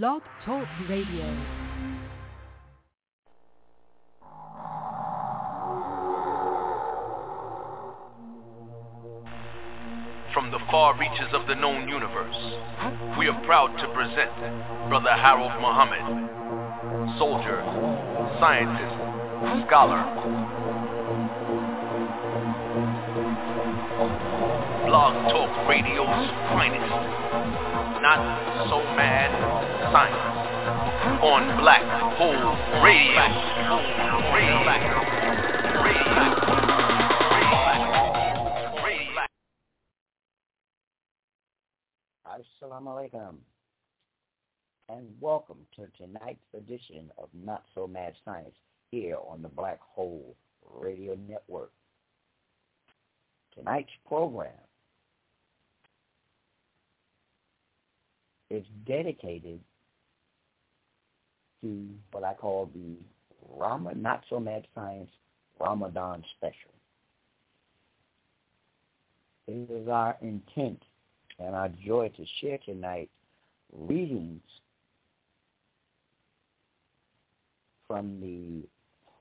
Blog Talk Radio. From the far reaches of the known universe, we are proud to present Brother Harold Muhammad, soldier, scientist, scholar, Blog Talk Radio's finest, not so mad science, on Black Hole Radio. Radio. Assalamu alaikum. And welcome to tonight's edition of Not So Mad Science here on the Black Hole Radio Network. Tonight's program is dedicated to what I call the Rama Not So Mad Science Ramadan Special. It is our intent and our joy to share tonight readings from the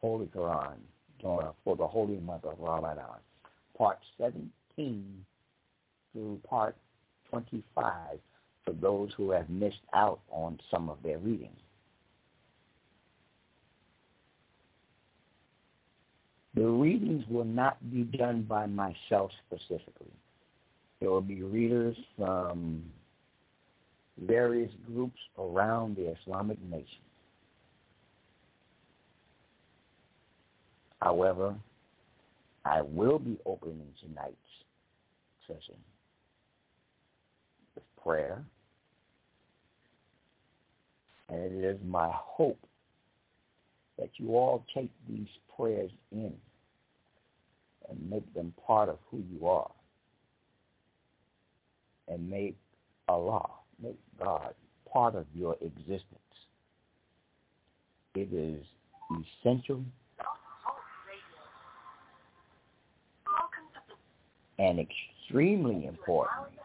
Holy Quran for the holy month of Ramadan, part 17 through part 25 for those who have missed out on some of their readings. The readings will not be done by myself specifically. There will be readers from various groups around the Islamic nation. However, I will be opening tonight's session prayer. And it is my hope that you all take these prayers in and make them part of who you are and make Allah, make God part of your existence. It is essential and extremely important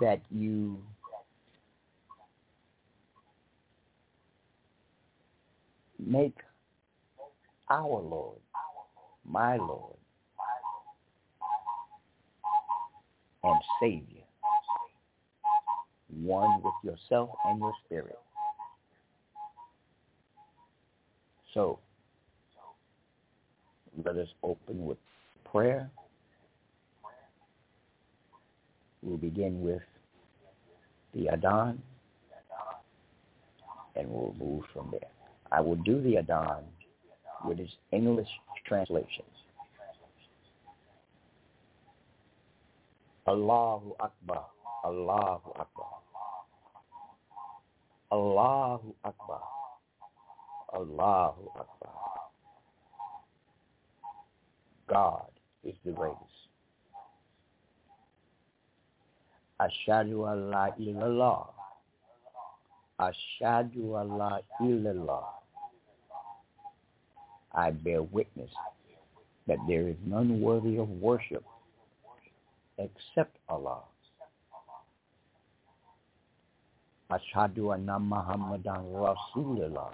that you make our Lord, my Lord, and Savior, one with yourself and your spirit. So, let us open with prayer. We'll begin with the Adhan, and we'll move from there. I will do the Adhan with its English translations. Allahu Akbar, Allahu Akbar, Allahu Akbar, Allahu Akbar. God is the greatest. Ashadu Allah illallah. Ashadu Allah illallah. I bear witness that there is none worthy of worship except Allah. Ashhadu anna Muhammadan Rasulullah.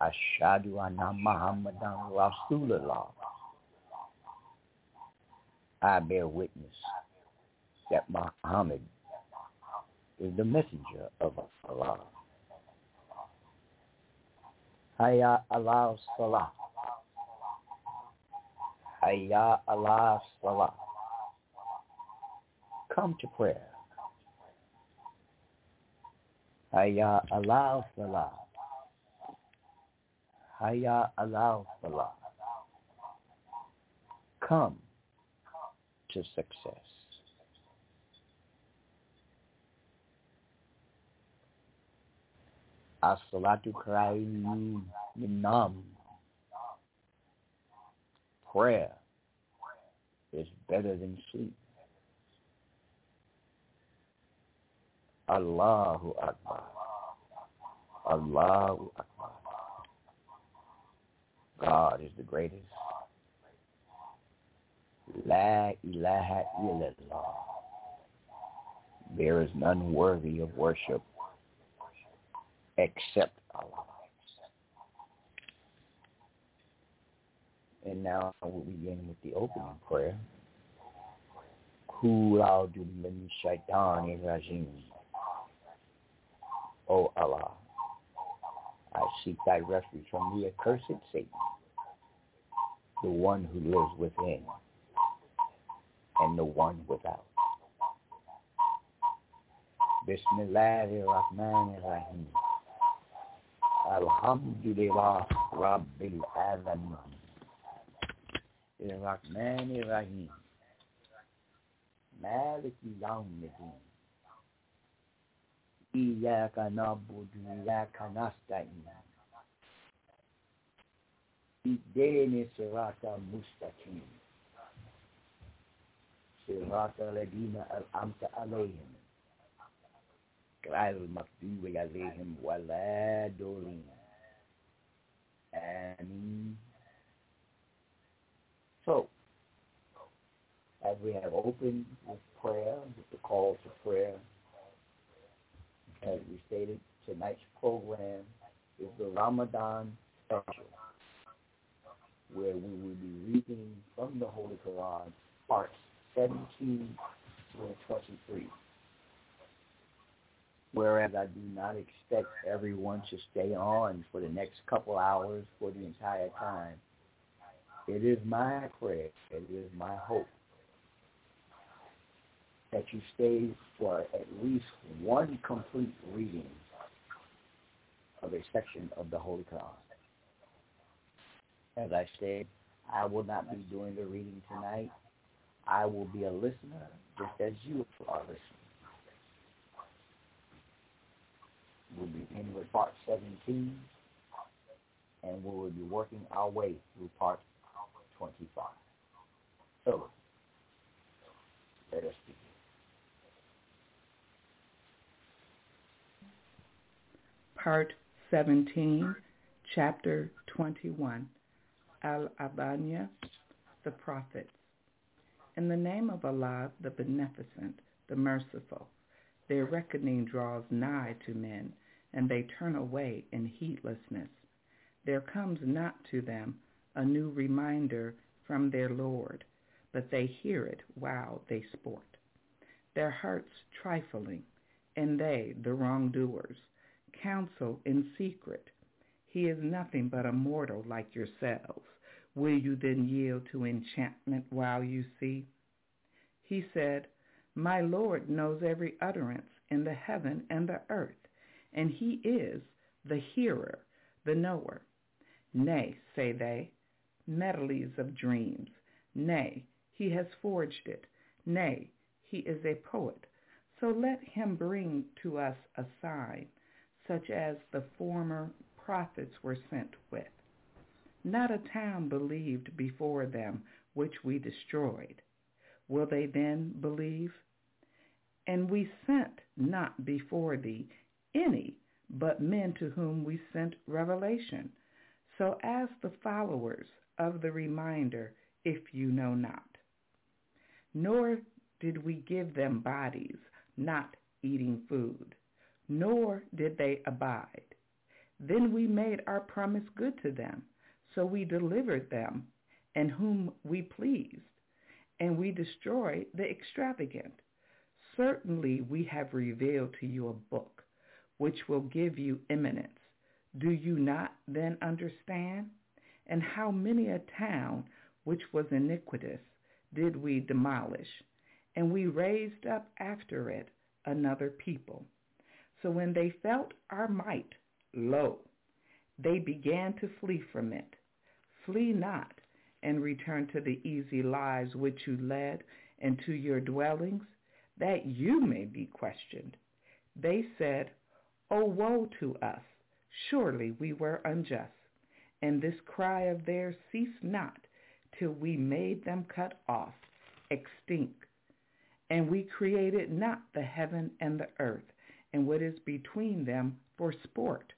Ashhadu anna Muhammadan Rasulullah. I bear witness that Muhammad is the messenger of Allah. Hayya Allah Salah. Hayya Allah Salah. Come to prayer. Hayya Allah Salah. Hayya Allah Salah. Come to success. As-salatu. Prayer is better than sleep. Allahu Akbar. Allahu Akbar. God is the greatest. La ilaha illallah. There is none worthy of worship except Allah. And now we'll begin with the opening prayer. Kul min shaitan rajim. O Allah, I seek thy refuge from the accursed Satan, the one who lives within and the one without. Bismillahirrahmanirrahim. Alhamdulillah Rabbil Alamin. Rahmanirrahim. مالك يوم الدين إياك نعبد وإياك نستعين اهدنا الصراط المستقيم صراط الذين أنعمت عليهم غير المغضوب عليهم ولا الضالين آمين So, as we have opened with prayer, with the call to prayer, as we stated, tonight's program is the Ramadan special, where we will be reading from the Holy Quran, parts 17 through 23. Whereas I do not expect everyone to stay on for the next couple hours for the entire time. It is my prayer, it is my hope that you stay for at least one complete reading of a section of the Holy Quran. As I said, I will not be doing the reading tonight. I will be a listener just as you are listening. We'll begin with part 17, and we will be working our way through part 25. So, let us begin. Part 17, Chapter 21, Al-Anbiya, the Prophets. In the name of Allah, the Beneficent, the Merciful, their reckoning draws nigh to men, and they turn away in heedlessness. There comes not to them a new reminder from their Lord, but they hear it while they sport. Their hearts trifling, and they, the wrongdoers, counsel in secret. He is nothing but a mortal like yourselves. Will you then yield to enchantment while you see? He said, My Lord knows every utterance in the heaven and the earth, and he is the hearer, the knower. Nay, say they, medleys of dreams. Nay, he has forged it. Nay, he is a poet. So let him bring to us a sign such as the former prophets were sent with. Not a town believed before them which we destroyed. Will they then believe? And we sent not before thee any but men to whom we sent revelation, so as the followers of the reminder, if you know not. Nor did we give them bodies, not eating food nor did they abide. Then we made our promise good to them, so we delivered them, and whom we pleased, and we destroyed the extravagant. Certainly we have revealed to you a book, which will give you eminence. Do you not then understand? And how many a town which was iniquitous did we demolish, and we raised up after it another people so when they felt our might, lo, they began to flee from it. Flee not, and return to the easy lives which you led, and to your dwellings, that you may be questioned. They said, O woe to us! Surely we were unjust. And this cry of theirs ceased not till we made them cut off, extinct. And we created not the heaven and the earth and what is between them for sport.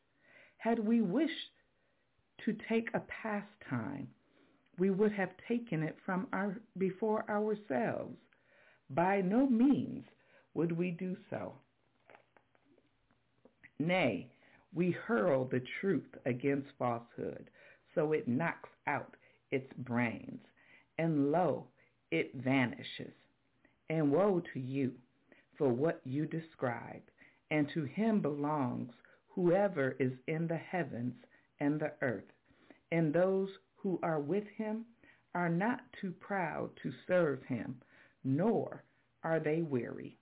Had we wished to take a pastime, we would have taken it from our before ourselves. By no means would we do so. Nay, we hurl the truth against falsehood, so it knocks out its brains, and lo, it vanishes. And woe to you for what you describe, and to him belongs whoever is in the heavens and the earth, and those who are with him are not too proud to serve him, nor are they weary.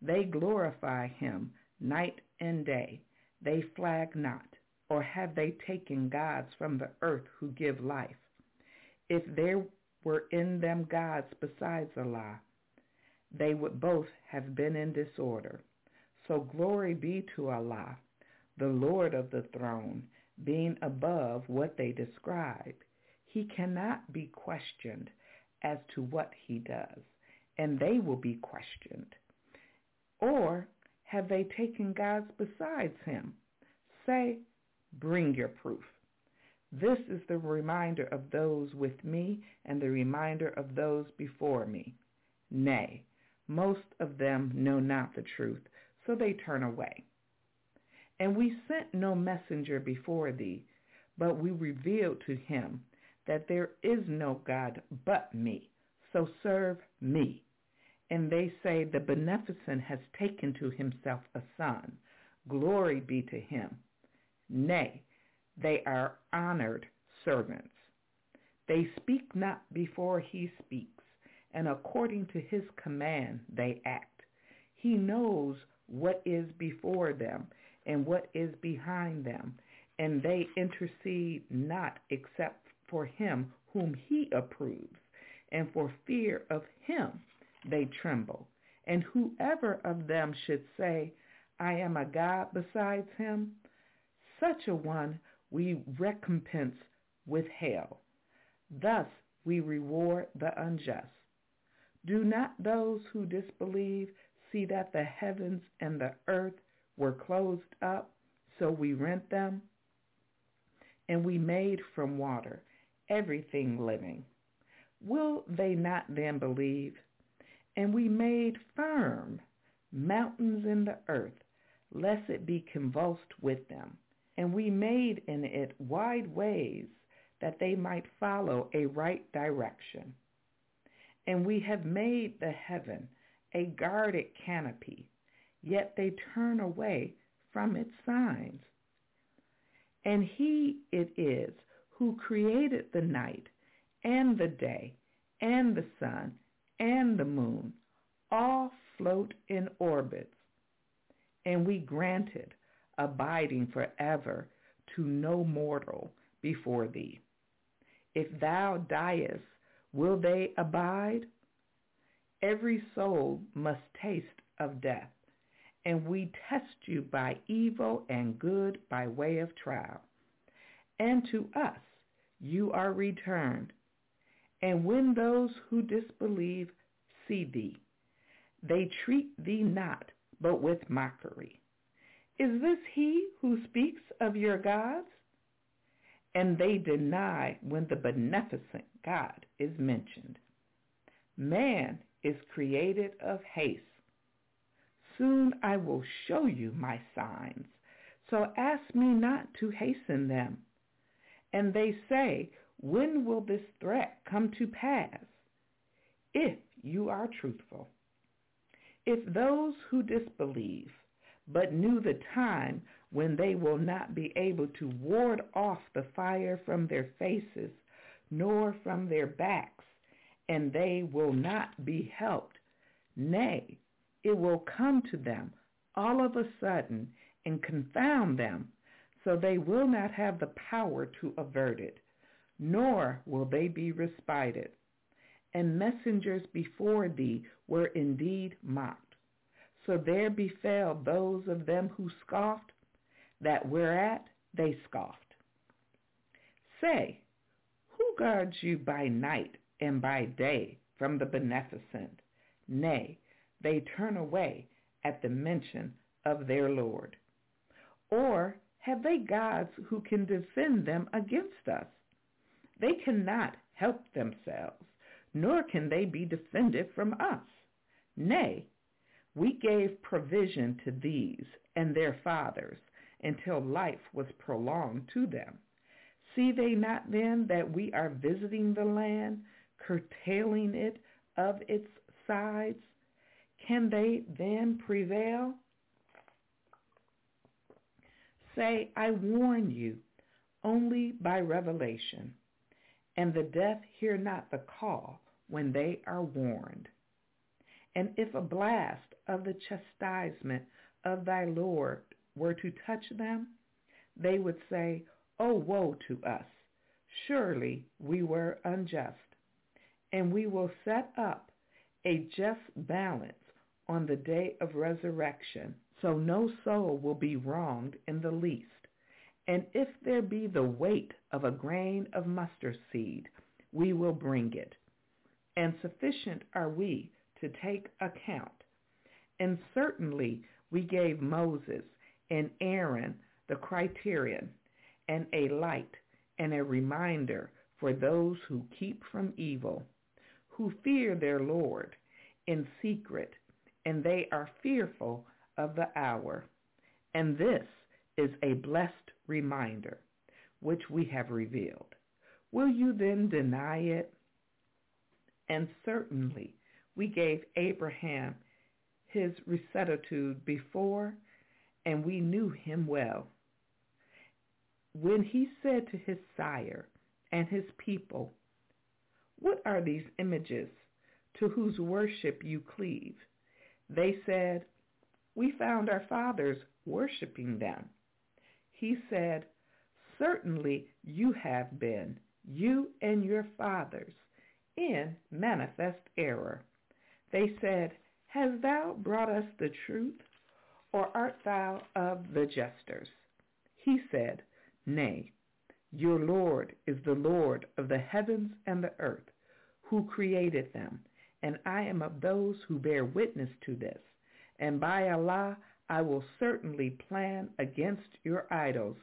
They glorify him night and day. They flag not, or have they taken gods from the earth who give life? If there were in them gods besides Allah, they would both have been in disorder. So glory be to Allah, the Lord of the throne, being above what they describe. He cannot be questioned as to what he does, and they will be questioned. Or have they taken gods besides him? Say, bring your proof. This is the reminder of those with me and the reminder of those before me. Nay, most of them know not the truth, so they turn away. And we sent no messenger before thee, but we revealed to him that there is no God but me, so serve me. And they say the Beneficent has taken to himself a son. Glory be to him. Nay, they are honored servants. They speak not before he speaks, and according to his command they act. He knows what is before them and what is behind them, and they intercede not except for him whom he approves, and for fear of him they tremble. And whoever of them should say, I am a God besides him, such a one we recompense with hell. Thus we reward the unjust. Do not those who disbelieve see that the heavens and the earth were closed up, so we rent them? And we made from water everything living. Will they not then believe? And we made firm mountains in the earth, lest it be convulsed with them and we made in it wide ways that they might follow a right direction. And we have made the heaven a guarded canopy, yet they turn away from its signs. And he it is who created the night and the day and the sun and the moon, all float in orbits. And we granted abiding forever to no mortal before thee. If thou diest, will they abide? Every soul must taste of death, and we test you by evil and good by way of trial. And to us you are returned. And when those who disbelieve see thee, they treat thee not, but with mockery. Is this he who speaks of your gods? And they deny when the beneficent God is mentioned. Man is created of haste. Soon I will show you my signs, so ask me not to hasten them. And they say, when will this threat come to pass? If you are truthful. If those who disbelieve but knew the time when they will not be able to ward off the fire from their faces, nor from their backs, and they will not be helped. Nay, it will come to them all of a sudden and confound them, so they will not have the power to avert it, nor will they be respited. And messengers before thee were indeed mocked so there befell those of them who scoffed, that whereat they scoffed. Say, who guards you by night and by day from the beneficent? Nay, they turn away at the mention of their Lord. Or have they gods who can defend them against us? They cannot help themselves, nor can they be defended from us. Nay, we gave provision to these and their fathers until life was prolonged to them. See they not then that we are visiting the land, curtailing it of its sides? Can they then prevail? Say, I warn you, only by revelation, and the deaf hear not the call when they are warned. And if a blast of the chastisement of thy Lord were to touch them, they would say, Oh, woe to us! Surely we were unjust. And we will set up a just balance on the day of resurrection, so no soul will be wronged in the least. And if there be the weight of a grain of mustard seed, we will bring it. And sufficient are we to take account. And certainly we gave Moses and Aaron the criterion and a light and a reminder for those who keep from evil, who fear their Lord in secret, and they are fearful of the hour. And this is a blessed reminder, which we have revealed. Will you then deny it? And certainly we gave Abraham his rectitude before, and we knew him well. When he said to his sire and his people, What are these images to whose worship you cleave? They said, We found our fathers worshiping them. He said, Certainly you have been, you and your fathers, in manifest error. They said, Hast thou brought us the truth, or art thou of the jesters? He said, Nay, your Lord is the Lord of the heavens and the earth, who created them, and I am of those who bear witness to this. And by Allah, I will certainly plan against your idols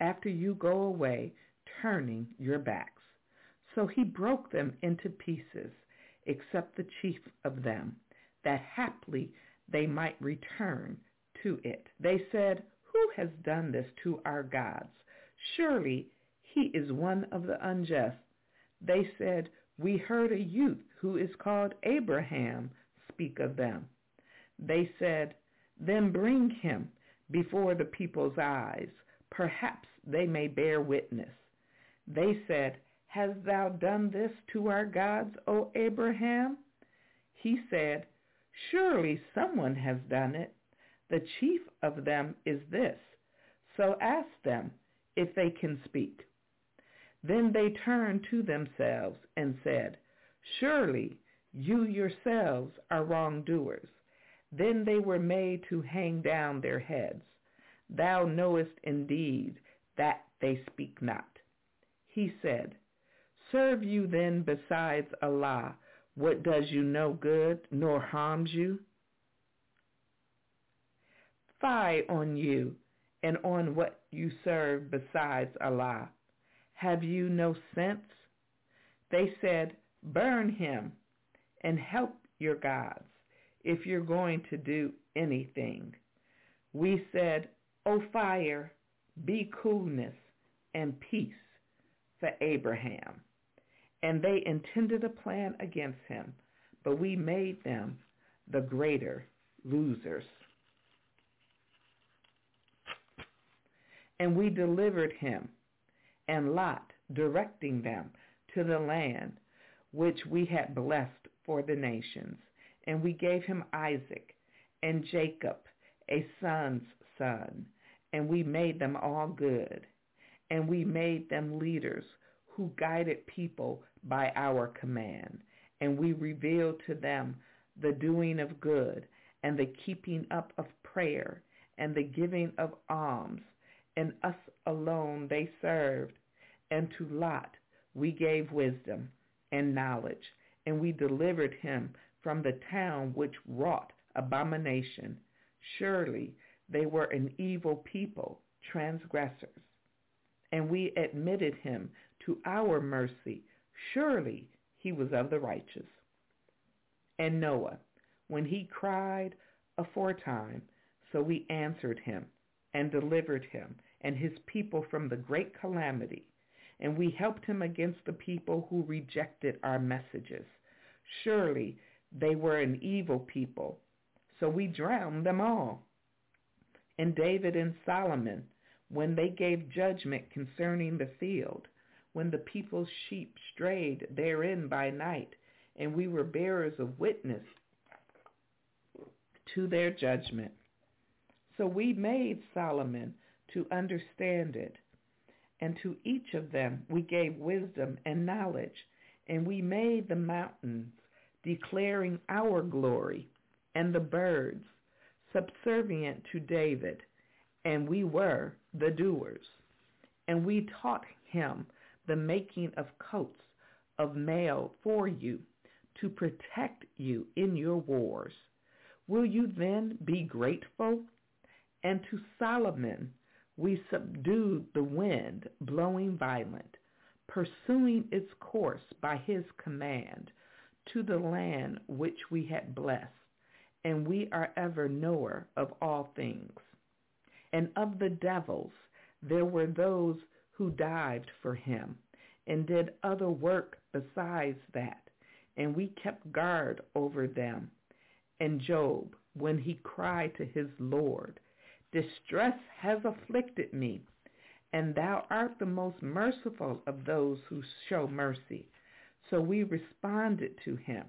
after you go away, turning your backs. So he broke them into pieces except the chief of them, that haply they might return to it. They said, Who has done this to our gods? Surely he is one of the unjust. They said, We heard a youth who is called Abraham speak of them. They said, Then bring him before the people's eyes. Perhaps they may bear witness. They said, Hast thou done this to our gods, O Abraham? He said, Surely someone has done it. The chief of them is this. So ask them if they can speak. Then they turned to themselves and said, Surely you yourselves are wrongdoers. Then they were made to hang down their heads. Thou knowest indeed that they speak not. He said, Serve you then besides Allah what does you no good nor harms you? Fie on you and on what you serve besides Allah. Have you no sense? They said, burn him and help your gods if you're going to do anything. We said, O fire, be coolness and peace for Abraham and they intended a plan against him, but we made them the greater losers. And we delivered him and Lot, directing them to the land which we had blessed for the nations. And we gave him Isaac and Jacob, a son's son, and we made them all good. And we made them leaders who guided people by our command, and we revealed to them the doing of good and the keeping up of prayer and the giving of alms, and us alone they served. And to Lot we gave wisdom and knowledge, and we delivered him from the town which wrought abomination. Surely they were an evil people, transgressors. And we admitted him to our mercy. Surely he was of the righteous. And Noah, when he cried aforetime, so we answered him and delivered him and his people from the great calamity. And we helped him against the people who rejected our messages. Surely they were an evil people, so we drowned them all. And David and Solomon, when they gave judgment concerning the field, when the people's sheep strayed therein by night, and we were bearers of witness to their judgment. So we made Solomon to understand it, and to each of them we gave wisdom and knowledge, and we made the mountains, declaring our glory, and the birds, subservient to David, and we were the doers. And we taught him the making of coats of mail for you to protect you in your wars. Will you then be grateful? And to Solomon we subdued the wind blowing violent, pursuing its course by his command to the land which we had blessed, and we are ever knower of all things. And of the devils there were those who dived for him and did other work besides that, and we kept guard over them. And Job, when he cried to his Lord, Distress has afflicted me, and thou art the most merciful of those who show mercy. So we responded to him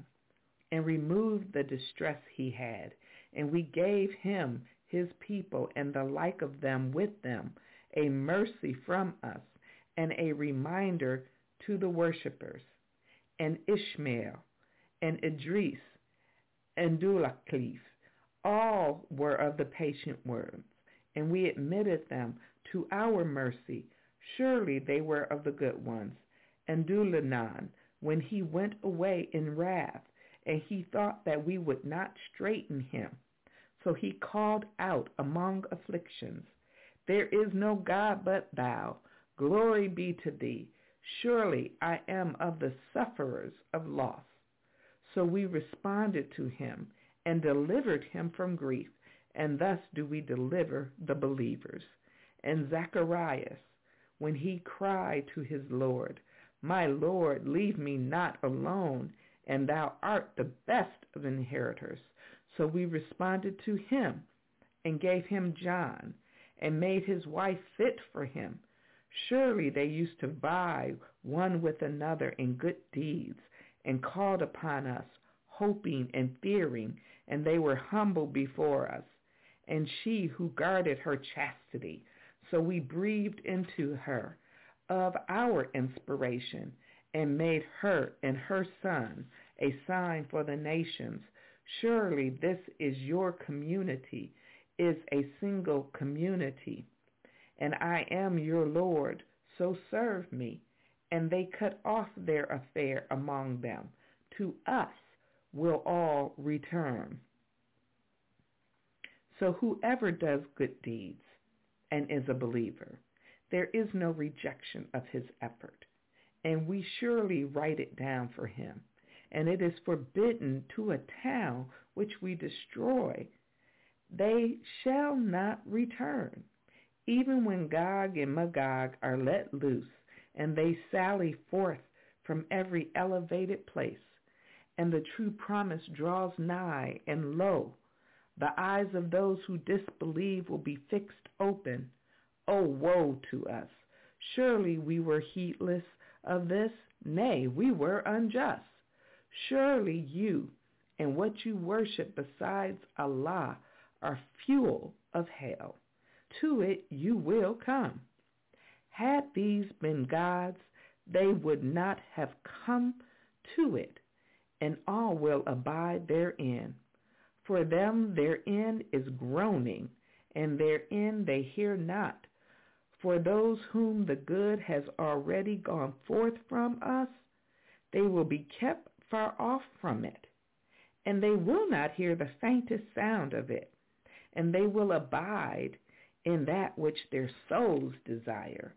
and removed the distress he had, and we gave him his people and the like of them with them, a mercy from us and a reminder to the worshippers, and Ishmael, and Idris, and Dhul-Kifl, all were of the patient ones, and we admitted them to our mercy. Surely they were of the good ones. And Dhul-Nun, when he went away in wrath, and he thought that we would not straighten him. So he called out among afflictions, There is no God but thou, Glory be to thee. Surely I am of the sufferers of loss. So we responded to him and delivered him from grief, and thus do we deliver the believers. And Zacharias, when he cried to his Lord, My Lord, leave me not alone, and thou art the best of inheritors. So we responded to him and gave him John, and made his wife fit for him Surely they used to vie one with another in good deeds and called upon us, hoping and fearing, and they were humble before us. And she who guarded her chastity, so we breathed into her of our inspiration and made her and her son a sign for the nations. Surely this is your community, is a single community and I am your Lord, so serve me. And they cut off their affair among them. To us will all return. So whoever does good deeds and is a believer, there is no rejection of his effort. And we surely write it down for him. And it is forbidden to a town which we destroy. They shall not return even when Gog and Magog are let loose, and they sally forth from every elevated place, and the true promise draws nigh, and lo, the eyes of those who disbelieve will be fixed open. Oh, woe to us! Surely we were heedless of this, nay, we were unjust. Surely you and what you worship besides Allah are fuel of hell to it you will come. Had these been gods, they would not have come to it, and all will abide therein. For them their end is groaning, and their end they hear not. For those whom the good has already gone forth from us, they will be kept far off from it, and they will not hear the faintest sound of it, and they will abide in that which their souls desire.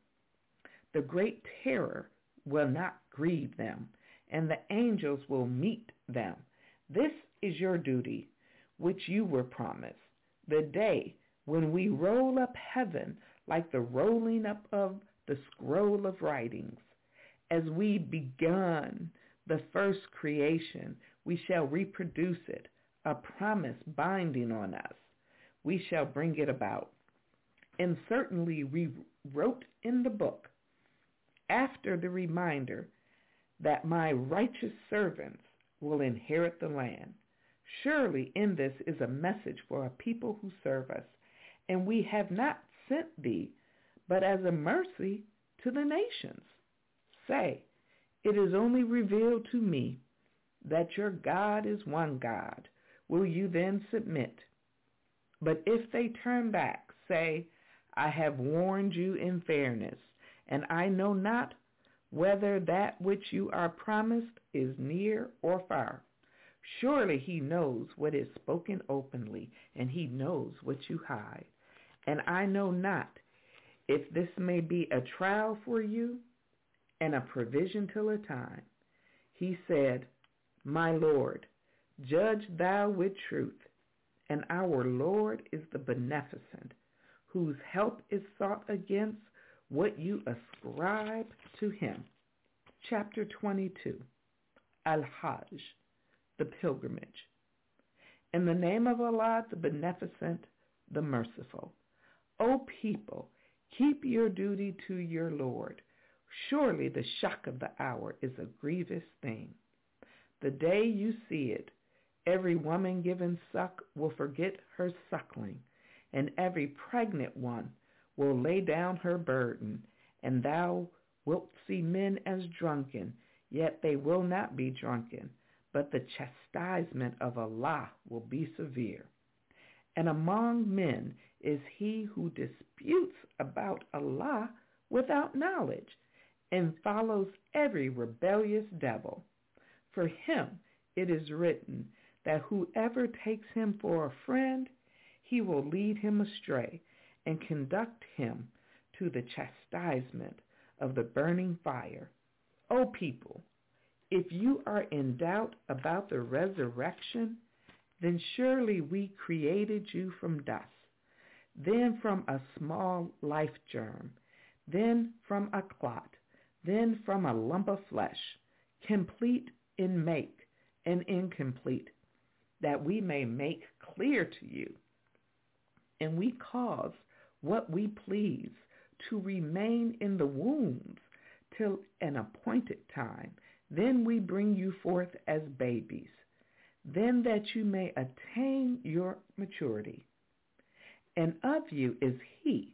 The great terror will not grieve them, and the angels will meet them. This is your duty, which you were promised, the day when we roll up heaven like the rolling up of the scroll of writings. As we begun the first creation, we shall reproduce it, a promise binding on us. We shall bring it about. And certainly we wrote in the book, after the reminder that my righteous servants will inherit the land. Surely in this is a message for a people who serve us, and we have not sent thee, but as a mercy to the nations. Say, it is only revealed to me that your God is one God. Will you then submit? But if they turn back, say, I have warned you in fairness, and I know not whether that which you are promised is near or far. Surely he knows what is spoken openly, and he knows what you hide. And I know not if this may be a trial for you and a provision till a time. He said, My Lord, judge thou with truth, and our Lord is the beneficent, whose help is sought against what you ascribe to him. Chapter 22 Al-Hajj, the pilgrimage. In the name of Allah, the beneficent, the merciful. O people, keep your duty to your Lord. Surely the shock of the hour is a grievous thing. The day you see it, every woman given suck will forget her suckling, and every pregnant one will lay down her burden, and thou wilt see men as drunken, yet they will not be drunken, but the chastisement of Allah will be severe. And among men is he who disputes about Allah without knowledge and follows every rebellious devil. For him it is written that whoever takes him for a friend, he will lead him astray and conduct him to the chastisement of the burning fire. O people, if you are in doubt about the resurrection, then surely we created you from dust, then from a small life germ, then from a clot, then from a lump of flesh, complete in make and incomplete, that we may make clear to you. And we cause what we please to remain in the wombs till an appointed time. Then we bring you forth as babies, then that you may attain your maturity. And of you is he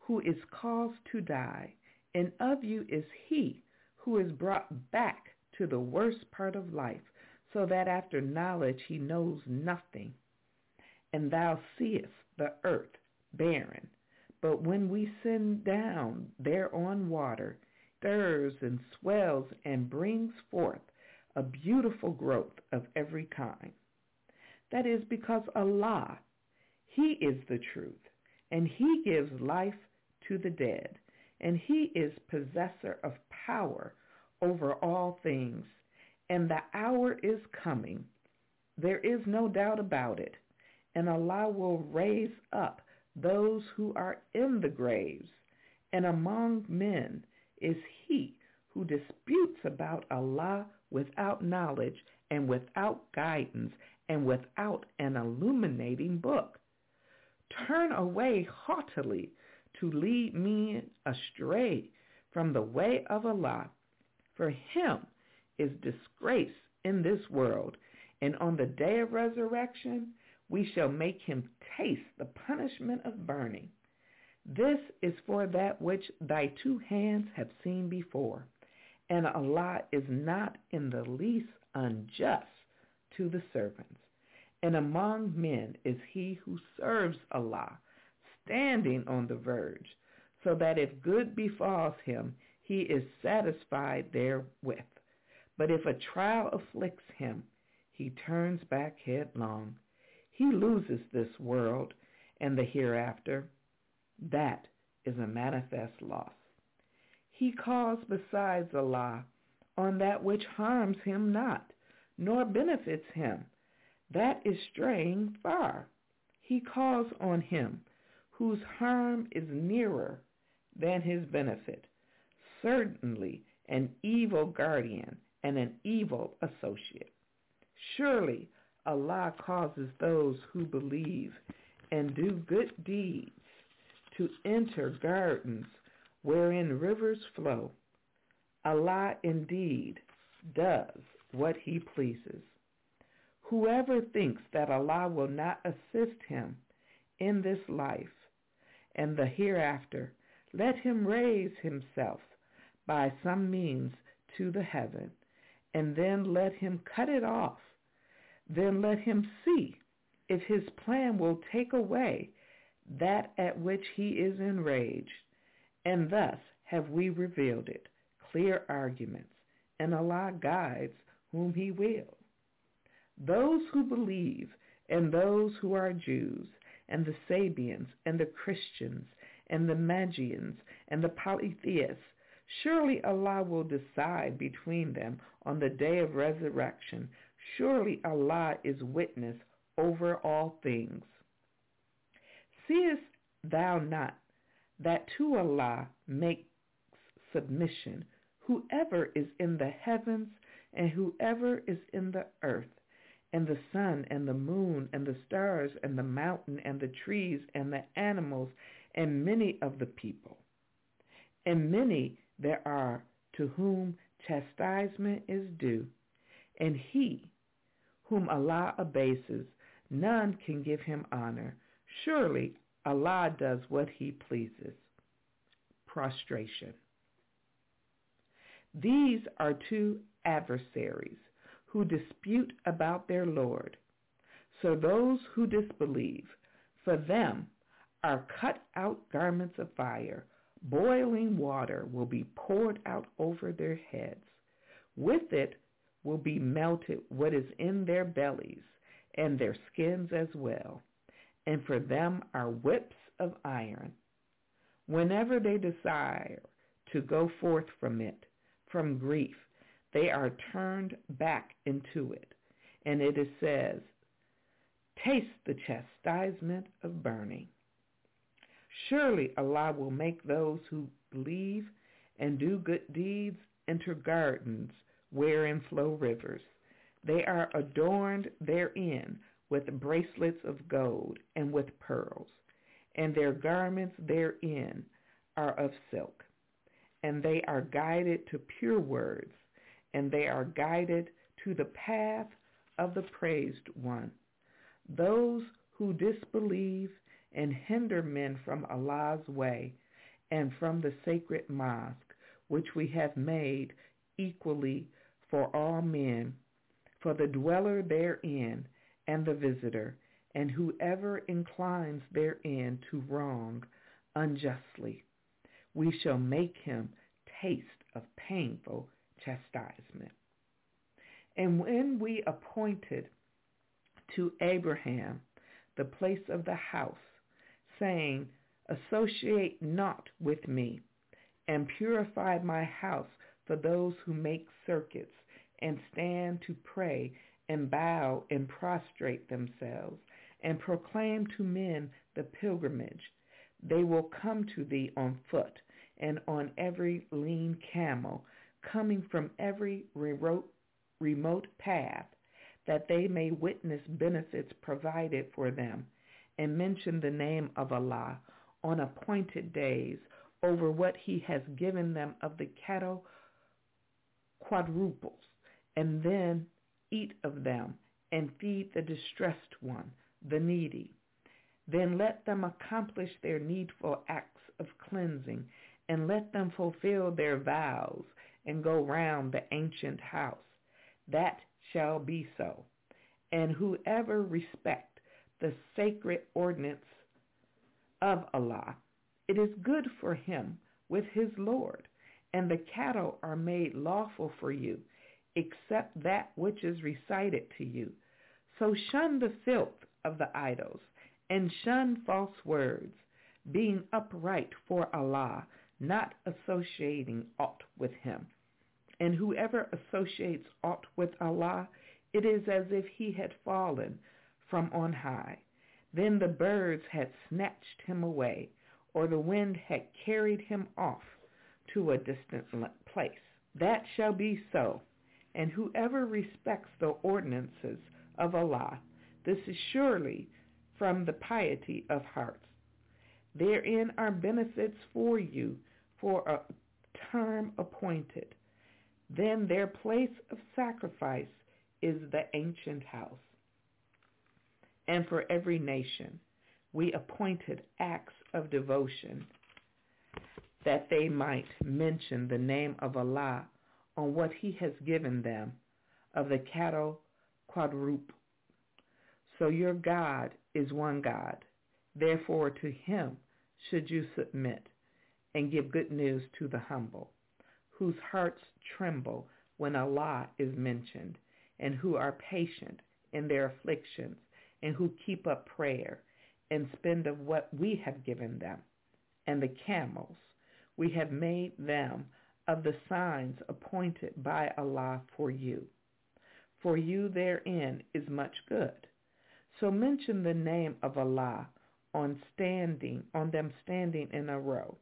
who is caused to die, and of you is he who is brought back to the worst part of life, so that after knowledge he knows nothing. And thou seest the earth barren, but when we send down thereon water, stirs and swells and brings forth a beautiful growth of every kind. That is because Allah, He is the truth, and He gives life to the dead, and He is possessor of power over all things, and the hour is coming. There is no doubt about it, and Allah will raise up those who are in the graves, and among men is he who disputes about Allah without knowledge and without guidance and without an illuminating book. Turn away haughtily to lead me astray from the way of Allah. For him is disgrace in this world, and on the day of resurrection we shall make him taste the punishment of burning. This is for that which thy two hands have seen before. And Allah is not in the least unjust to the servants. And among men is he who serves Allah, standing on the verge, so that if good befalls him, he is satisfied therewith. But if a trial afflicts him, he turns back headlong. He loses this world and the hereafter. That is a manifest loss. He calls besides Allah on that which harms him not, nor benefits him. That is straying far. He calls on him whose harm is nearer than his benefit, certainly an evil guardian and an evil associate. Surely Allah causes those who believe and do good deeds to enter gardens wherein rivers flow. Allah indeed does what he pleases. Whoever thinks that Allah will not assist him in this life and the hereafter, let him raise himself by some means to the heaven, and then let him cut it off. Then let him see if his plan will take away that at which he is enraged. And thus have we revealed it, clear arguments, and Allah guides whom he will. Those who believe and those who are Jews and the Sabians and the Christians and the Magians and the polytheists, surely Allah will decide between them on the day of resurrection. Surely Allah is witness over all things. Seest thou not that to Allah makes submission whoever is in the heavens and whoever is in the earth, and the sun and the moon and the stars and the mountain and the trees and the animals and many of the people. And many there are to whom chastisement is due, and he whom Allah abases, none can give him honor. Surely Allah does what he pleases. Prostration. These are two adversaries who dispute about their Lord. So those who disbelieve, for them are cut out garments of fire. Boiling water will be poured out over their heads. With it will be melted what is in their bellies and their skins as well. And for them are whips of iron. Whenever they desire to go forth from it, from grief, they are turned back into it. And it is says, taste the chastisement of burning. Surely Allah will make those who believe and do good deeds enter gardens wherein flow rivers. They are adorned therein with bracelets of gold and with pearls, and their garments therein are of silk. And they are guided to pure words, and they are guided to the path of the praised one. Those who disbelieve and hinder men from Allah's way and from the sacred mosque, which we have made equally for all men, for the dweller therein and the visitor, and whoever inclines therein to wrong unjustly. We shall make him taste of painful chastisement. And when we appointed to Abraham the place of the house, saying, Associate not with me, and purify my house for those who make circuits and stand to pray and bow and prostrate themselves and proclaim to men the pilgrimage. They will come to thee on foot and on every lean camel, coming from every remote, path, that they may witness benefits provided for them and mention the name of Allah on appointed days over what he has given them of the cattle quadruples, and then eat of them and feed the distressed one, the needy. Then let them accomplish their needful acts of cleansing, and let them fulfill their vows and go round the ancient house. That shall be so. And whoever respect the sacred ordinance of Allah, it is good for him with his Lord, and the cattle are made lawful for you, except that which is recited to you. So shun the filth of the idols, and shun false words, being upright for Allah, not associating aught with him. And whoever associates aught with Allah, it is as if he had fallen from on high. Then the birds had snatched him away, or the wind had carried him off to a distant place. That shall be so. And whoever respects the ordinances of Allah, this is surely from the piety of hearts. Therein are benefits for you for a term appointed. Then their place of sacrifice is the ancient house. And for every nation we appointed acts of devotion that they might mention the name of Allah on what he has given them of the cattle quadruple. So your God is one God. Therefore to him should you submit and give good news to the humble, whose hearts tremble when Allah is mentioned, and who are patient in their afflictions, and who keep up prayer and spend of what we have given them. And the camels, we have made them of the signs appointed by Allah for you. For you therein is much good. So mention the name of Allah on standing, on them standing in a row.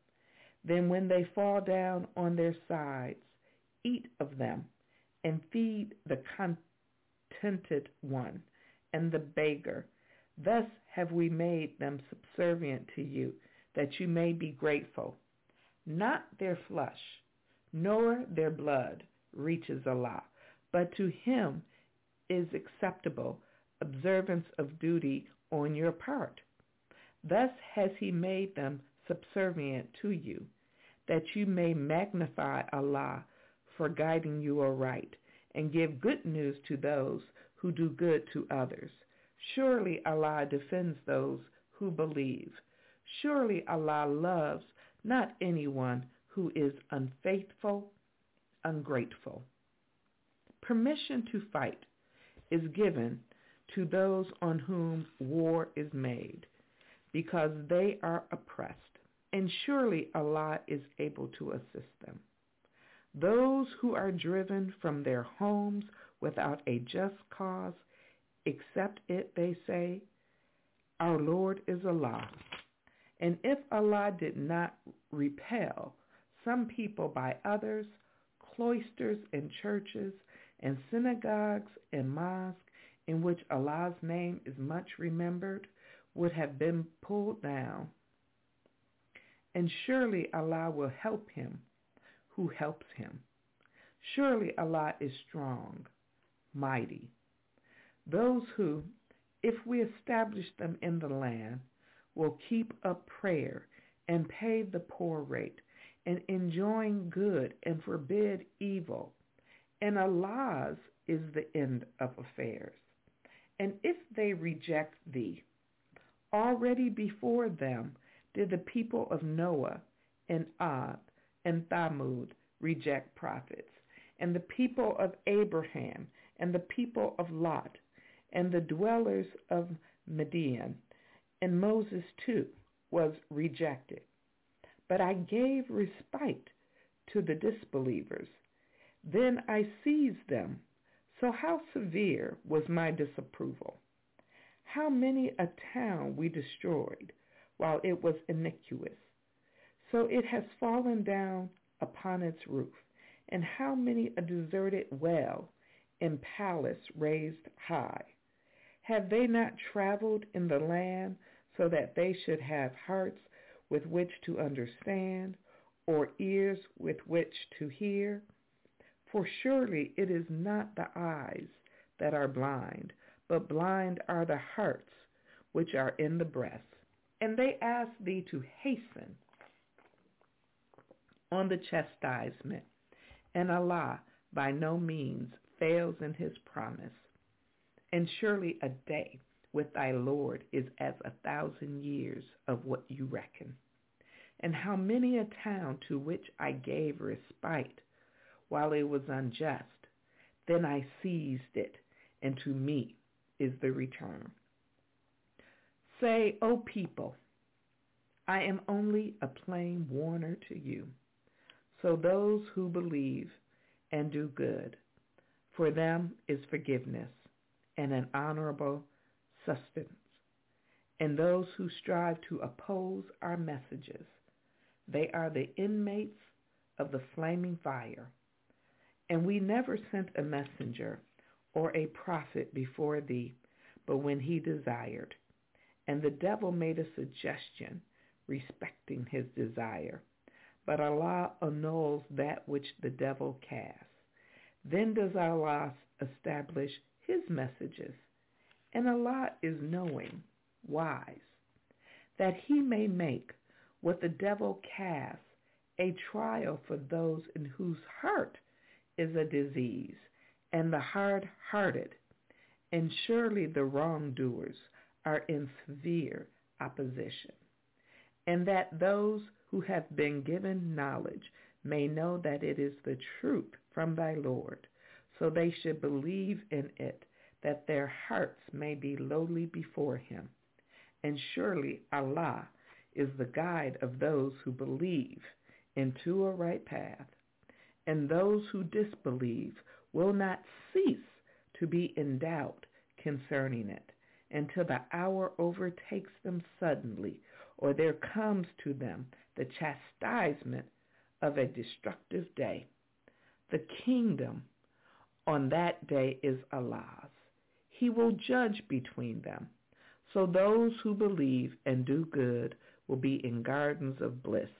Then when they fall down on their sides, eat of them and feed the contented one and the beggar. Thus have we made them subservient to you, that you may be grateful. Not their flesh, nor their blood reaches Allah, but to him is acceptable observance of duty on your part. Thus has he made them subservient to you, that you may magnify Allah for guiding you aright, and give good news to those who do good to others. Surely Allah defends those who believe. Surely Allah loves not anyone who is unfaithful, ungrateful. Permission to fight is given to those on whom war is made, because they are oppressed, and surely Allah is able to assist them. Those who are driven from their homes without a just cause, except it, they say, our Lord is Allah. And if Allah did not repel some people by others, cloisters and churches and synagogues and mosques in which Allah's name is much remembered would have been pulled down. And surely Allah will help him who helps him. Surely Allah is strong, mighty. Those who, if we establish them in the land, will keep up prayer and pay the poor rate and enjoin good and forbid evil. And Allah's is the end of affairs. And if they reject thee, already before them did the people of Noah and Ad and Thamud reject prophets, and the people of Abraham and the people of Lot and the dwellers of Midian, and Moses too was rejected. But I gave respite to the disbelievers. Then I seized them so how severe was my disapproval? How many a town we destroyed while it was iniquitous. So it has fallen down upon its roof. And how many a deserted well and palace raised high. Have they not traveled in the land so that they should have hearts with which to understand or ears with which to hear? For surely it is not the eyes that are blind, but blind are the hearts which are in the breast. And they ask thee to hasten on the chastisement. And Allah by no means fails in his promise. And surely a day with thy Lord is as a thousand years of what you reckon. And how many a town to which I gave respite while it was unjust. Then I seized it, and to me is the return. Say, O people, I am only a plain warner to you. So those who believe and do good, for them is forgiveness and an honorable sustenance. And those who strive to oppose our messages, they are the inmates of the flaming fire. And we never sent a messenger or a prophet before thee, but when he desired. And the devil made a suggestion respecting his desire. But Allah annuls that which the devil casts. Then does Allah establish his messages. And Allah is knowing, wise, that he may make what the devil casts a trial for those in whose heart is a disease, and the hard-hearted, and surely the wrongdoers are in severe opposition, and that those who have been given knowledge may know that it is the truth from thy Lord, so they should believe in it, that their hearts may be lowly before him. And surely Allah is the guide of those who believe into a right path, and those who disbelieve will not cease to be in doubt concerning it until the hour overtakes them suddenly, or there comes to them the chastisement of a destructive day. The kingdom on that day is Allah's. He will judge between them. So those who believe and do good will be in gardens of bliss,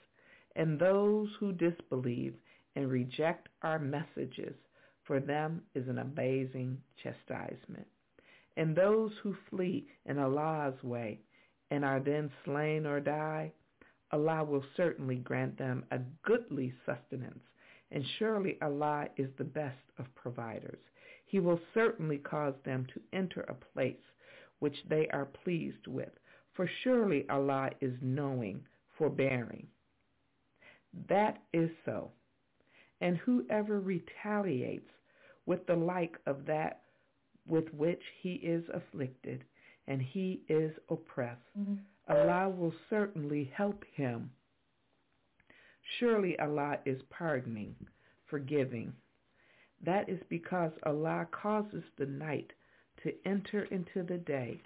and those who disbelieve and reject our messages, for them is an amazing chastisement. And those who flee in Allah's way and are then slain or die, Allah will certainly grant them a goodly sustenance, and surely Allah is the best of providers. He will certainly cause them to enter a place which they are pleased with, for surely Allah is knowing, forbearing. That is so. And whoever retaliates with the like of that with which he is afflicted, and he is oppressed, mm-hmm. Allah will certainly help him. Surely Allah is pardoning, forgiving. That is because Allah causes the night to enter into the day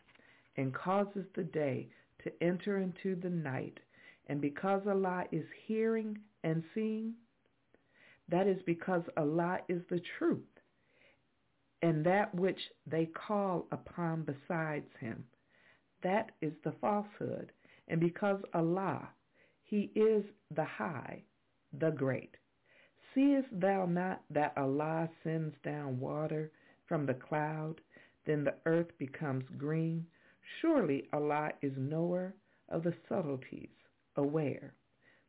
and causes the day to enter into the night. And because Allah is hearing and seeing, that is because Allah is the truth and that which they call upon besides him. That is the falsehood. And because Allah, he is the high, the great. Seest thou not that Allah sends down water from the cloud, then the earth becomes green? Surely Allah is knower of the subtleties, aware.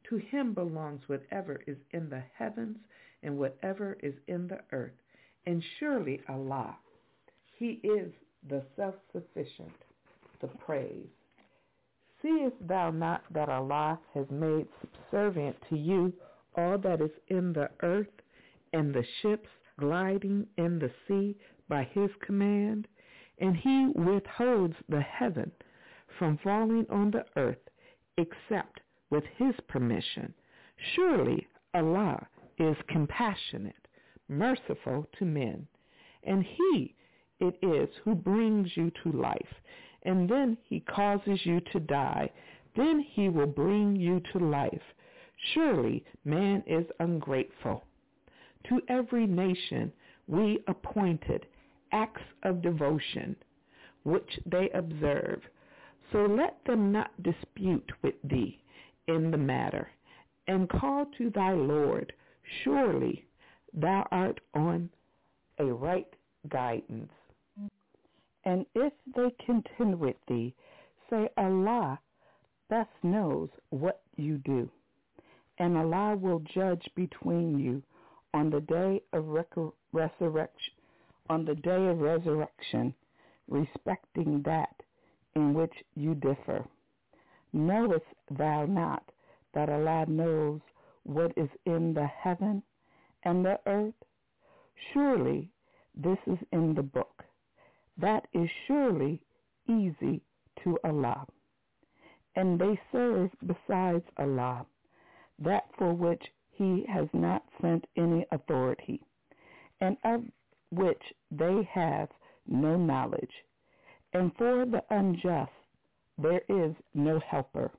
To him belongs whatever is in the heavens and whatever is in the earth. And surely Allah, He is the self-sufficient, the praise. Seest thou not that Allah has made subservient to you all that is in the earth and the ships gliding in the sea by his command? And he withholds the heaven from falling on the earth except with his permission. Surely Allah is compassionate merciful to men. And he it is who brings you to life, and then he causes you to die. Then he will bring you to life. Surely man is ungrateful. To every nation we appointed acts of devotion, which they observe. So let them not dispute with thee in the matter, and call to thy Lord. Surely thou art on a right guidance. And if they contend with thee, say Allah best knows what you do. And Allah will judge between you on the day of resurrection, on the day of resurrection, respecting that in which you differ. Knowest thou not that Allah knows what is in the heaven and the earth? Surely this is in the book. That is surely easy to Allah. and they serve besides Allah, that for which he has not sent any authority, and of which they have no knowledge. And for the unjust there is no helper.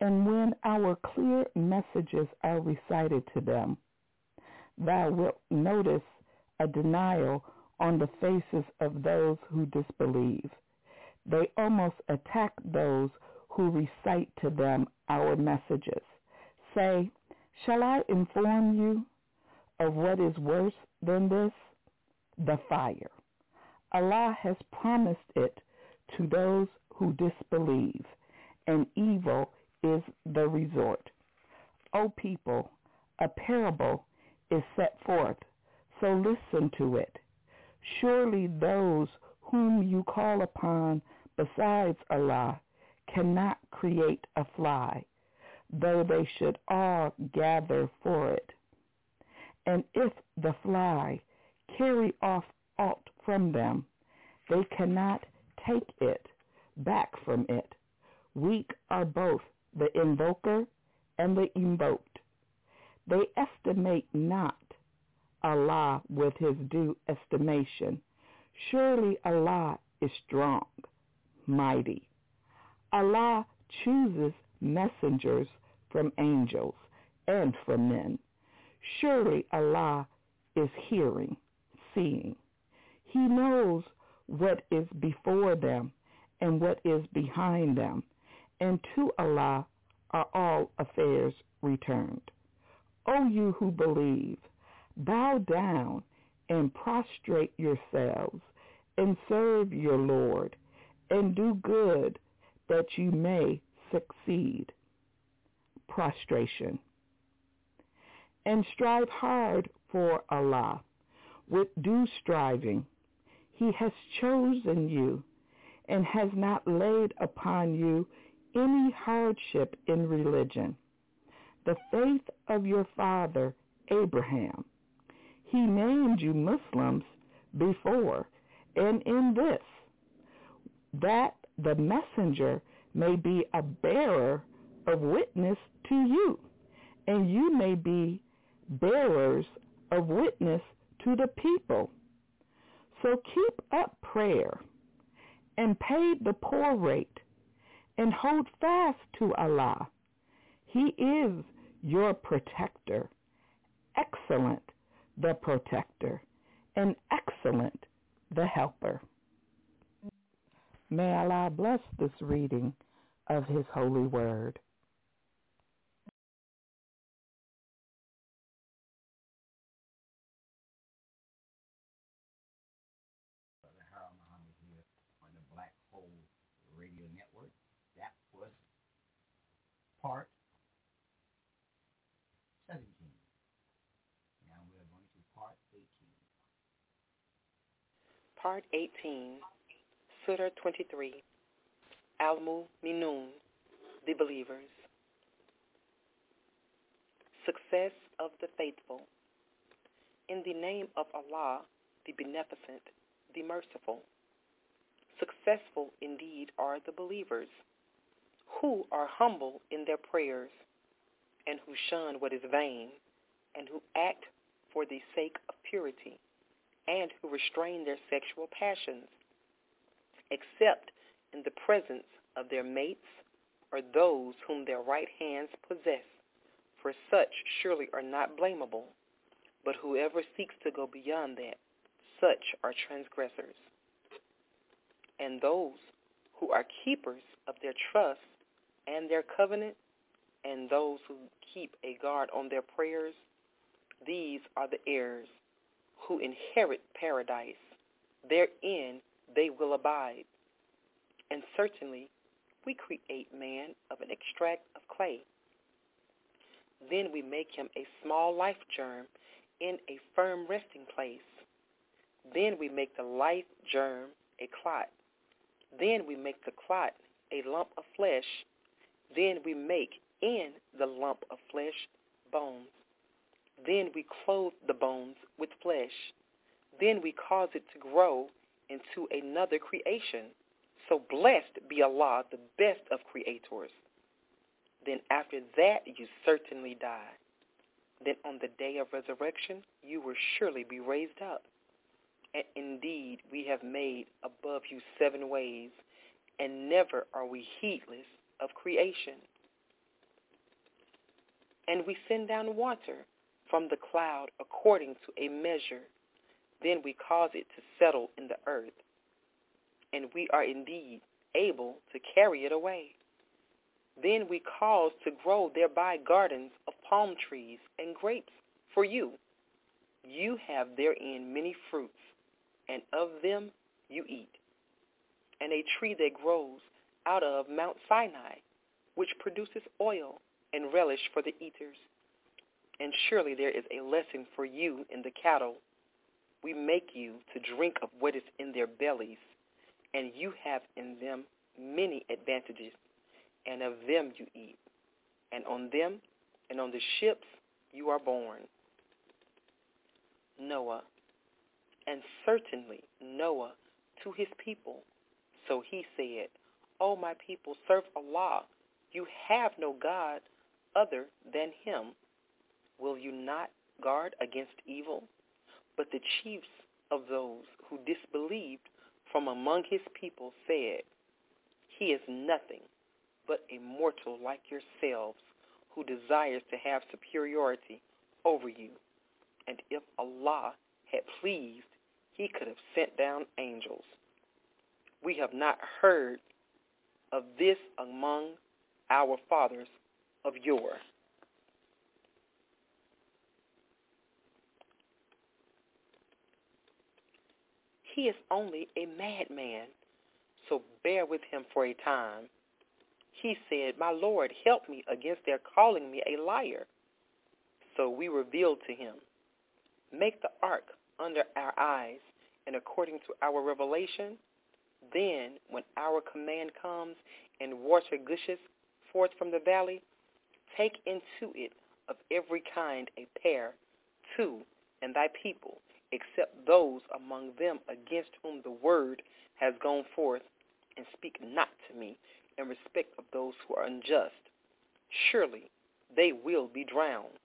And when our clear messages are recited to them, thou wilt notice a denial on the faces of those who disbelieve. They almost attack those who recite to them our messages. Say, Shall I inform you of what is worse than this? The fire. Allah has promised it to those who disbelieve, and evil is the resort. O people, a parable is set forth, so listen to it. Surely those whom you call upon besides Allah cannot create a fly, though they should all gather for it. And if the fly carry off aught from them, they cannot take it back from it. Weak are both the invoker and the invoked. They estimate not Allah with his due estimation. Surely Allah is strong, mighty. Allah chooses messengers from angels and from men. Surely Allah is hearing, seeing. He knows what is before them and what is behind them, and to Allah are all affairs returned. O you who believe, bow down and prostrate yourselves and serve your Lord, and do good that you may succeed. Prostration. And strive hard for Allah with due striving. He has chosen you and has not laid upon you any hardship in religion. The faith of your father, Abraham. He named you Muslims before, and in this, that the messenger may be a bearer of witness to you, and you may be bearers of witness to the people. So keep up prayer and pay the poor rate and hold fast to Allah. He is your protector, excellent the protector, and excellent the helper. May Allah bless this reading of his holy word. part 17. Now we're going to part 18. Part 18, Surah 23, Al-Mu'minun, the Believers. Success of the Faithful. In the name of Allah, the Beneficent, the Merciful. Successful indeed are the believers who are humble in their prayers and who shun what is vain and who act for the sake of purity and who restrain their sexual passions except in the presence of their mates or those whom their right hands possess, for such surely are not blamable. But whoever seeks to go beyond that, such are transgressors. And those who are keepers of their trust and their covenant, and those who keep a guard on their prayers, these are the heirs who inherit paradise. Therein they will abide. And certainly we create man of an extract of clay. Then we make him a small life germ in a firm resting place. Then we make the life germ a clot. Then we make the clot a lump of flesh then we make in the lump of flesh bones. Then we clothe the bones with flesh. Then we cause it to grow into another creation. So blessed be Allah, the best of creators. Then after that you certainly die. Then on the day of resurrection you will surely be raised up. And indeed we have made above you seven ways, and never are we heedless of creation. And we send down water from the cloud according to a measure. Then we cause it to settle in the earth. And we are indeed able to carry it away. Then we cause to grow thereby gardens of palm trees and grapes for you. You have therein many fruits, and of them you eat. And a tree that grows out of Mount Sinai, which produces oil and relish for the eaters. And surely there is a lesson for you in the cattle. We make you to drink of what is in their bellies, and you have in them many advantages, and of them you eat. And on them and on the ships you are born. Noah, and certainly Noah to his people. So he said, O my people, serve Allah. You have no God other than him. Will you not guard against evil? But the chiefs of those who disbelieved from among his people said, He is nothing but a mortal like yourselves who desires to have superiority over you. And if Allah had pleased, he could have sent down angels. We have not heard of this among our fathers of yore. He is only a madman, so bear with him for a time. He said, My Lord, help me against their calling me a liar. So we revealed to him, Make the ark under our eyes, and according to our revelation, then when our command comes and water gushes forth from the valley, take into it of every kind a pair, two, and thy people, except those among them against whom the word has gone forth, and speak not to me in respect of those who are unjust. Surely they will be drowned.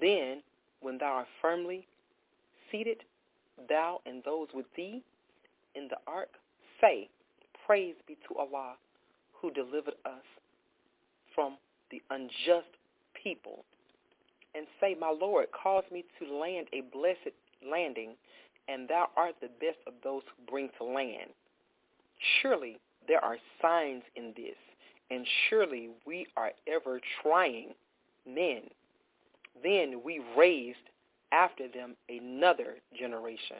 Then, when thou art firmly seated, thou and those with thee in the ark, say, Praise be to Allah who delivered us from the unjust people. And say, My Lord, cause me to land a blessed landing, and thou art the best of those who bring to land. Surely there are signs in this, and surely we are ever trying men. Then we raised after them another generation.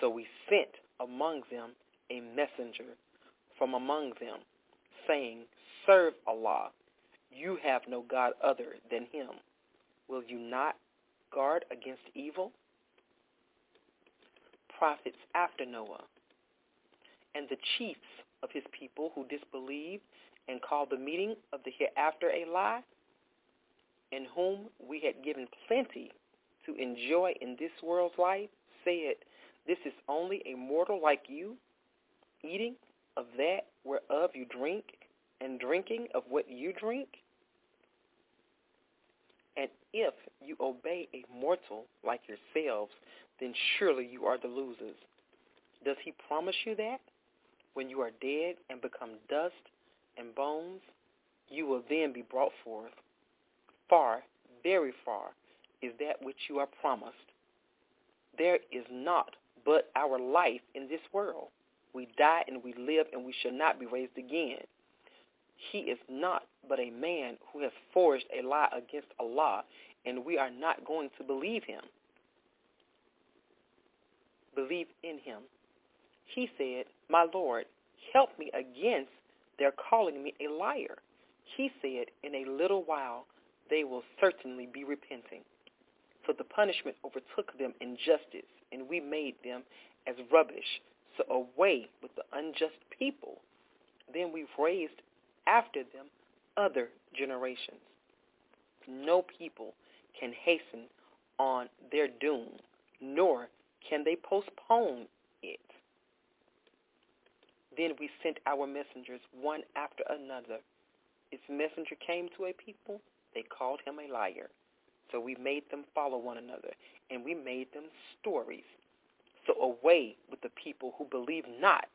So we sent among them a messenger from among them, saying, Serve Allah. You have no God other than him. Will you not guard against evil? Prophets after Noah and the chiefs of his people who disbelieved and called the meeting of the hereafter a lie, in whom we had given plenty to enjoy in this world's life, said, This is only a mortal like you, eating of that whereof you drink, and drinking of what you drink? And if you obey a mortal like yourselves, then surely you are the losers. Does he promise you that? When you are dead and become dust and bones, you will then be brought forth. Far, very far, is that which you are promised. There is not but our life in this world. We die and we live and we shall not be raised again. He is not but a man who has forged a lie against Allah, and we are not going to believe him. Believe in him. He said, My Lord, help me against their calling me a liar. He said, In a little while they will certainly be repenting. So the punishment overtook them in justice, and we made them as rubbish. So away with the unjust people. Then we raised after them other generations. No people can hasten on their doom, nor can they postpone it. Then we sent our messengers one after another. Its messenger came to a people, they called him a liar. So we made them follow one another, and we made them stories. So away with the people who believe not.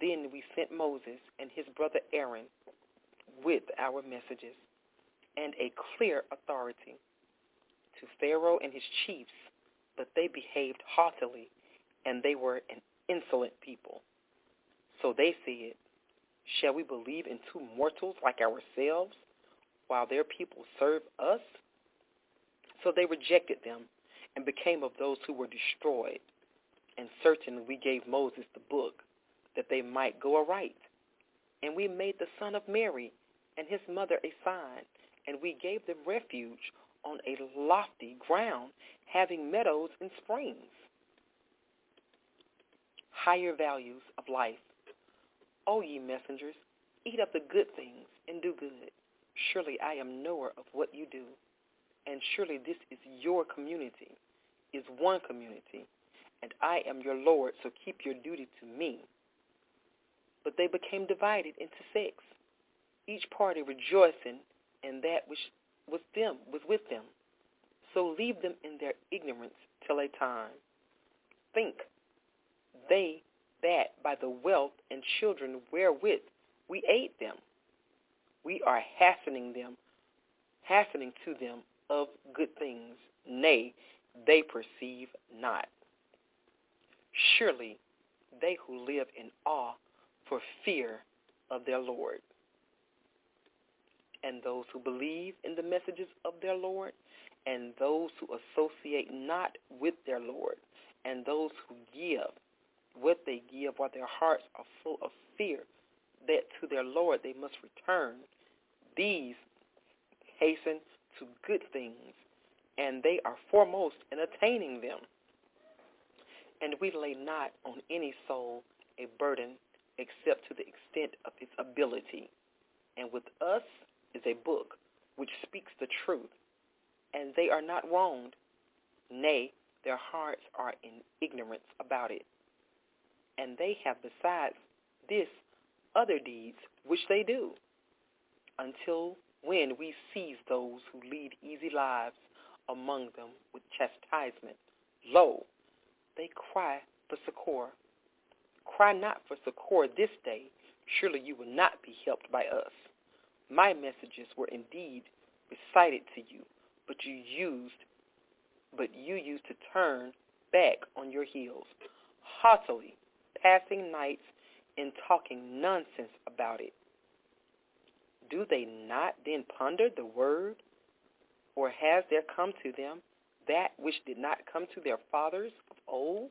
Then we sent Moses and his brother Aaron with our messages and a clear authority to Pharaoh and his chiefs, but they behaved haughtily, and they were an insolent people. So they said, Shall we believe in two mortals like ourselves, while their people serve us? So they rejected them and became of those who were destroyed. And certainly we gave Moses the book, that they might go aright. And we made the son of Mary and his mother a sign, and we gave them refuge on a lofty ground, having meadows and springs. Higher values of life. O ye messengers, eat up the good things and do good. Surely I am knower of what you do, and surely this is your community, is one community, and I am your Lord, so keep your duty to me. But they became divided into sects, each party rejoicing in that which was them was with them. So leave them in their ignorance till a time. Think they that by the wealth and children wherewith we aid them, we are hastening them, hastening to them of good things. Nay, they perceive not. Surely they who live in awe for fear of their Lord and those who believe in the messages of their Lord, and those who associate not with their Lord, and those who give what they give while their hearts are full of fear that to their Lord they must return. These hasten to good things, and they are foremost in attaining them. And we lay not on any soul a burden except to the extent of its ability. And with us is a book which speaks the truth, and they are not wronged. Nay, their hearts are in ignorance about it. And they have besides this other deeds which they do, until when we seize those who lead easy lives among them with chastisement. Lo, they cry for succor. Cry not for succor this day. Surely you will not be helped by us. My messages were indeed recited to you, but you used but you used to turn back on your heels, haughtily passing nights and talking nonsense about it. Do they not then ponder the word? Or has there come to them that which did not come to their fathers of old?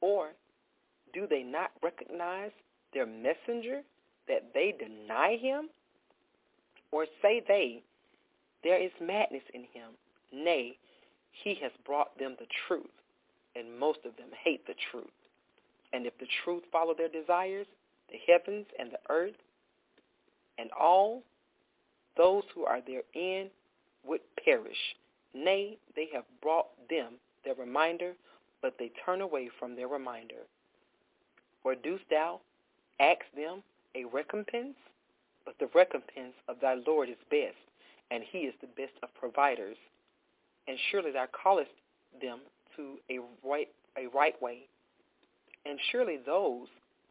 Or do they not recognize their messenger that they deny him? Or say they, there is madness in him. Nay, he has brought them the truth, and most of them hate the truth. And if the truth follow their desires, the heavens and the earth and all those who are therein would perish. Nay, they have brought them their reminder, but they turn away from their reminder. Or dost thou ask them a recompense? But the recompense of thy Lord is best, and he is the best of providers. And surely thou callest them to a right, a right way. And surely those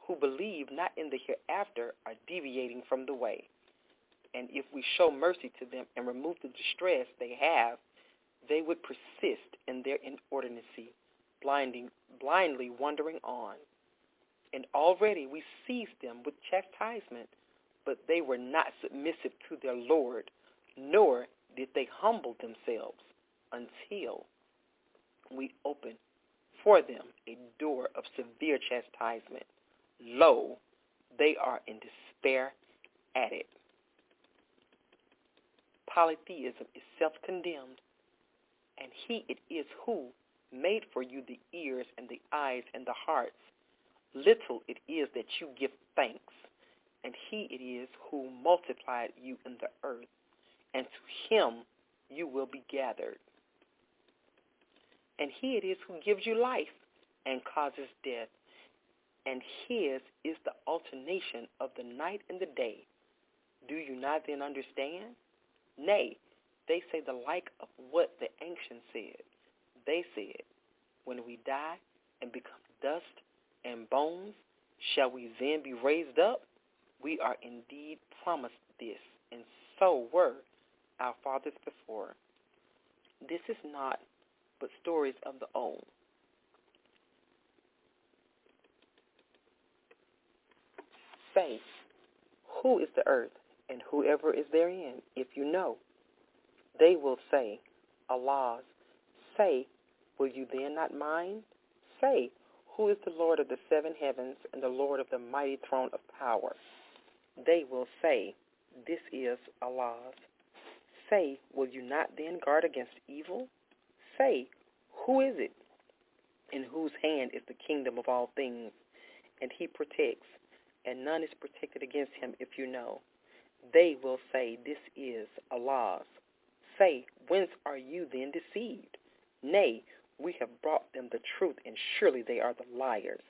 who believe not in the hereafter are deviating from the way. And if we show mercy to them and remove the distress they have, they would persist in their inordinacy, blinding, blindly wandering on. And already we seized them with chastisement but they were not submissive to their Lord, nor did they humble themselves until we opened for them a door of severe chastisement. Lo, they are in despair at it. Polytheism is self-condemned, and he it is who made for you the ears and the eyes and the hearts. Little it is that you give thanks and he it is who multiplied you in the earth, and to him you will be gathered. And he it is who gives you life and causes death, and his is the alternation of the night and the day. Do you not then understand? Nay, they say the like of what the ancients said. They said, when we die and become dust and bones, shall we then be raised up? We are indeed promised this, and so were our fathers before. This is not but stories of the old. Say, who is the earth and whoever is therein, if you know? They will say, Allah's. Say, will you then not mind? Say, who is the Lord of the seven heavens and the Lord of the mighty throne of power? They will say, this is Allah's. Say, will you not then guard against evil? Say, who is it in whose hand is the kingdom of all things? And he protects, and none is protected against him if you know. They will say, this is Allah's. Say, whence are you then deceived? Nay, we have brought them the truth, and surely they are the liars.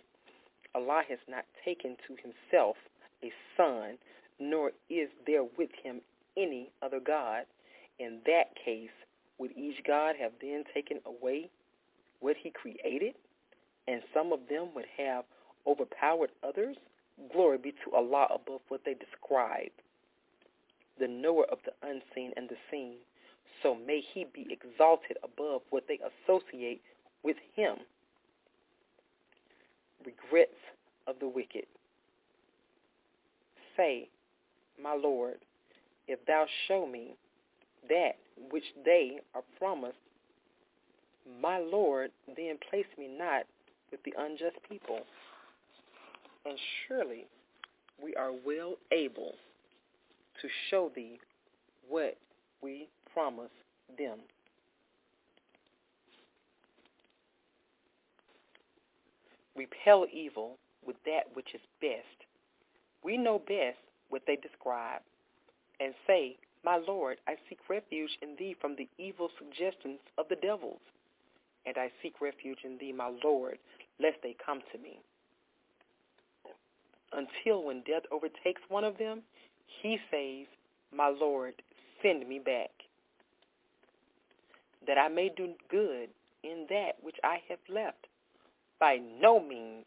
Allah has not taken to himself a son, nor is there with him any other God. In that case, would each God have then taken away what he created, and some of them would have overpowered others? Glory be to Allah above what they describe, the knower of the unseen and the seen. So may he be exalted above what they associate with him. Regrets of the wicked. Say, my Lord, if thou show me that which they are promised, my Lord, then place me not with the unjust people. And surely we are well able to show thee what we promise them. Repel evil with that which is best. We know best what they describe and say, My Lord, I seek refuge in thee from the evil suggestions of the devils. And I seek refuge in thee, my Lord, lest they come to me. Until when death overtakes one of them, he says, My Lord, send me back that I may do good in that which I have left. By no means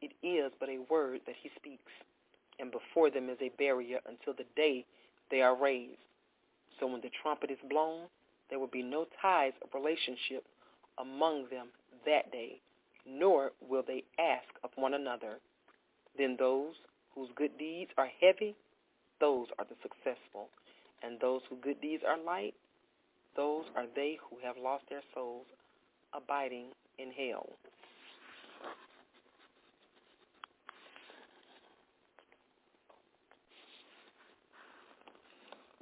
it is but a word that he speaks, and before them is a barrier until the day they are raised. So when the trumpet is blown, there will be no ties of relationship among them that day, nor will they ask of one another. Then those whose good deeds are heavy, those are the successful, and those whose good deeds are light, those are they who have lost their souls abiding in hell.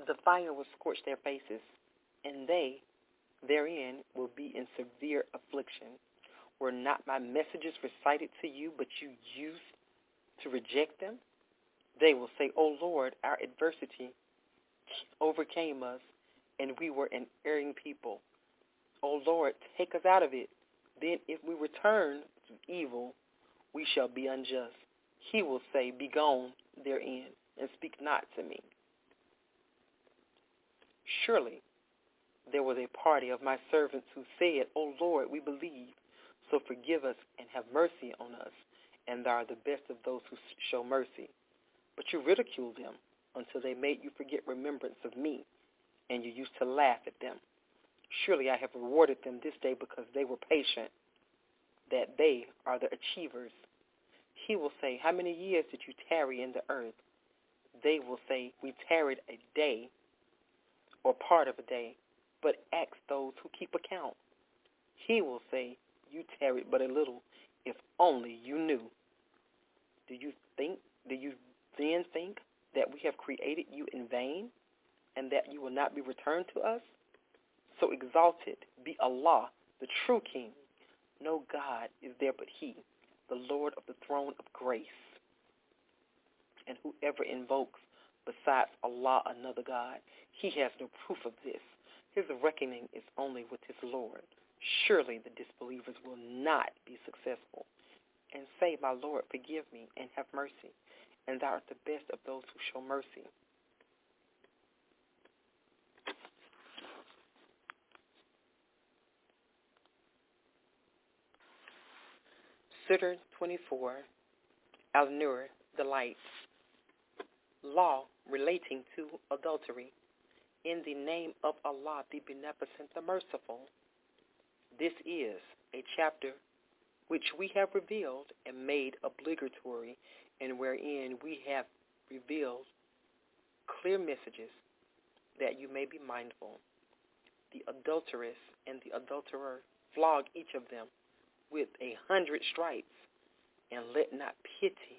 The fire will scorch their faces, and they therein will be in severe affliction. Were not my messages recited to you, but you used to reject them? They will say, O Lord, our adversity overcame us, and we were an erring people. O Lord, take us out of it. Then if we return to evil, we shall be unjust. He will say, Begone therein, and speak not to me. Surely there was a party of my servants who said, O Lord, we believe, so forgive us and have mercy on us, and thou art the best of those who show mercy. But you ridiculed them until they made you forget remembrance of me and you used to laugh at them. Surely I have rewarded them this day because they were patient, that they are the achievers. He will say, How many years did you tarry in the earth? They will say, We tarried a day or part of a day, but ask those who keep account. He will say, You tarried but a little, if only you knew. Do you think, do you then think that we have created you in vain? and that you will not be returned to us? So exalted be Allah, the true King. No God is there but he, the Lord of the throne of grace. And whoever invokes besides Allah another God, he has no proof of this. His reckoning is only with his Lord. Surely the disbelievers will not be successful. and say, My Lord, forgive me and have mercy, and thou art the best of those who show mercy. Surah 24, Al-Nur, the light. Law relating to adultery. In the name of Allah, the Beneficent, the Merciful. This is a chapter which we have revealed and made obligatory and wherein we have revealed clear messages that you may be mindful. The adulteress and the adulterer flog each of them with a hundred stripes, and let not pity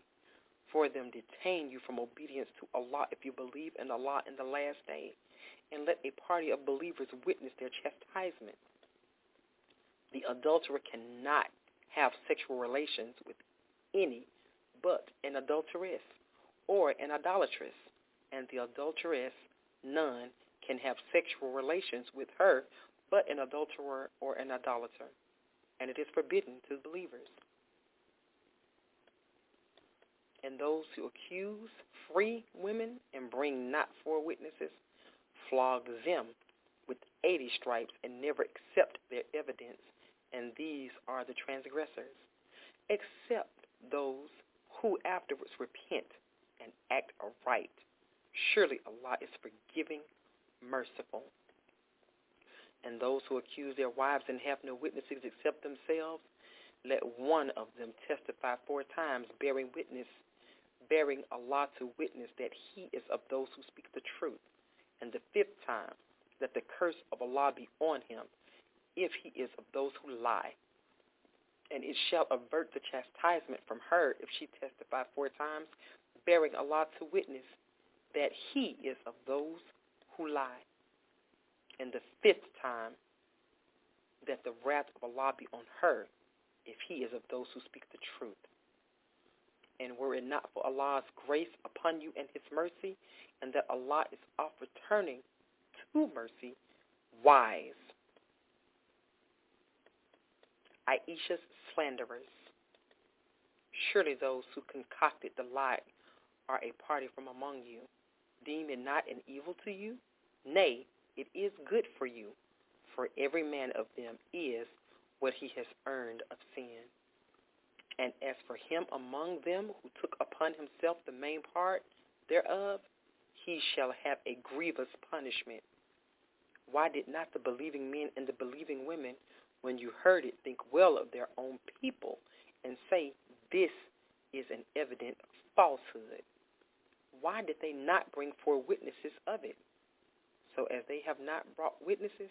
for them detain you from obedience to Allah if you believe in Allah in the last day, and let a party of believers witness their chastisement. The adulterer cannot have sexual relations with any but an adulteress or an idolatress, and the adulteress, none, can have sexual relations with her but an adulterer or an idolater, and it is forbidden to believers. And those who accuse free women and bring not four witnesses, flog them with eighty stripes and never accept their evidence and these are the transgressors, except those who afterwards repent and act aright. Surely Allah is forgiving, merciful. And those who accuse their wives and have no witnesses except themselves, let one of them testify four times, bearing witness, bearing Allah to witness that he is of those who speak the truth. And the fifth time, that the curse of Allah be on him, if he is of those who lie. And it shall avert the chastisement from her if she testify four times, bearing Allah to witness that he is of those who lie. And the fifth time, that the wrath of Allah be on her if he is of those who speak the truth. And were it not for Allah's grace upon you and his mercy, and that Allah is oft returning to mercy, wise Aisha's slanderers. Surely those who concocted the lie are a party from among you. Deem it not an evil to you? Nay, it is good for you, for every man of them is what he has earned of sin. And as for him among them who took upon himself the main part thereof, he shall have a grievous punishment. Why did not the believing men and the believing women when you heard it, think well of their own people and say, this is an evident falsehood. Why did they not bring forth witnesses of it? So as they have not brought witnesses,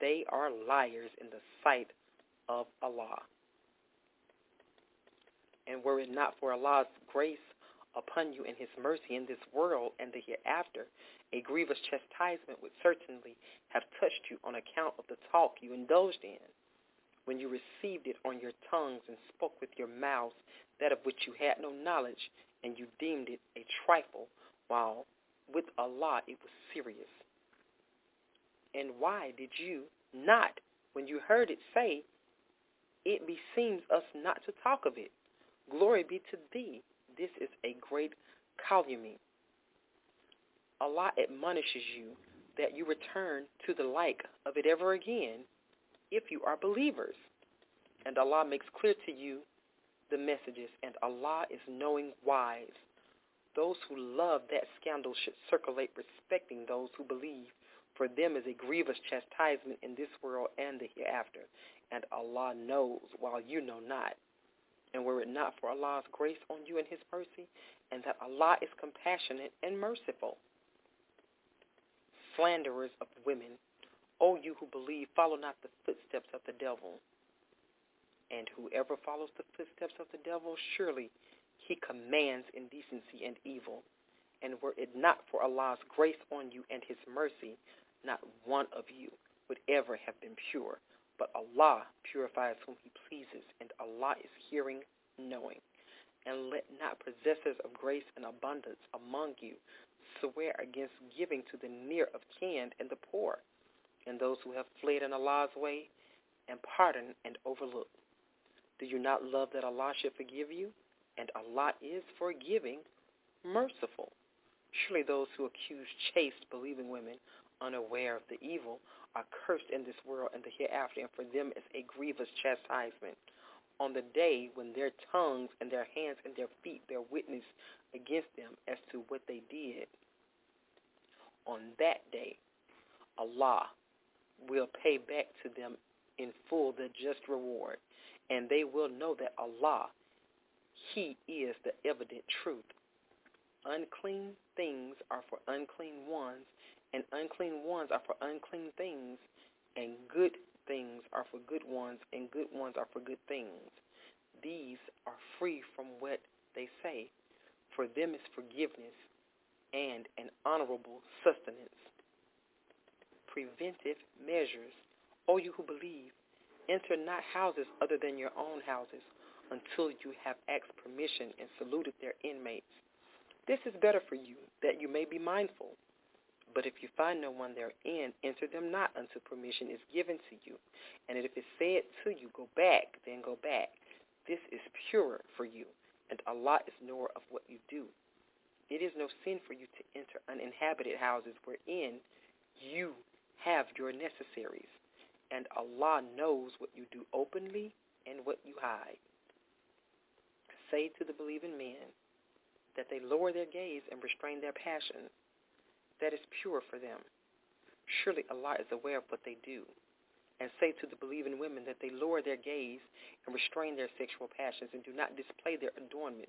they are liars in the sight of Allah. And were it not for Allah's grace upon you and his mercy in this world and the hereafter, a grievous chastisement would certainly have touched you on account of the talk you indulged in, when you received it on your tongues and spoke with your mouths that of which you had no knowledge, and you deemed it a trifle, while with Allah it was serious. And why did you not, when you heard it, say, It beseems us not to talk of it? Glory be to thee. This is a great calumny. Allah admonishes you that you return to the like of it ever again if you are believers. And Allah makes clear to you the messages, and Allah is knowing wise. Those who love that scandal should circulate respecting those who believe, for them is a grievous chastisement in this world and the hereafter, and Allah knows while you know not. And were it not for Allah's grace on you and his mercy, and that Allah is compassionate and merciful. Slanderers of women, O you who believe, follow not the footsteps of the devil. And whoever follows the footsteps of the devil, surely he commands indecency and evil. And were it not for Allah's grace on you and his mercy, not one of you would ever have been pure. But Allah purifies whom he pleases, and Allah is hearing, knowing. And let not possessors of grace and abundance among you swear against giving to the near of kin and the poor, and those who have fled in Allah's way, and pardon and overlook. Do you not love that Allah should forgive you? And Allah is forgiving, merciful. Surely those who accuse chaste, believing women, unaware of the evil, are cursed in this world and the hereafter, and for them is a grievous chastisement. On the day when their tongues and their hands and their feet bear witness against them as to what they did, on that day, Allah will pay back to them in full the just reward, and they will know that Allah, He is the evident truth. Unclean things are for unclean ones, and unclean ones are for unclean things, and good things are for good ones, and good ones are for good things. These are free from what they say. For them is forgiveness and an honorable sustenance. Preventive measures. O you who believe, enter not houses other than your own houses until you have asked permission and saluted their inmates. This is better for you, that you may be mindful. But if you find no one therein, enter them not until permission is given to you. And if it is said to you, go back, then go back. This is purer for you, and Allah is knower of what you do. It is no sin for you to enter uninhabited houses wherein you have your necessaries, and Allah knows what you do openly and what you hide. Say to the believing men that they lower their gaze and restrain their passion. That is pure for them. Surely Allah is aware of what they do. And say to the believing women that they lower their gaze and restrain their sexual passions and do not display their adornment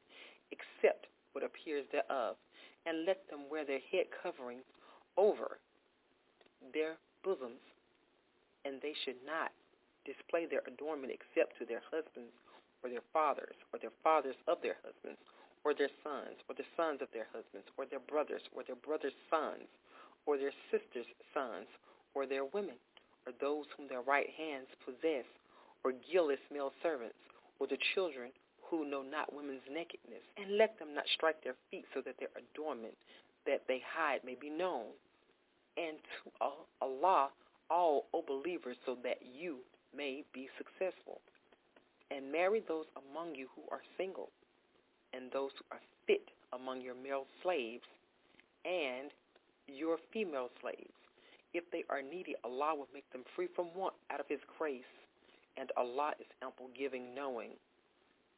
except what appears thereof, and let them wear their head coverings over their bosoms, and they should not display their adornment except to their husbands or their fathers or their fathers of their husbands or their sons or the sons of their husbands or their brothers or their brothers' sons or their sisters' sons or their women or those whom their right hands possess or guiltless male servants or the children who know not women's nakedness. And let them not strike their feet so that their adornment that they hide may be known. And to Allah all, O believers, so that you may be successful. And marry those among you who are single, and those who are fit among your male slaves, and your female slaves. If they are needy, Allah will make them free from want out of his grace, and Allah is ample giving, knowing.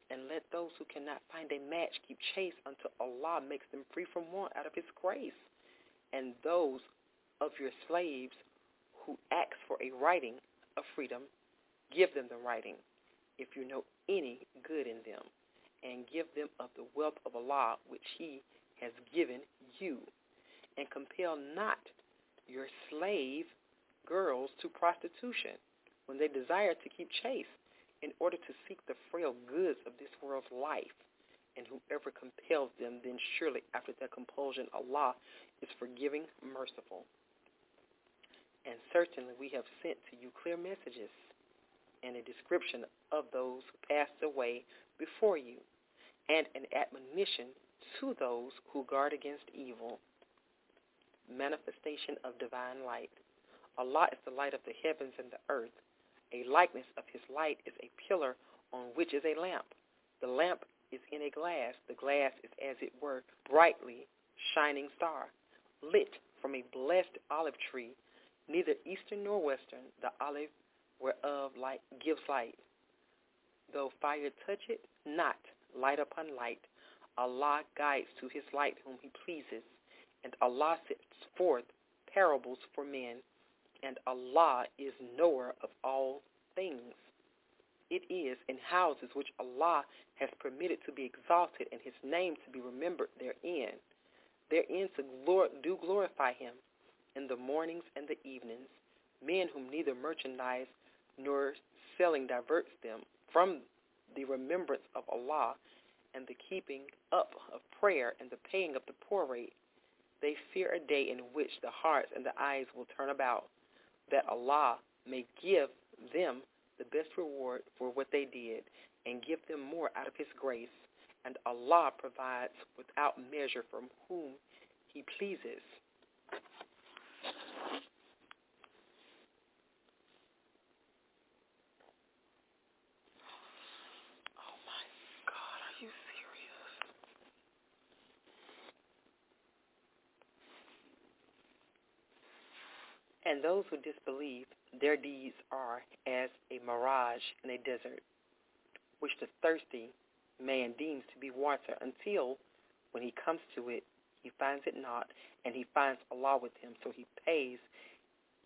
And let those who cannot find a match keep chase until Allah makes them free from want out of his grace. And those of your slaves who ask for a writing of freedom, give them the writing, if you know any good in them, and give them of the wealth of Allah which he has given you, and compel not your slave girls to prostitution when they desire to keep chaste in order to seek the frail goods of this world's life. And whoever compels them, then surely after their compulsion, Allah is forgiving, merciful. And certainly we have sent to you clear messages and a description of those who passed away before you, and an admonition to those who guard against evil. Manifestation of divine light. Allah is the light of the heavens and the earth. A likeness of his light is a pillar on which is a lamp. The lamp is in a glass. The glass is as it were brightly shining star, lit from a blessed olive tree neither eastern nor western, the olive whereof light gives light. Though fire touch it not, light upon light, Allah guides to his light whom he pleases, and Allah sets forth parables for men, and Allah is knower of all things. It is in houses which Allah has permitted to be exalted and his name to be remembered therein. Therein to glor- do glorify him in the mornings and the evenings, men whom neither merchandise nor selling diverts them from the remembrance of Allah and the keeping up of prayer and the paying of the poor rate. They fear a day in which the hearts and the eyes will turn about, that Allah may give them the best reward for what they did and give them more out of his grace. And Allah provides without measure from whom he pleases. And those who disbelieve, their deeds are as a mirage in a desert, which the thirsty man deems to be water until when he comes to it, he finds it not, and he finds Allah with him, so he pays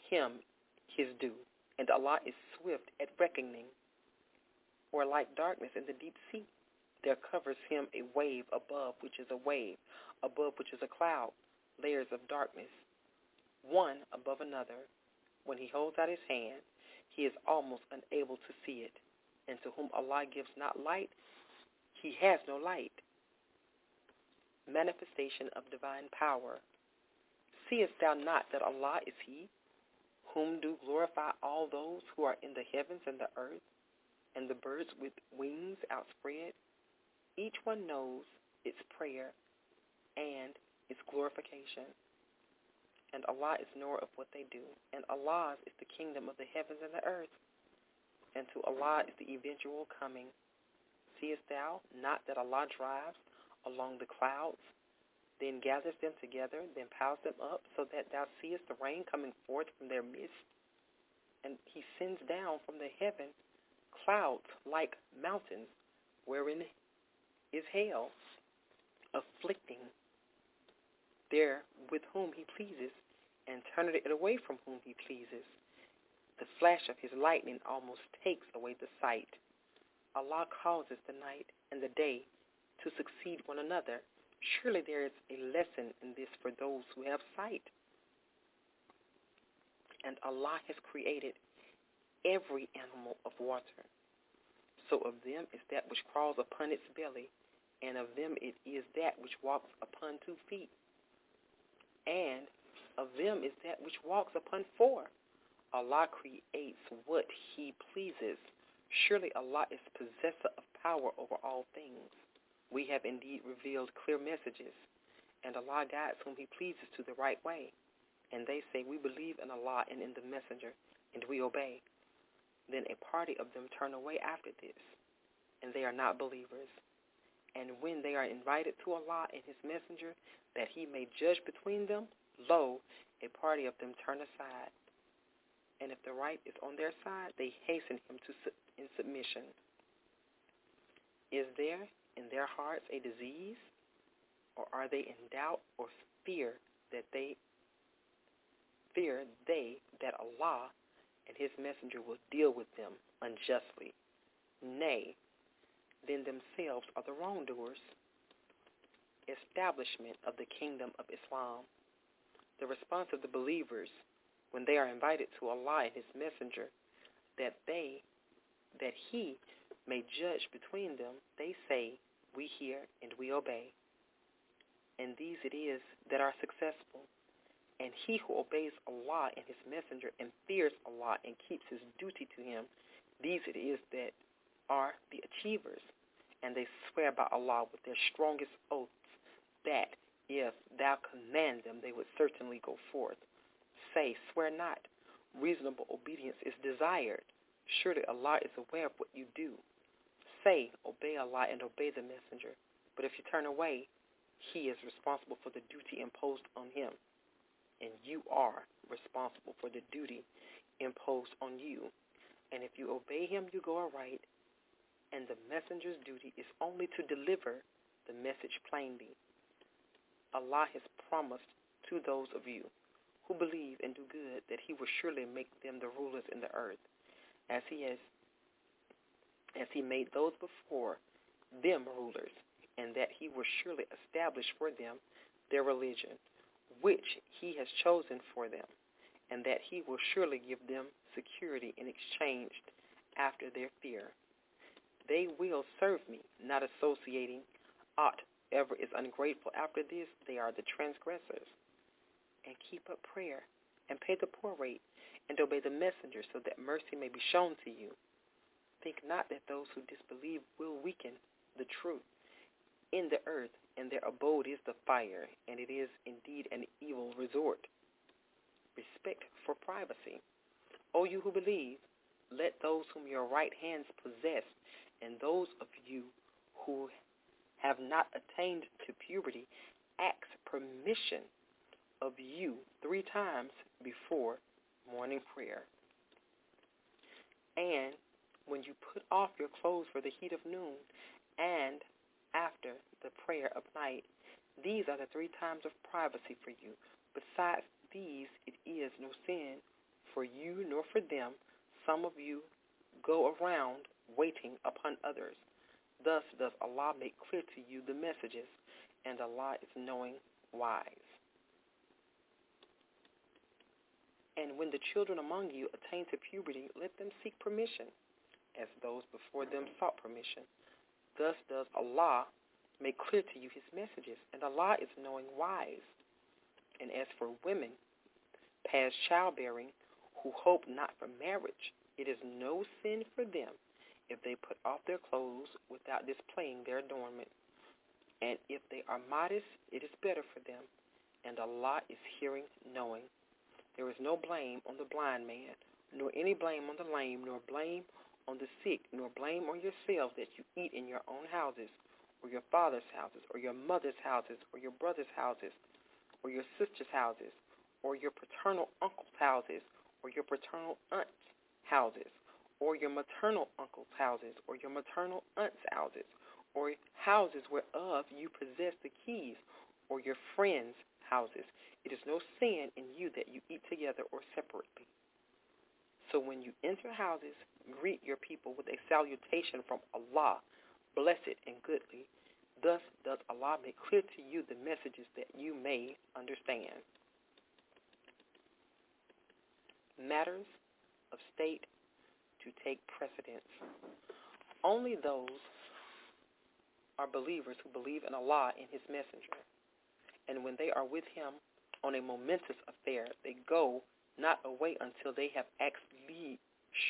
him his due. And Allah is swift at reckoning, or like darkness in the deep sea. There covers him a wave above, which is a wave, above which is a cloud, layers of darkness, one above another. When he holds out his hand, he is almost unable to see it. And to whom Allah gives not light, he has no light. Manifestation of divine power. Seest thou not that Allah is he, whom do glorify all those who are in the heavens and the earth, and the birds with wings outspread? Each one knows its prayer and its glorification. And Allah is knower of what they do. And Allah is the kingdom of the heavens and the earth. And to Allah is the eventual coming. Seest thou not that Allah drives along the clouds, then gathers them together, then piles them up, so that thou seest the rain coming forth from their midst? And he sends down from the heaven clouds like mountains, wherein is hail, afflicting there with whom he pleases, and turneth it away from whom he pleases. The flash of his lightning almost takes away the sight. Allah causes the night and the day to succeed one another. Surely there is a lesson in this for those who have sight. And Allah has created every animal of water. So of them is that which crawls upon its belly, and of them it is that which walks upon two feet, and of them is that which walks upon four. Allah creates what he pleases. Surely Allah is possessor of power over all things. We have indeed revealed clear messages, and Allah guides whom he pleases to the right way. And they say, we believe in Allah and in the messenger, and we obey. Then a party of them turn away after this, and they are not believers. And when they are invited to Allah and his messenger, that he may judge between them, lo, a party of them turn aside. And if the right is on their side, they hasten him to in submission. Is there in their hearts a disease, or are they in doubt or fear that they fear they that Allah and his messenger will deal with them unjustly? Nay, then themselves are the wrongdoers establishment of the kingdom of Islam. The response of the believers when they are invited to Allah and his messenger that they that he may judge between them, they say, We hear and we obey. And these it is that are successful. And he who obeys Allah and his messenger and fears Allah and keeps his duty to him, these it is that are the achievers. And they swear by Allah with their strongest oaths that if thou command them, they would certainly go forth. Say, swear not. Reasonable obedience is desired. Surely Allah is aware of what you do. Say, obey Allah and obey the messenger. But if you turn away, he is responsible for the duty imposed on him. And you are responsible for the duty imposed on you. And if you obey him, you go aright. And the messenger's duty is only to deliver the message plainly. Allah has promised to those of you who believe and do good that he will surely make them the rulers in the earth as he has as he made those before them rulers and that he will surely establish for them their religion which he has chosen for them and that he will surely give them security in exchange after their fear they will serve me not associating aught ever is ungrateful after this, they are the transgressors. And keep up prayer and pay the poor rate and obey the messenger so that mercy may be shown to you. Think not that those who disbelieve will weaken the truth in the earth, and their abode is the fire, and it is indeed an evil resort. Respect for privacy. O you who believe, let those whom your right hands possess, and those of you who have not attained to puberty asks permission of you three times before morning prayer. And when you put off your clothes for the heat of noon and after the prayer of night, these are the three times of privacy for you. Besides these, it is no sin for you nor for them. Some of you go around waiting upon others. Thus does Allah make clear to you the messages, and Allah is knowing wise. And when the children among you attain to puberty, let them seek permission, as those before them sought permission. Thus does Allah make clear to you his messages, and Allah is knowing wise. And as for women past childbearing who hope not for marriage, it is no sin for them if they put off their clothes without displaying their adornment. And if they are modest, it is better for them. And Allah is hearing, knowing. There is no blame on the blind man, nor any blame on the lame, nor blame on the sick, nor blame on yourselves that you eat in your own houses, or your father's houses, or your mother's houses, or your brother's houses, or your sister's houses, or your paternal uncle's houses, or your paternal aunt's houses, or your maternal uncle's houses, or your maternal aunt's houses, or houses whereof you possess the keys, or your friends' houses. It is no sin in you that you eat together or separately. So when you enter houses, greet your people with a salutation from Allah, blessed and goodly. Thus does Allah make clear to you the messages that you may understand. Matters of state to take precedence. Only those are believers who believe in Allah and his messenger. And when they are with him on a momentous affair, they go not away until they have asked leave.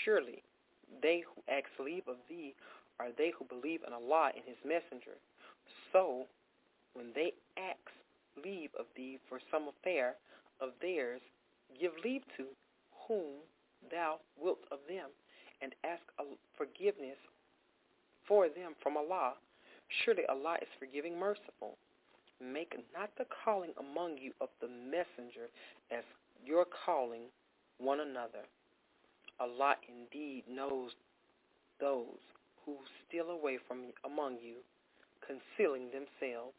Surely they who ask leave of thee are they who believe in Allah and his messenger. So when they ask leave of thee for some affair of theirs, give leave to whom thou wilt of them, and ask forgiveness for them from Allah. Surely Allah is forgiving merciful. Make not the calling among you of the messenger as your calling one another. Allah indeed knows those who steal away from among you, concealing themselves.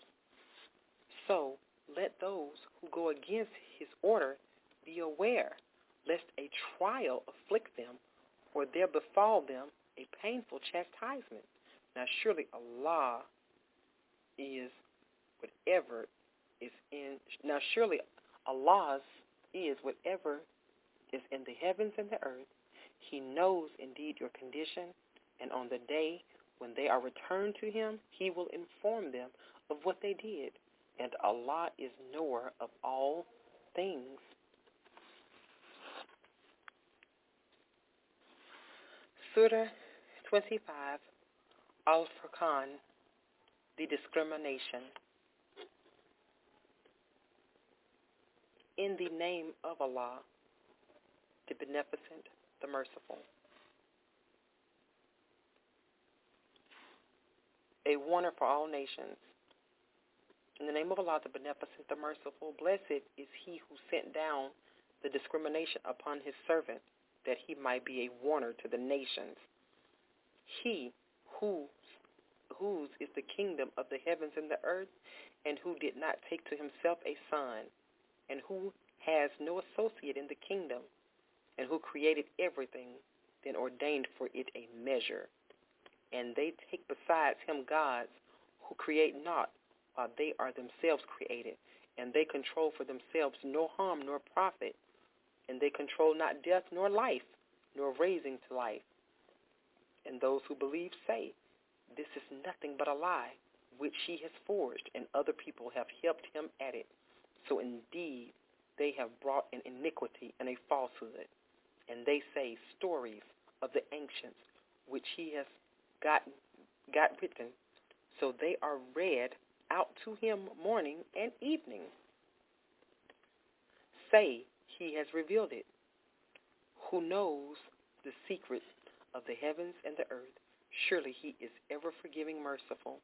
So let those who go against his order be aware, lest a trial afflict them, or there befall them a painful chastisement. Now surely Allah is whatever is in now surely Allah's is whatever is in the heavens and the earth. He knows indeed your condition, and on the day when they are returned to him, he will inform them of what they did. And Allah is knower of all things. Surah 25, Al-Furqan, the discrimination. In the name of Allah, the beneficent, the merciful. A warner for all nations. In the name of Allah, the beneficent, the merciful, blessed is he who sent down the discrimination upon his servant that he might be a warner to the nations. He whose, whose is the kingdom of the heavens and the earth, and who did not take to himself a son, and who has no associate in the kingdom, and who created everything, then ordained for it a measure. And they take besides him gods who create not, while they are themselves created, and they control for themselves no harm nor profit, and they control not death nor life, nor raising to life. And those who believe say, this is nothing but a lie, which he has forged, and other people have helped him at it. So indeed, they have brought an iniquity and a falsehood. And they say stories of the ancients, which he has got, got written. So they are read out to him morning and evening. Say, he has revealed it. Who knows the secrets of the heavens and the earth? Surely he is ever forgiving, merciful.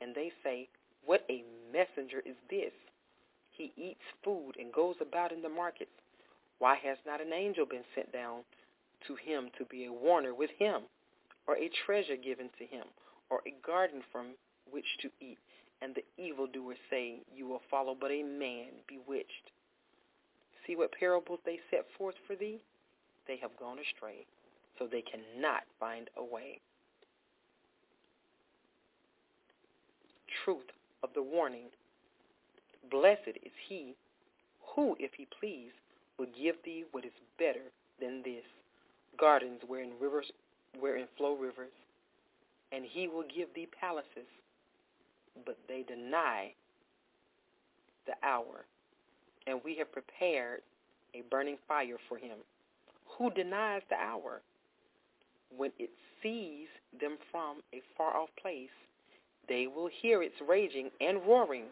And they say, What a messenger is this? He eats food and goes about in the markets Why has not an angel been sent down to him to be a warner with him, or a treasure given to him, or a garden from which to eat? And the evildoers say, You will follow but a man bewitched. See what parables they set forth for thee? They have gone astray, so they cannot find a way. Truth of the warning. Blessed is he who, if he please, will give thee what is better than this, gardens wherein rivers wherein flow rivers, and he will give thee palaces, but they deny the hour, and we have prepared a burning fire for him. Who denies the hour? When it sees them from a far off place, they will hear its raging and roaring,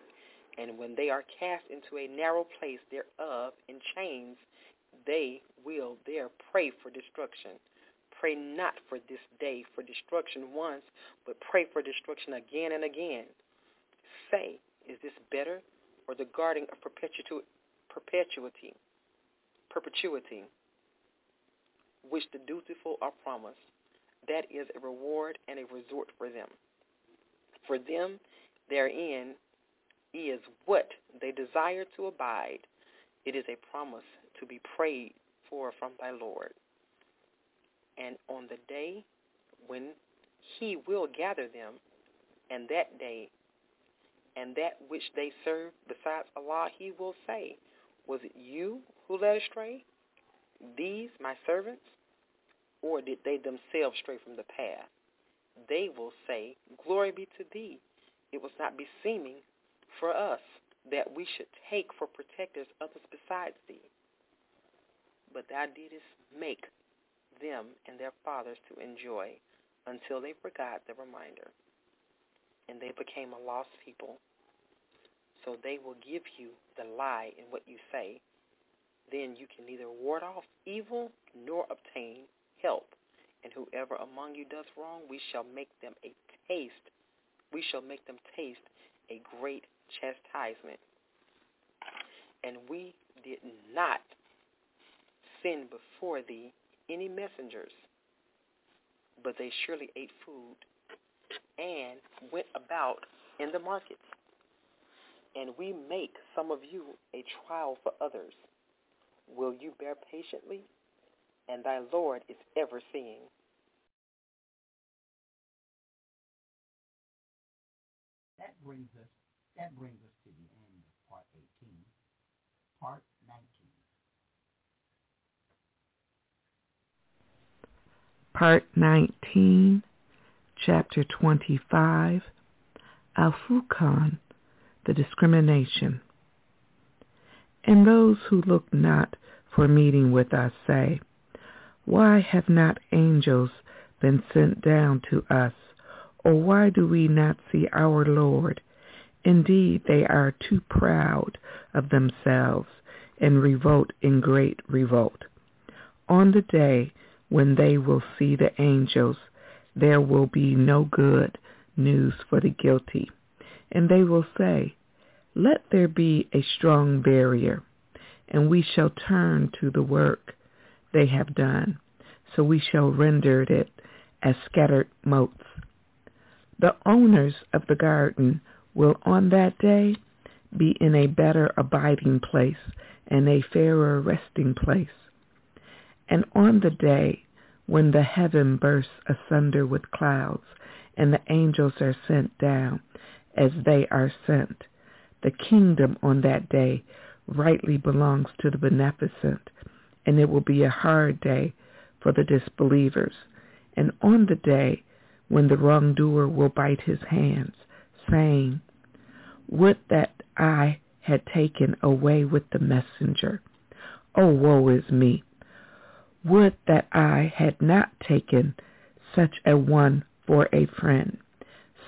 and when they are cast into a narrow place thereof in chains, they will there pray for destruction. Pray not for this day for destruction once, but pray for destruction again and again. Say, is this better or the guarding of perpetuity, perpetuity, perpetuity, which the dutiful are promised? That is a reward and a resort for them. For them therein is what they desire to abide. It is a promise to be prayed for from thy Lord. And on the day when he will gather them, and that day, and that which they serve besides Allah, he will say, Was it you who led astray? These, my servants? Or did they themselves stray from the path? They will say, Glory be to thee. It was not beseeming for us that we should take for protectors others besides thee. But thou didst make them and their fathers to enjoy until they forgot the reminder. And they became a lost people. So they will give you the lie in what you say. Then you can neither ward off evil nor obtain help. And whoever among you does wrong, we shall make them a taste. We shall make them taste a great chastisement. And we did not send before thee any messengers, but they surely ate food and went about in the markets. And we make some of you a trial for others. Will you bear patiently? And thy Lord is ever seeing. That brings us that brings us to the end of part 18. Part 19. Part 19, Chapter 25, Al-Furqan, the discrimination. And those who look not for meeting with us say, Why have not angels been sent down to us? Or why do we not see our Lord? Indeed, they are too proud of themselves and revolt in great revolt. On the day when they will see the angels, there will be no good news for the guilty. And they will say, Let there be a strong barrier, and we shall turn to the work they have done, so we shall render it as scattered motes. The owners of the garden will on that day be in a better abiding place and a fairer resting place. And on the day when the heaven bursts asunder with clouds and the angels are sent down as they are sent, the kingdom on that day rightly belongs to the beneficent, and it will be a hard day for the disbelievers. And on the day when the wrongdoer will bite his hands, saying, Would that I had taken away with the messenger. Oh, woe is me! Would that I had not taken such a one for a friend.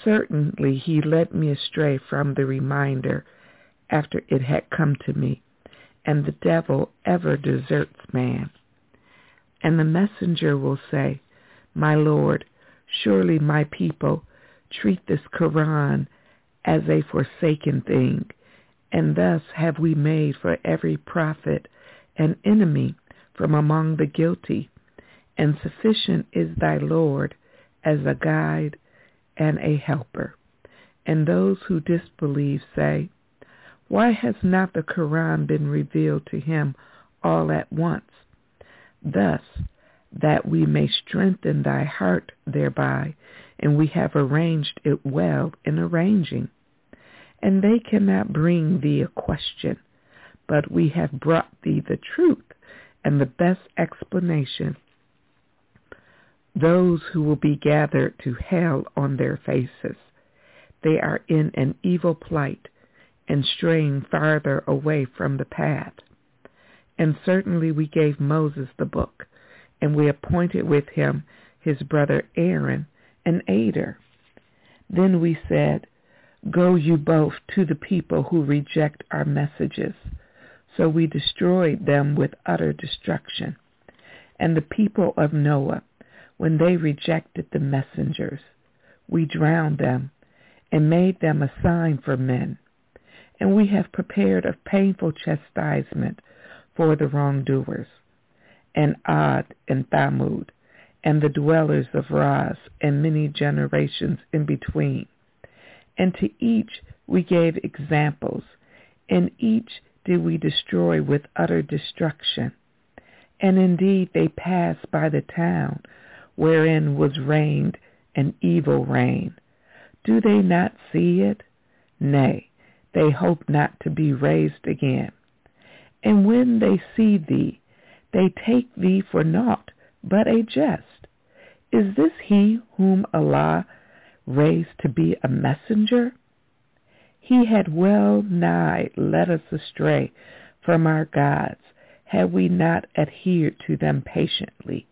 Certainly he led me astray from the reminder after it had come to me, and the devil ever deserts man. And the messenger will say, My Lord, surely my people treat this Quran as a forsaken thing, and thus have we made for every prophet an enemy from among the guilty, and sufficient is thy Lord as a guide and a helper. And those who disbelieve say, Why has not the Quran been revealed to him all at once? Thus, that we may strengthen thy heart thereby, and we have arranged it well in arranging. And they cannot bring thee a question, but we have brought thee the truth and the best explanation. Those who will be gathered to hell on their faces, they are in an evil plight and straying farther away from the path. And certainly we gave Moses the book, and we appointed with him his brother Aaron, an aider. Then we said, Go you both to the people who reject our messages. So we destroyed them with utter destruction. And the people of Noah, when they rejected the messengers, we drowned them and made them a sign for men. And we have prepared a painful chastisement for the wrongdoers. And Ad and Thamud, and the dwellers of Ras, and many generations in between. And to each we gave examples, and each did we destroy with utter destruction. And indeed they passed by the town wherein was reigned an evil reign. Do they not see it? Nay, they hope not to be raised again. And when they see thee, they take thee for naught but a jest. Is this he whom Allah raised to be a messenger? He had well nigh led us astray from our gods had we not adhered to them patiently.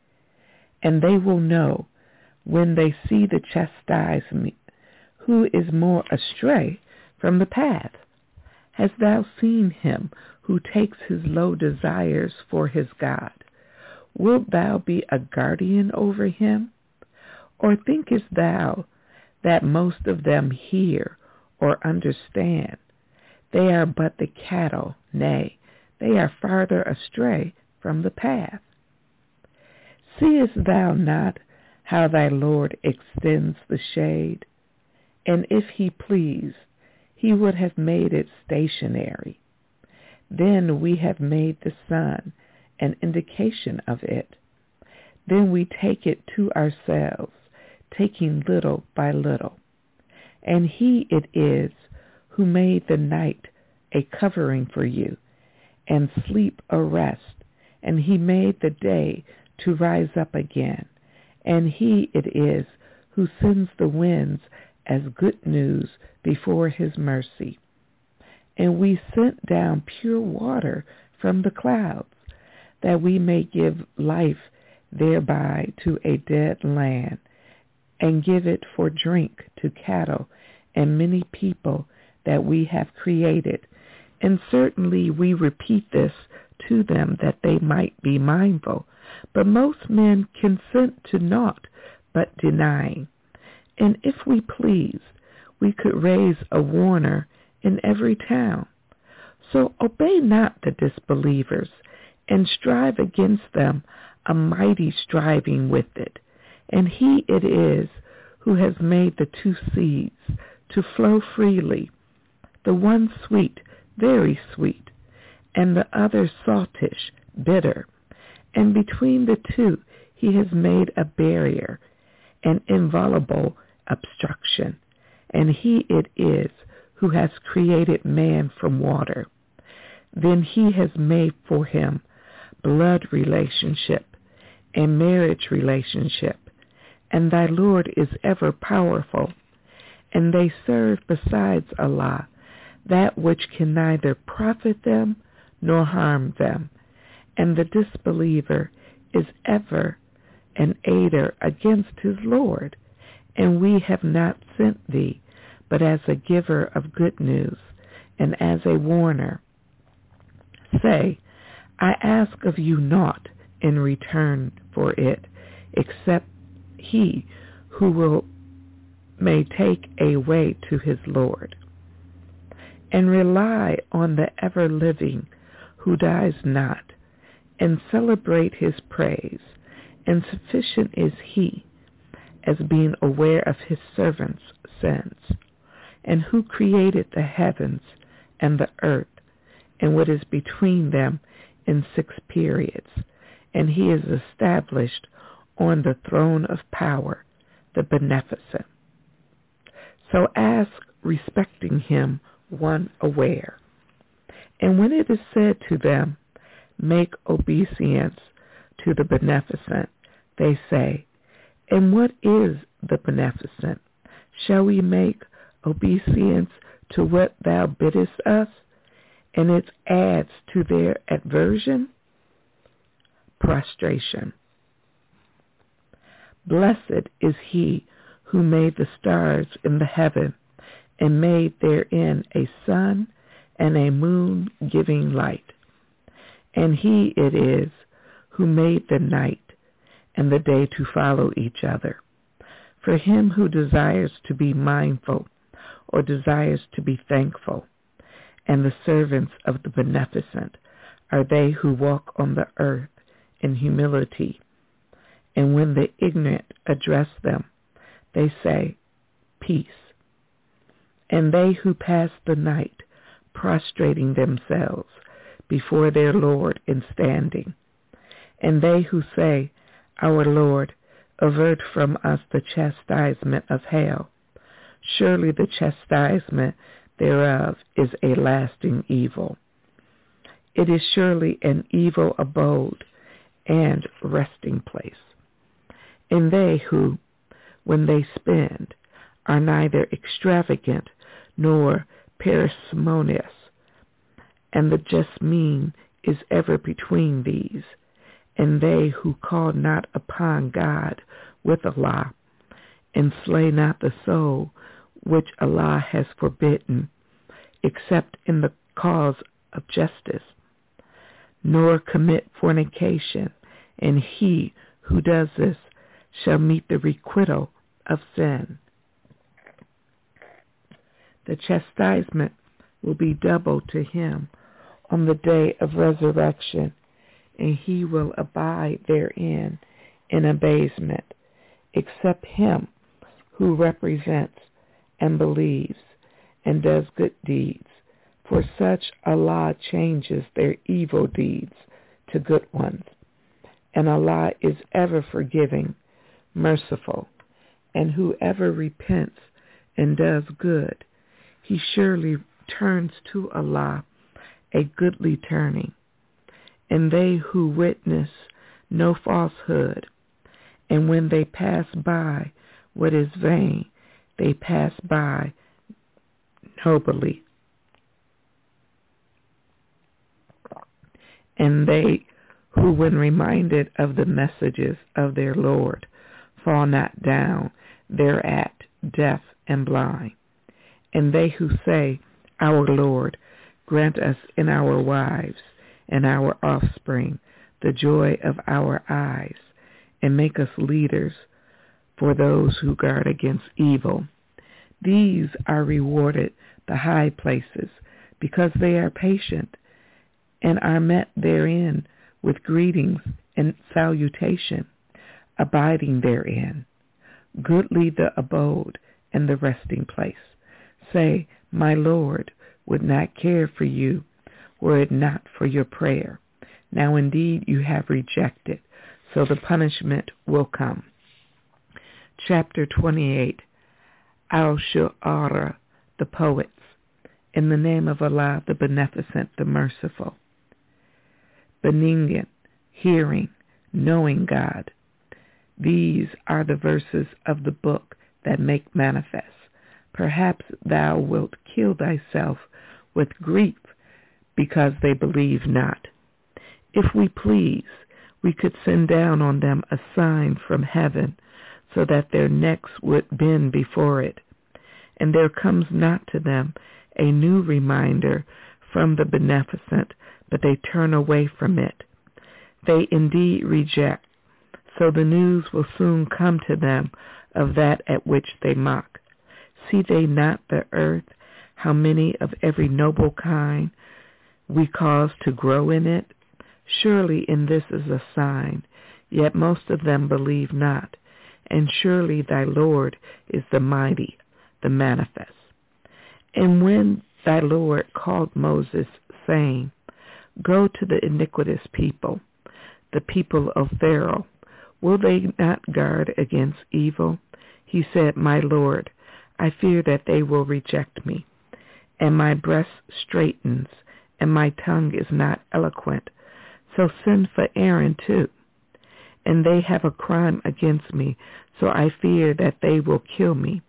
And they will know when they see the chastisement who is more astray from the path. Hast thou seen him who takes his low desires for his God? Wilt thou be a guardian over him? Or thinkest thou that most of them hear or understand? They are but the cattle, nay, they are farther astray from the path. Seest thou not how thy Lord extends the shade? And if he pleased, he would have made it stationary. Then we have made the sun an indication of it. Then we take it to ourselves, taking little by little. And he it is who made the night a covering for you, and sleep a rest, and he made the day to rise up again. And he it is who sends the winds as good news before his mercy. And we sent down pure water from the clouds, that we may give life thereby to a dead land, and give it for drink to cattle and many people that we have created. And certainly we repeat this to them that they might be mindful. But most men consent to naught but denying. And if we pleased, we could raise a warner in every town. So obey not the disbelievers, and strive against them a mighty striving with it. And he it is who has made the two seeds to flow freely, the one sweet, very sweet, and the other saltish, bitter. And between the two he has made a barrier, an inviolable obstruction. And he it is who has created man from water. Then he has made for him blood relationship and marriage relationship. And thy Lord is ever powerful. And they serve besides Allah that which can neither profit them nor harm them. And the disbeliever is ever an aider against his Lord. And we have not sent thee but as a giver of good news and as a warner. Say, I ask of you naught in return for it, except he who will may take a way to his Lord. And rely on the ever-living who dies not, and celebrate his praise, and sufficient is he as being aware of his servants' sins, and who created the heavens and the earth and what is between them in six periods, and he is established on the throne of power, the beneficent. So ask respecting him one aware. And when it is said to them, make obeisance to the beneficent, they say, and what is the beneficent? Shall we make obeisance to what thou biddest us? And it adds to their aversion? Prostration. Blessed is he who made the stars in the heaven and made therein a sun and a moon giving light. And he it is who made the night and the day to follow each other. For him who desires to be mindful or desires to be thankful, and the servants of the beneficent are they who walk on the earth in humility. And when the ignorant address them, they say, Peace. And they who pass the night prostrating themselves before their Lord in standing. And they who say, Our Lord, avert from us the chastisement of hell. Surely the chastisement thereof is a lasting evil. It is surely an evil abode and resting place. And they who, when they spend, are neither extravagant nor parsimonious, and the just mean is ever between these, and they who call not upon God with Allah, and slay not the soul which Allah has forbidden, except in the cause of justice, nor commit fornication, and he who does this shall meet the requital of sin. The chastisement will be double to him on the day of resurrection, and he will abide therein in abasement, except him who represents and believes and does good deeds. For such Allah changes their evil deeds to good ones. And Allah is ever forgiving, merciful, and whoever repents and does good, he surely turns to Allah a goodly turning. And they who witness no falsehood, and when they pass by what is vain, they pass by nobly. And they who, when reminded of the messages of their Lord, fall not down thereat deaf and blind. And they who say, Our Lord, grant us in our wives and our offspring the joy of our eyes, and make us leaders for those who guard against evil. These are rewarded the high places because they are patient and are met therein with greetings and salutation, abiding therein. Goodly the abode and the resting place. Say, my Lord would not care for you were it not for your prayer. Now indeed you have rejected, so the punishment will come. Chapter 28 Al-Shu'ara, the poets, in the name of Allah, the Beneficent, the Merciful. Benignant, hearing, knowing God. These are the verses of the book that make manifest. Perhaps thou wilt kill thyself with grief because they believe not. If we please, we could send down on them a sign from heaven so that their necks would bend before it. And there comes not to them a new reminder from the beneficent, but they turn away from it. They indeed reject, so the news will soon come to them of that at which they mock. See they not the earth, how many of every noble kind we cause to grow in it? Surely in this is a sign, yet most of them believe not. And surely thy Lord is the mighty, the manifest. And when thy Lord called Moses, saying, Go to the iniquitous people, the people of Pharaoh, will they not guard against evil? He said, My Lord, I fear that they will reject me, and my breast straitens, and my tongue is not eloquent. So send for Aaron too. And they have a crime against me, so I fear that they will kill me.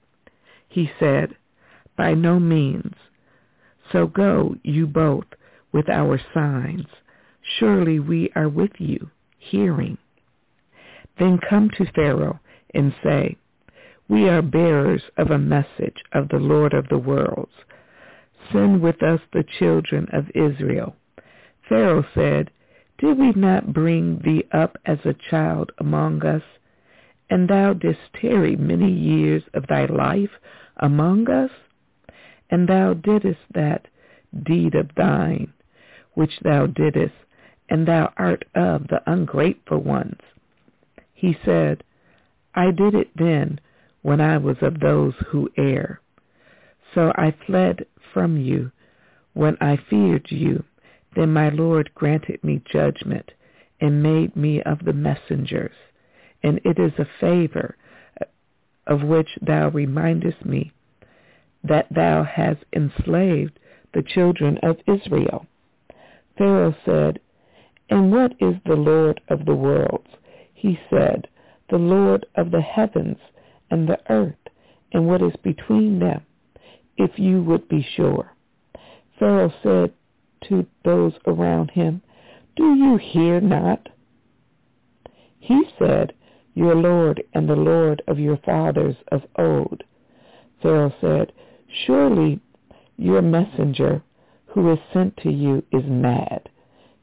He said, By no means. So go, you both, with our signs. Surely we are with you, hearing. Then come to Pharaoh and say, We are bearers of a message of the Lord of the worlds. Send with us the children of Israel. Pharaoh said, Did we not bring thee up as a child among us? And thou didst tarry many years of thy life among us? And thou didst that deed of thine, which thou didst, and thou art of the ungrateful ones. He said, I did it then when I was of those who err. So I fled from you when I feared you. Then my Lord granted me judgment and made me of the messengers. And it is a favor of which thou remindest me that thou hast enslaved the children of Israel. Pharaoh said, And what is the Lord of the worlds? He said, The Lord of the heavens and the earth, and what is between them, if you would be sure. Pharaoh said to those around him, Do you hear not? He said, Your Lord and the Lord of your fathers of old. Pharaoh said, Surely your messenger who is sent to you is mad.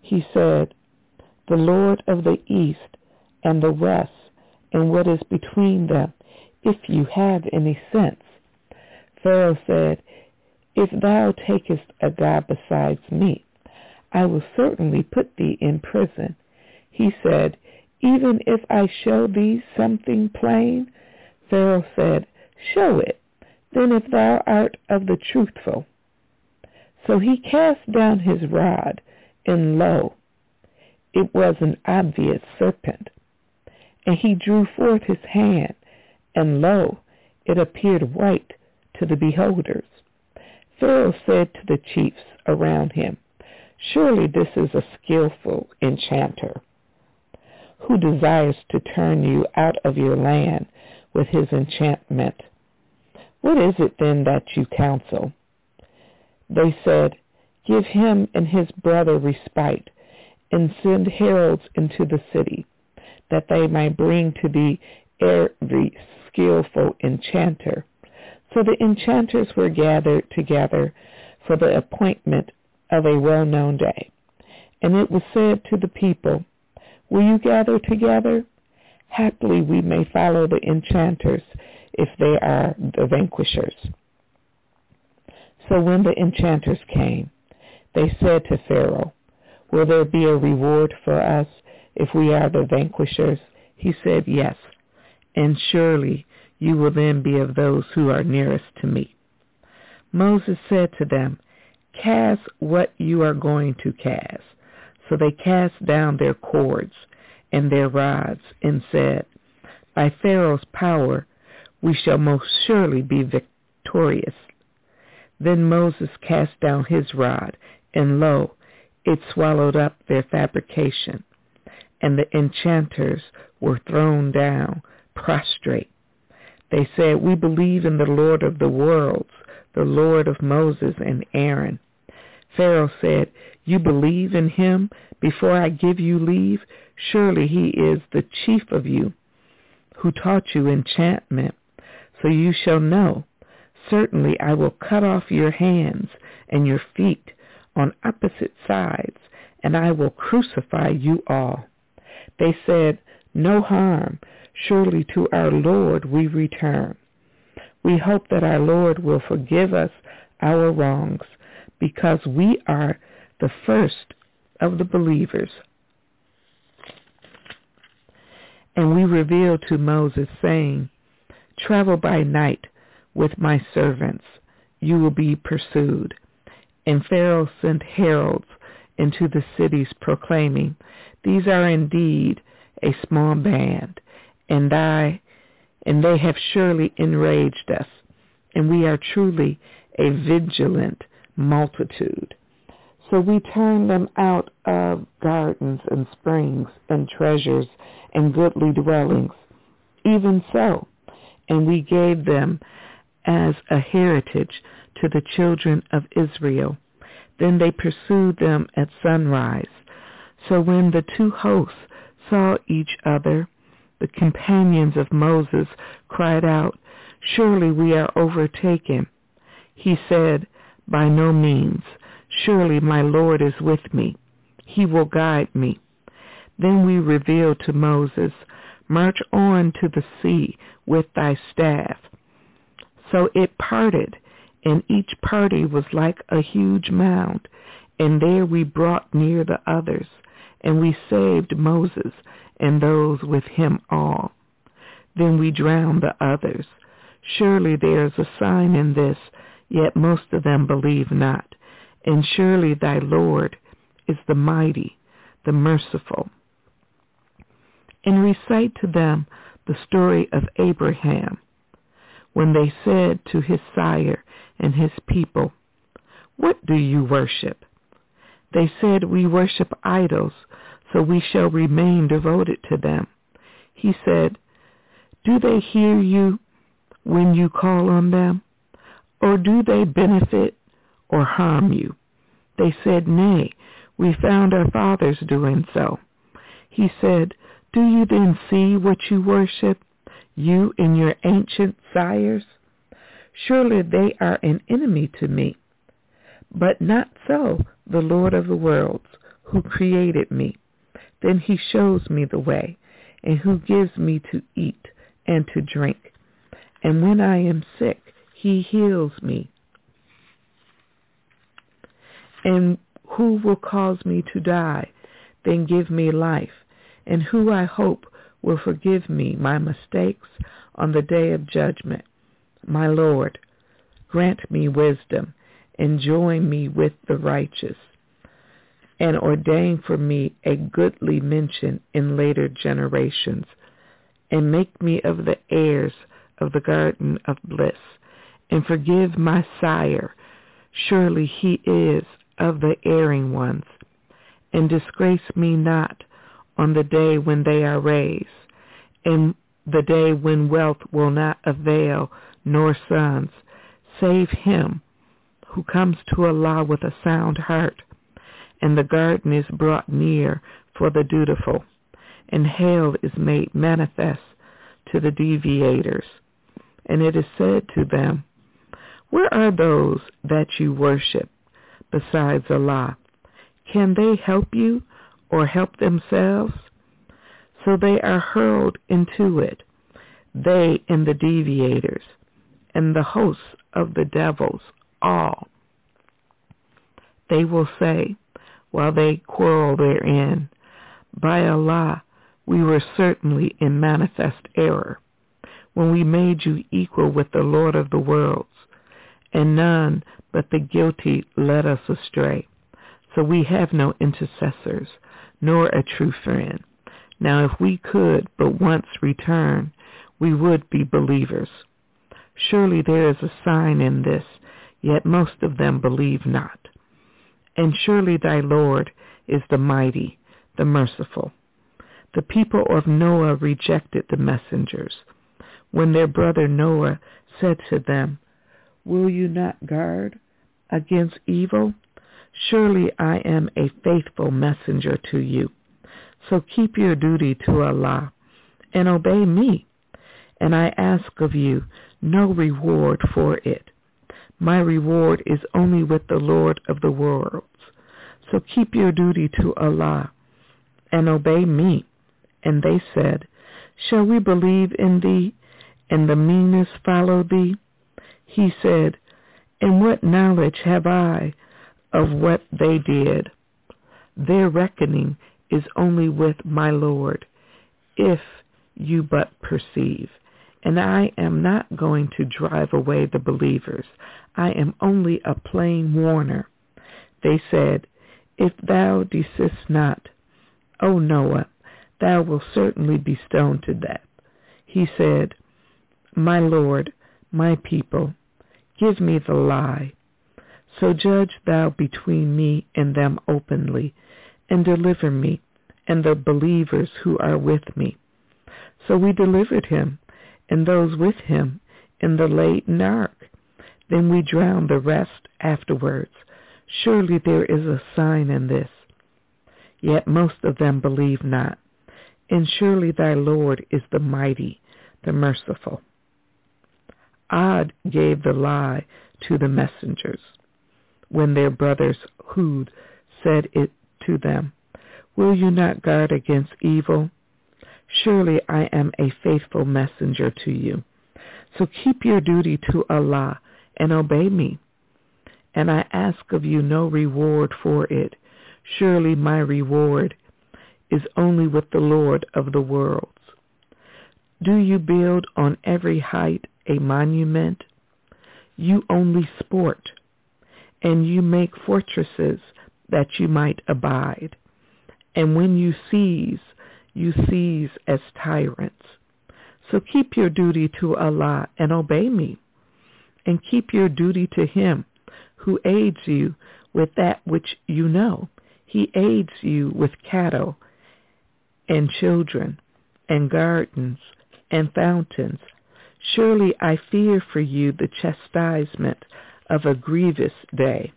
He said, The Lord of the east and the west and what is between them, if you have any sense. Pharaoh said, If thou takest a god besides me, I will certainly put thee in prison. He said, Even if I show thee something plain? Pharaoh said, Show it. Then if thou art of the truthful. So he cast down his rod, and lo, it was an obvious serpent. And he drew forth his hand, and lo, it appeared white to the beholders. Pharaoh said to the chiefs around him, Surely this is a skillful enchanter who desires to turn you out of your land with his enchantment. What is it then that you counsel? They said, Give him and his brother respite, and send heralds into the city, that they may bring to thee every skillful enchanter. So the enchanters were gathered together for the appointment of a well-known day. And it was said to the people, Will you gather together? Haply we may follow the enchanters if they are the vanquishers. So when the enchanters came, they said to Pharaoh, Will there be a reward for us if we are the vanquishers? He said, Yes, and surely you will then be of those who are nearest to me. Moses said to them, Cast what you are going to cast. So they cast down their cords and their rods and said, By Pharaoh's power we shall most surely be victorious. Then Moses cast down his rod, and lo, it swallowed up their fabrication, and the enchanters were thrown down, prostrate. They said, We believe in the Lord of the worlds, the Lord of Moses and Aaron. Pharaoh said, You believe in him before I give you leave? Surely he is the chief of you, who taught you enchantment. So you shall know Certainly I will cut off your hands and your feet on opposite sides, and I will crucify you all. They said, No harm. Surely to our Lord we return. We hope that our Lord will forgive us our wrongs, because we are the first of the believers. And we revealed to Moses, saying, Travel by night with my servants. You will be pursued. And Pharaoh sent heralds into the cities proclaiming, These are indeed a small band, and I and they have surely enraged us, and we are truly a vigilant multitude. So we turned them out of gardens and springs and treasures and goodly dwellings. Even so, and we gave them as a heritage to the children of Israel. Then they pursued them at sunrise. So when the two hosts saw each other, the companions of Moses cried out, Surely we are overtaken. He said, By no means. Surely my Lord is with me. He will guide me. Then we revealed to Moses, March on to the sea with thy staff. So it parted, and each party was like a huge mound. And there we brought near the others, and we saved Moses and those with him all. Then we drowned the others. Surely there is a sign in this, yet most of them believe not. And surely thy Lord is the mighty, the merciful. And recite to them the story of Abraham, when they said to his sire and his people, What do you worship? They said, We worship idols, so we shall remain devoted to them. He said, Do they hear you when you call on them? Or do they benefit or harm you? They said, Nay, we found our fathers doing so. He said, Do you then see what you worship, you and your ancient sires? Surely they are an enemy to me. But not so the Lord of the worlds, who created me. Then he shows me the way, and who gives me to eat and to drink. And when I am sick, he heals me. And who will cause me to die, then give me life, and who I hope will forgive me my mistakes on the day of judgment. My Lord, grant me wisdom, and join me with the righteous and ordain for me a goodly mention in later generations, and make me of the heirs of the garden of bliss, and forgive my sire. Surely he is of the erring ones, and disgrace me not on the day when they are raised, and the day when wealth will not avail, nor sons. Save him who comes to Allah with a sound heart, and the garden is brought near for the dutiful, and hell is made manifest to the deviators. And it is said to them, Where are those that you worship besides Allah? Can they help you or help themselves? So they are hurled into it, they and the deviators, and the hosts of the devils all. They will say, while they quarrel therein. By Allah, we were certainly in manifest error when we made you equal with the Lord of the worlds, and none but the guilty led us astray. So we have no intercessors, nor a true friend. Now if we could but once return, we would be believers. Surely there is a sign in this, yet most of them believe not. And surely thy Lord is the mighty, the merciful. The people of Noah rejected the messengers. When their brother Noah said to them, Will you not guard against evil? Surely I am a faithful messenger to you. So keep your duty to Allah and obey me. And I ask of you no reward for it. My reward is only with the Lord of the worlds. So keep your duty to Allah and obey me. And they said, Shall we believe in thee and the meanest follow thee? He said, And what knowledge have I of what they did? Their reckoning is only with my Lord. If you but perceive. And I am not going to drive away the believers. I am only a plain warner. They said, If thou desist not, O Noah, thou wilt certainly be stoned to death. He said, My Lord, my people, give me the lie. So judge thou between me and them openly, and deliver me and the believers who are with me. So we delivered him and those with him in the laden ark. Then we drowned the rest afterwards. Surely there is a sign in this. Yet most of them believe not. And surely thy Lord is the mighty, the merciful. Ad gave the lie to the messengers when their brothers Hud said it to them. Will you not guard against evil? Surely I am a faithful messenger to you. So keep your duty to Allah and obey me. And I ask of you no reward for it. Surely my reward is only with the Lord of the worlds. Do you build on every height a monument? You only sport, and you make fortresses that you might abide. And when you seize, you seize as tyrants. So keep your duty to Allah and obey me, and keep your duty to him who aids you with that which you know. He aids you with cattle and children and gardens and fountains. Surely I fear for you the chastisement of a grievous day.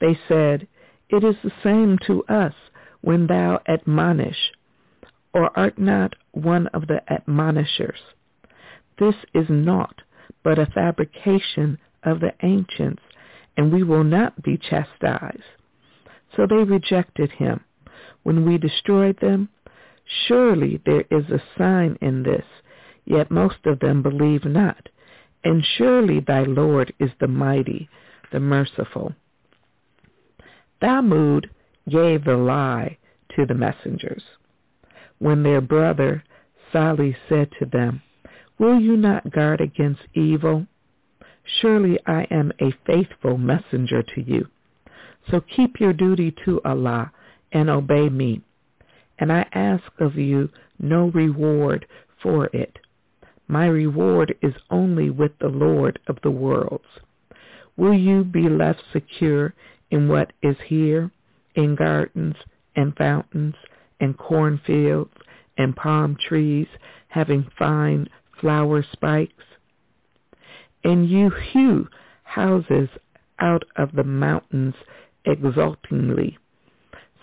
They said, It is the same to us when thou admonish or art not one of the admonishers. This is naught but a fabrication of the ancients, and we will not be chastised. So they rejected him. When we destroyed them, surely there is a sign in this, yet most of them believe not. And surely thy Lord is the mighty, the merciful. Thamud gave the lie to the messengers when their brother Salih said to them, Will you not guard against evil? Surely I am a faithful messenger to you. So keep your duty to Allah and obey me. And I ask of you no reward for it. My reward is only with the Lord of the worlds. Will you be left secure in what is here, in gardens and fountains and cornfields and palm trees having fine flower spikes. And you hew houses out of the mountains exultingly.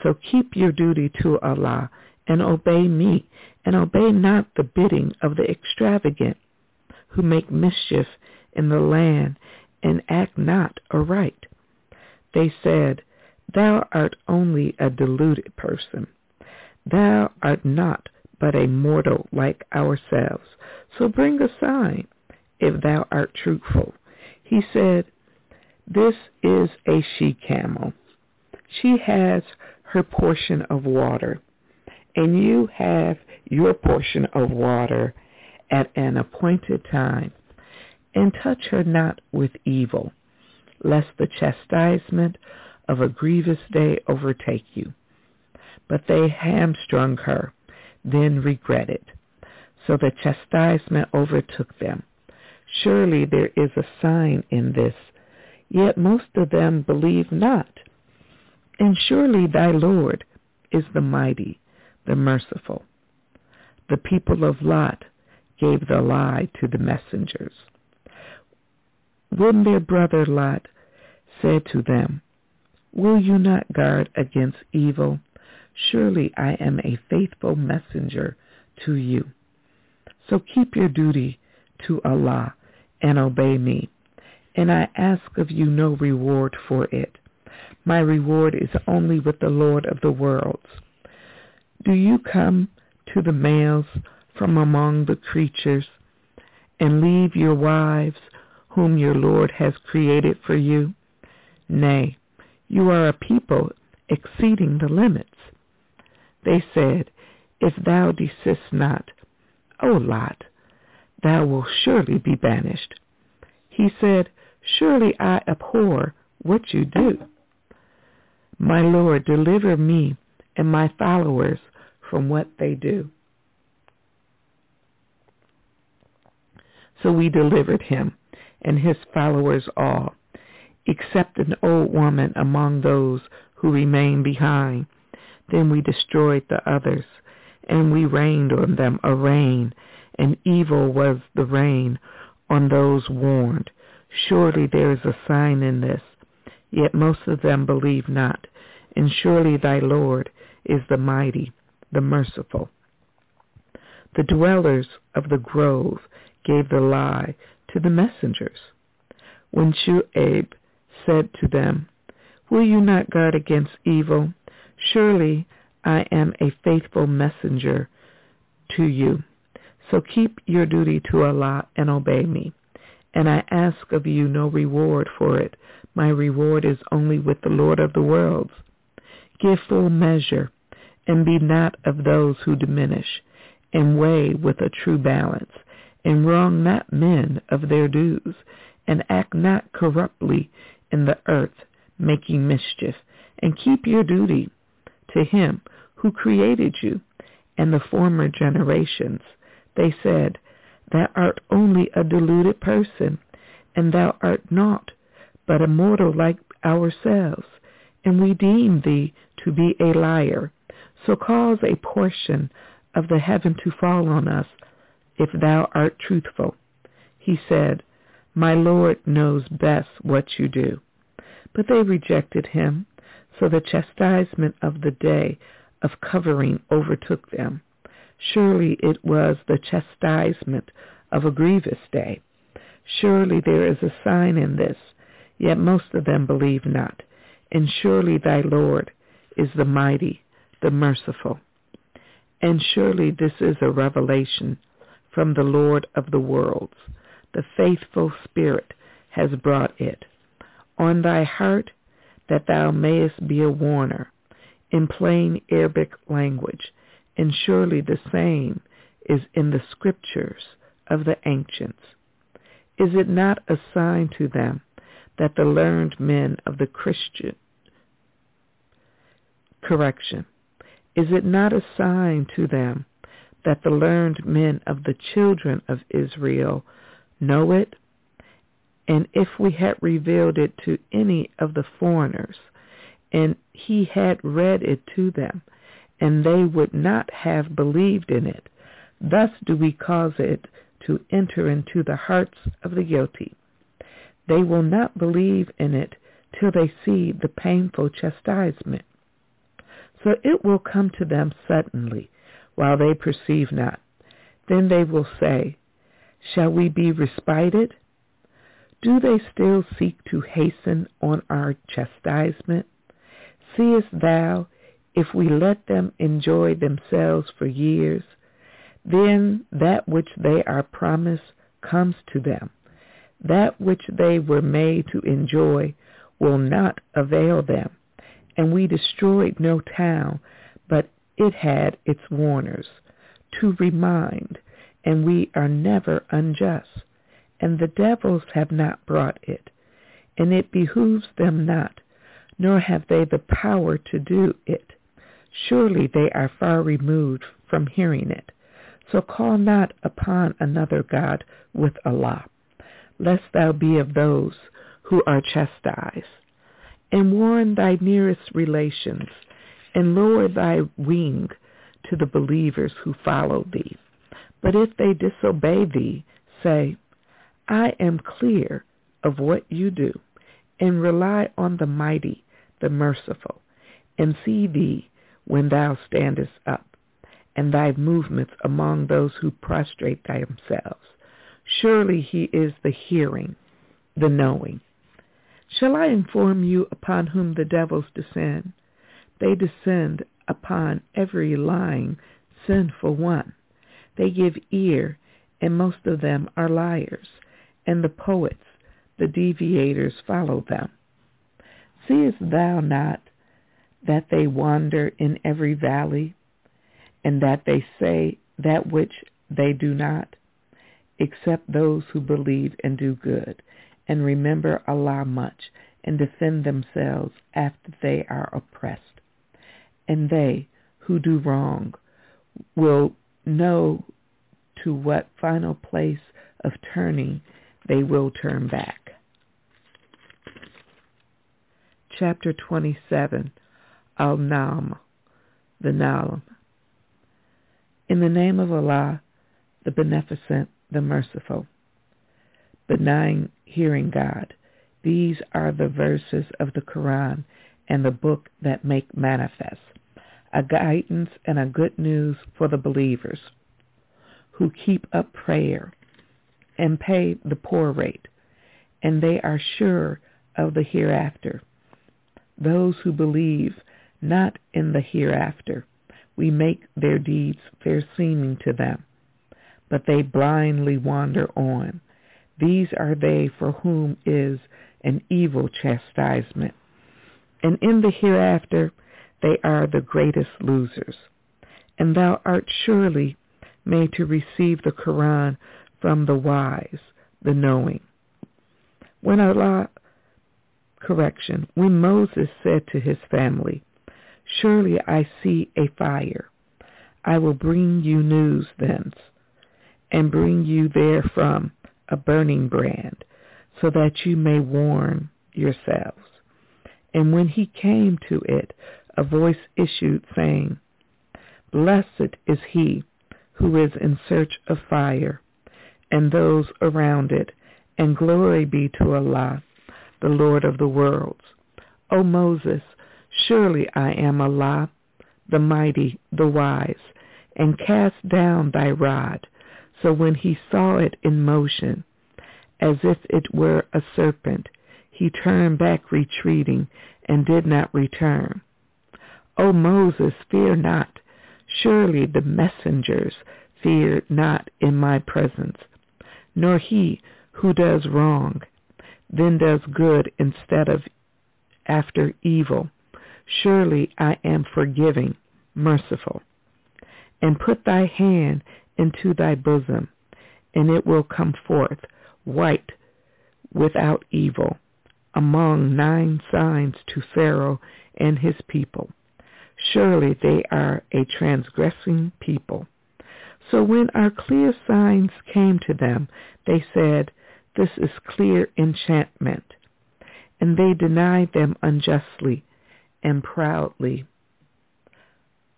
So keep your duty to Allah and obey me, and obey not the bidding of the extravagant, who make mischief in the land and act not aright. They said, Thou art only a deluded person. Thou art not but a mortal like ourselves. So bring a sign, if thou art truthful. He said, This is a she-camel. She has her portion of water, and you have your portion of water at an appointed time. And touch her not with evil, lest the chastisement of a grievous day overtake you. But they hamstrung her, then regretted. So the chastisement overtook them. Surely there is a sign in this, yet most of them believe not. And surely thy Lord is the mighty, the merciful. The people of Lot gave the lie to the messengers. When their brother Lot said to them, Will you not guard against evil? Surely I am a faithful messenger to you. So keep your duty to Allah and obey me, and I ask of you no reward for it. My reward is only with the Lord of the worlds. Do you come to the males from among the creatures and leave your wives whom your Lord has created for you? Nay, you are a people exceeding the limits. They said, If thou desist not, O Lot, thou wilt surely be banished. He said, Surely I abhor what you do. My Lord, deliver me and my followers from what they do. So we delivered him and his followers all, except an old woman among those who remained behind. Then we destroyed the others, and we rained on them a rain, and evil was the rain on those warned. Surely there is a sign in this. Yet most of them believe not. And surely thy Lord is the mighty, the merciful. The dwellers of the grove gave the lie to the messengers. When Shu'aib said to them, Will you not guard against evil? Surely I am a faithful messenger to you. So keep your duty to Allah and obey me. And I ask of you no reward for it. My reward is only with the Lord of the worlds. Give full measure, and be not of those who diminish, and weigh with a true balance and wrong not men of their dues, and act not corruptly in the earth, making mischief, and keep your duty to him who created you and the former generations. They said, Thou art only a deluded person, and thou art naught but a mortal like ourselves, and we deem thee to be a liar. So cause a portion of the heaven to fall on us, if thou art truthful. He said, My Lord knows best what you do. But they rejected him, so the chastisement of the day of covering overtook them. Surely it was the chastisement of a grievous day. Surely there is a sign in this, yet most of them believe not. And surely thy Lord is the mighty, the merciful. And surely this is a revelation from the Lord of the worlds. The faithful Spirit has brought it. On thy heart that thou mayest be a warner in plain Arabic language, and surely the same is in the scriptures of the ancients. Is it not a sign to them that the learned men of the Christian correction? Is it not a sign to them that the learned men of the children of Israel know it? And if we had revealed it to any of the foreigners, and he had read it to them, and they would not have believed in it, thus do we cause it to enter into the hearts of the guilty. They will not believe in it till they see the painful chastisement. So it will come to them suddenly, while they perceive not. Then they will say, Shall we be respited? Do they still seek to hasten on our chastisement? Seest thou, if we let them enjoy themselves for years, then that which they are promised comes to them. That which they were made to enjoy will not avail them. And we destroyed no town, but it had its warners to remind, and we are never unjust. And the devils have not brought it, and it behooves them not, nor have they the power to do it. Surely they are far removed from hearing it. So call not upon another God with Allah, lest thou be of those who are chastised. And warn thy nearest relations and lower thy wing to the believers who follow thee. But if they disobey thee, say, I am clear of what you do, and rely on the mighty, the merciful, and see thee when thou standest up, and thy movements among those who prostrate themselves. Surely he is the hearing, the knowing. Shall I inform you upon whom the devils descend? They descend upon every lying, sinful one. They give ear, and most of them are liars, and the poets, the deviators, follow them. Seest thou not that they wander in every valley, and that they say that which they do not, except those who believe and do good, and remember Allah much, and defend themselves after they are oppressed. And they who do wrong will know to what final place of turning they will turn back. Chapter 27, Al-Naml, the Naml. In the name of Allah, the Beneficent, the Merciful. Benign hearing God. These are the verses of the Quran and the book that make manifest, a guidance and a good news for the believers who keep up prayer and pay the poor rate, and they are sure of the hereafter. Those who believe not in the hereafter, we make their deeds fair seeming to them, but they blindly wander on. These are they for whom is an evil chastisement. And in the hereafter they are the greatest losers. And thou art surely made to receive the Quran from the wise, the knowing. When Allah, correction, when Moses said to his family, Surely I see a fire. I will bring you news thence, and bring you therefrom a burning brand, so that you may warn yourselves. And when he came to it, a voice issued, saying, Blessed is he who is in search of fire, and those around it, and glory be to Allah, the Lord of the worlds. O Moses, surely I am Allah, the mighty, the wise, and cast down thy rod. So when he saw it in motion, as if it were a serpent, he turned back retreating and did not return. O Moses, fear not. Surely the messengers fear not in my presence, nor he who does wrong, then does good instead of after evil. Surely I am forgiving, merciful. And put thy hand into thy bosom, and it will come forth white without evil, among nine signs to Pharaoh and his people. Surely they are a transgressing people. So when our clear signs came to them, they said, This is clear enchantment. And they denied them unjustly and proudly,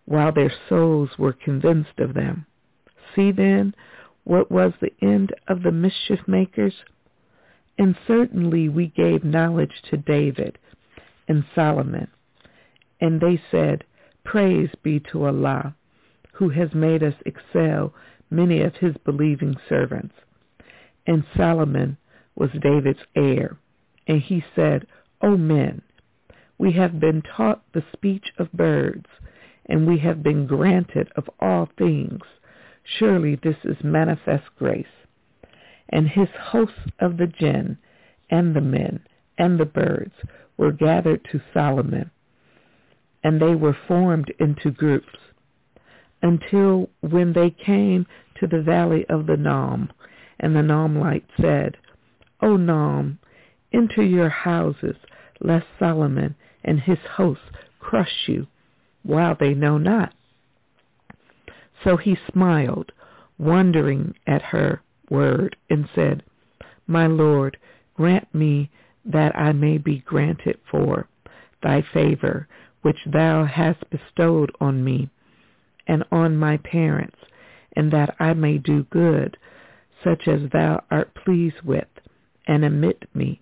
while their souls were convinced of them. See then what was the end of the mischief makers? And certainly we gave knowledge to David and Solomon. And they said, Praise be to Allah, who has made us excel many of his believing servants. And Solomon was David's heir. And he said, O men, we have been taught the speech of birds, and we have been granted of all things. Surely this is manifest grace. And his hosts of the jinn and the men and the birds were gathered to Solomon, and they were formed into groups until when they came to the valley of the Naml, and the Namlite said, O Naml, enter your houses, lest Solomon and his hosts crush you, while they know not. So he smiled, wondering at her word, and said, My Lord, grant me that I may be granted for thy favor, which thou hast bestowed on me and on my parents, and that I may do good, such as thou art pleased with, and admit me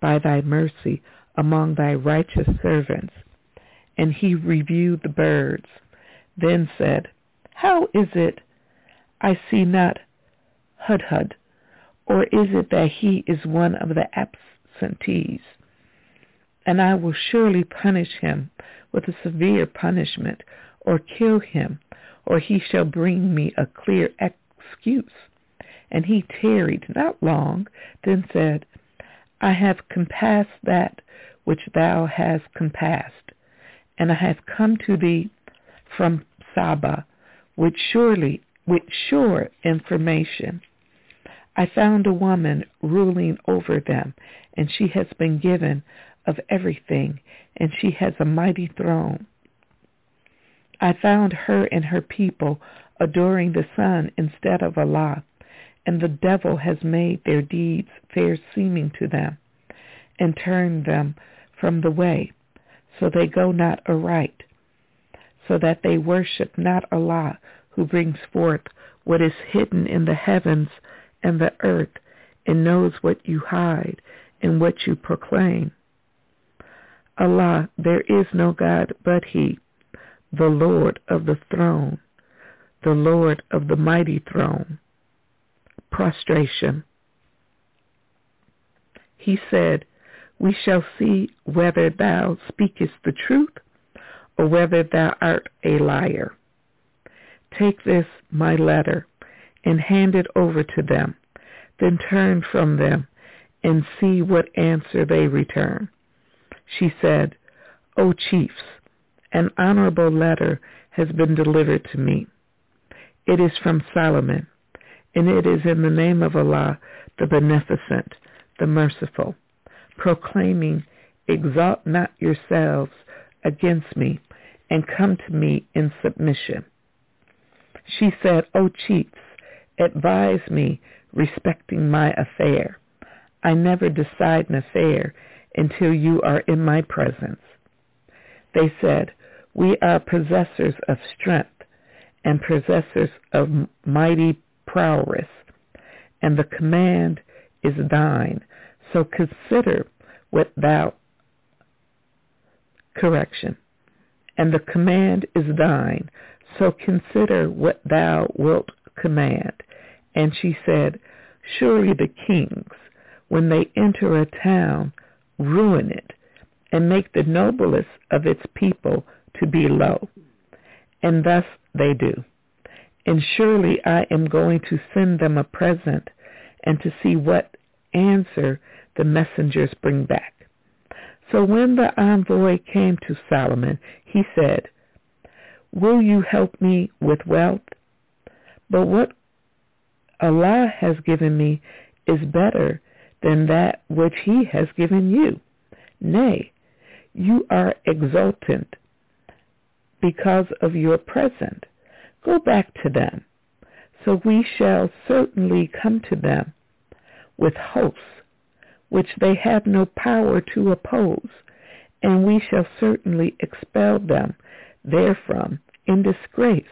by thy mercy among thy righteous servants. And he reviewed the birds, then said, How is it I see not Hudhud, or is it that he is one of the absentees? And I will surely punish him with a severe punishment, or kill him, or he shall bring me a clear excuse. And he tarried not long, then said, I have compassed that which thou hast compassed, and I have come to thee from Saba, which surely with sure information. I found a woman ruling over them, and she has been given of everything, and she has a mighty throne. I found her and her people adoring the sun instead of Allah, and the devil has made their deeds fair seeming to them, and turned them from the way, so they go not aright, so that they worship not Allah, who brings forth what is hidden in the heavens and the earth, and knows what you hide and what you proclaim. Allah, there is no God but He, the Lord of the throne, the Lord of the mighty throne. Prostration. He said, We shall see whether thou speakest the truth or whether thou art a liar. Take this, my letter, and hand it over to them. Then turn from them and see what answer they return. She said, O chiefs, an honorable letter has been delivered to me. It is from Solomon, and it is in the name of Allah, the Beneficent, the Merciful, proclaiming, Exalt not yourselves against me, and come to me in submission. She said, O chiefs, advise me respecting my affair. I never decide an affair until you are in my presence. They said, We are possessors of strength and possessors of mighty prowess, and the command is thine. So consider what thou correction. And the command is thine. So consider what thou wilt command. And she said, Surely the kings, when they enter a town, ruin it, and make the noblest of its people to be low. And thus they do. And surely I am going to send them a present and to see what answer the messengers bring back. So when the envoy came to Solomon, he said, Will you help me with wealth? But what Allah has given me is better than that which he has given you. Nay, you are exultant because of your present. Go back to them. So we shall certainly come to them with hosts, which they have no power to oppose, and we shall certainly expel them therefrom in disgrace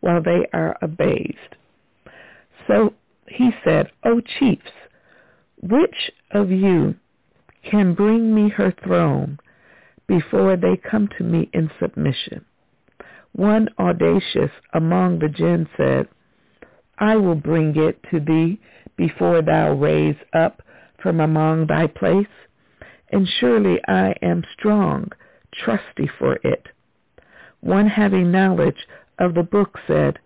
while they are abased. So he said, O chiefs, which of you can bring me her throne before they come to me in submission? One audacious among the jinn said, I will bring it to thee before thou raise up from among thy place, and surely I am strong, trusty for it. One having knowledge of the book said,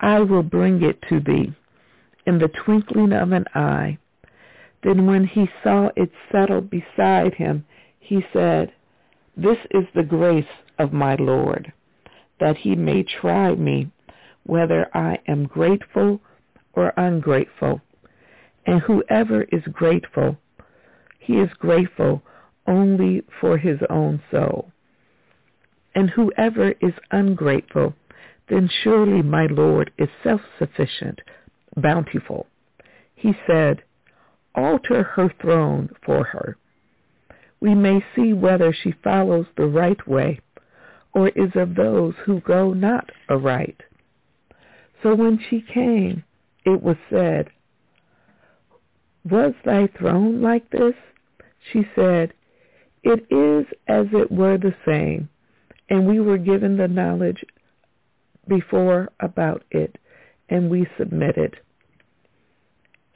I will bring it to thee in the twinkling of an eye. Then when he saw it settled beside him, he said, This is the grace of my Lord that he may try me whether I am grateful or ungrateful. And whoever is grateful, he is grateful only for his own soul. And whoever is ungrateful, then surely my Lord is self-sufficient, bountiful. He said, alter her throne for her. We may see whether she follows the right way or is of those who go not aright. So when she came, it was said, Was thy throne like this? She said, It is as it were the same, and we were given the knowledge before about it, and we submitted.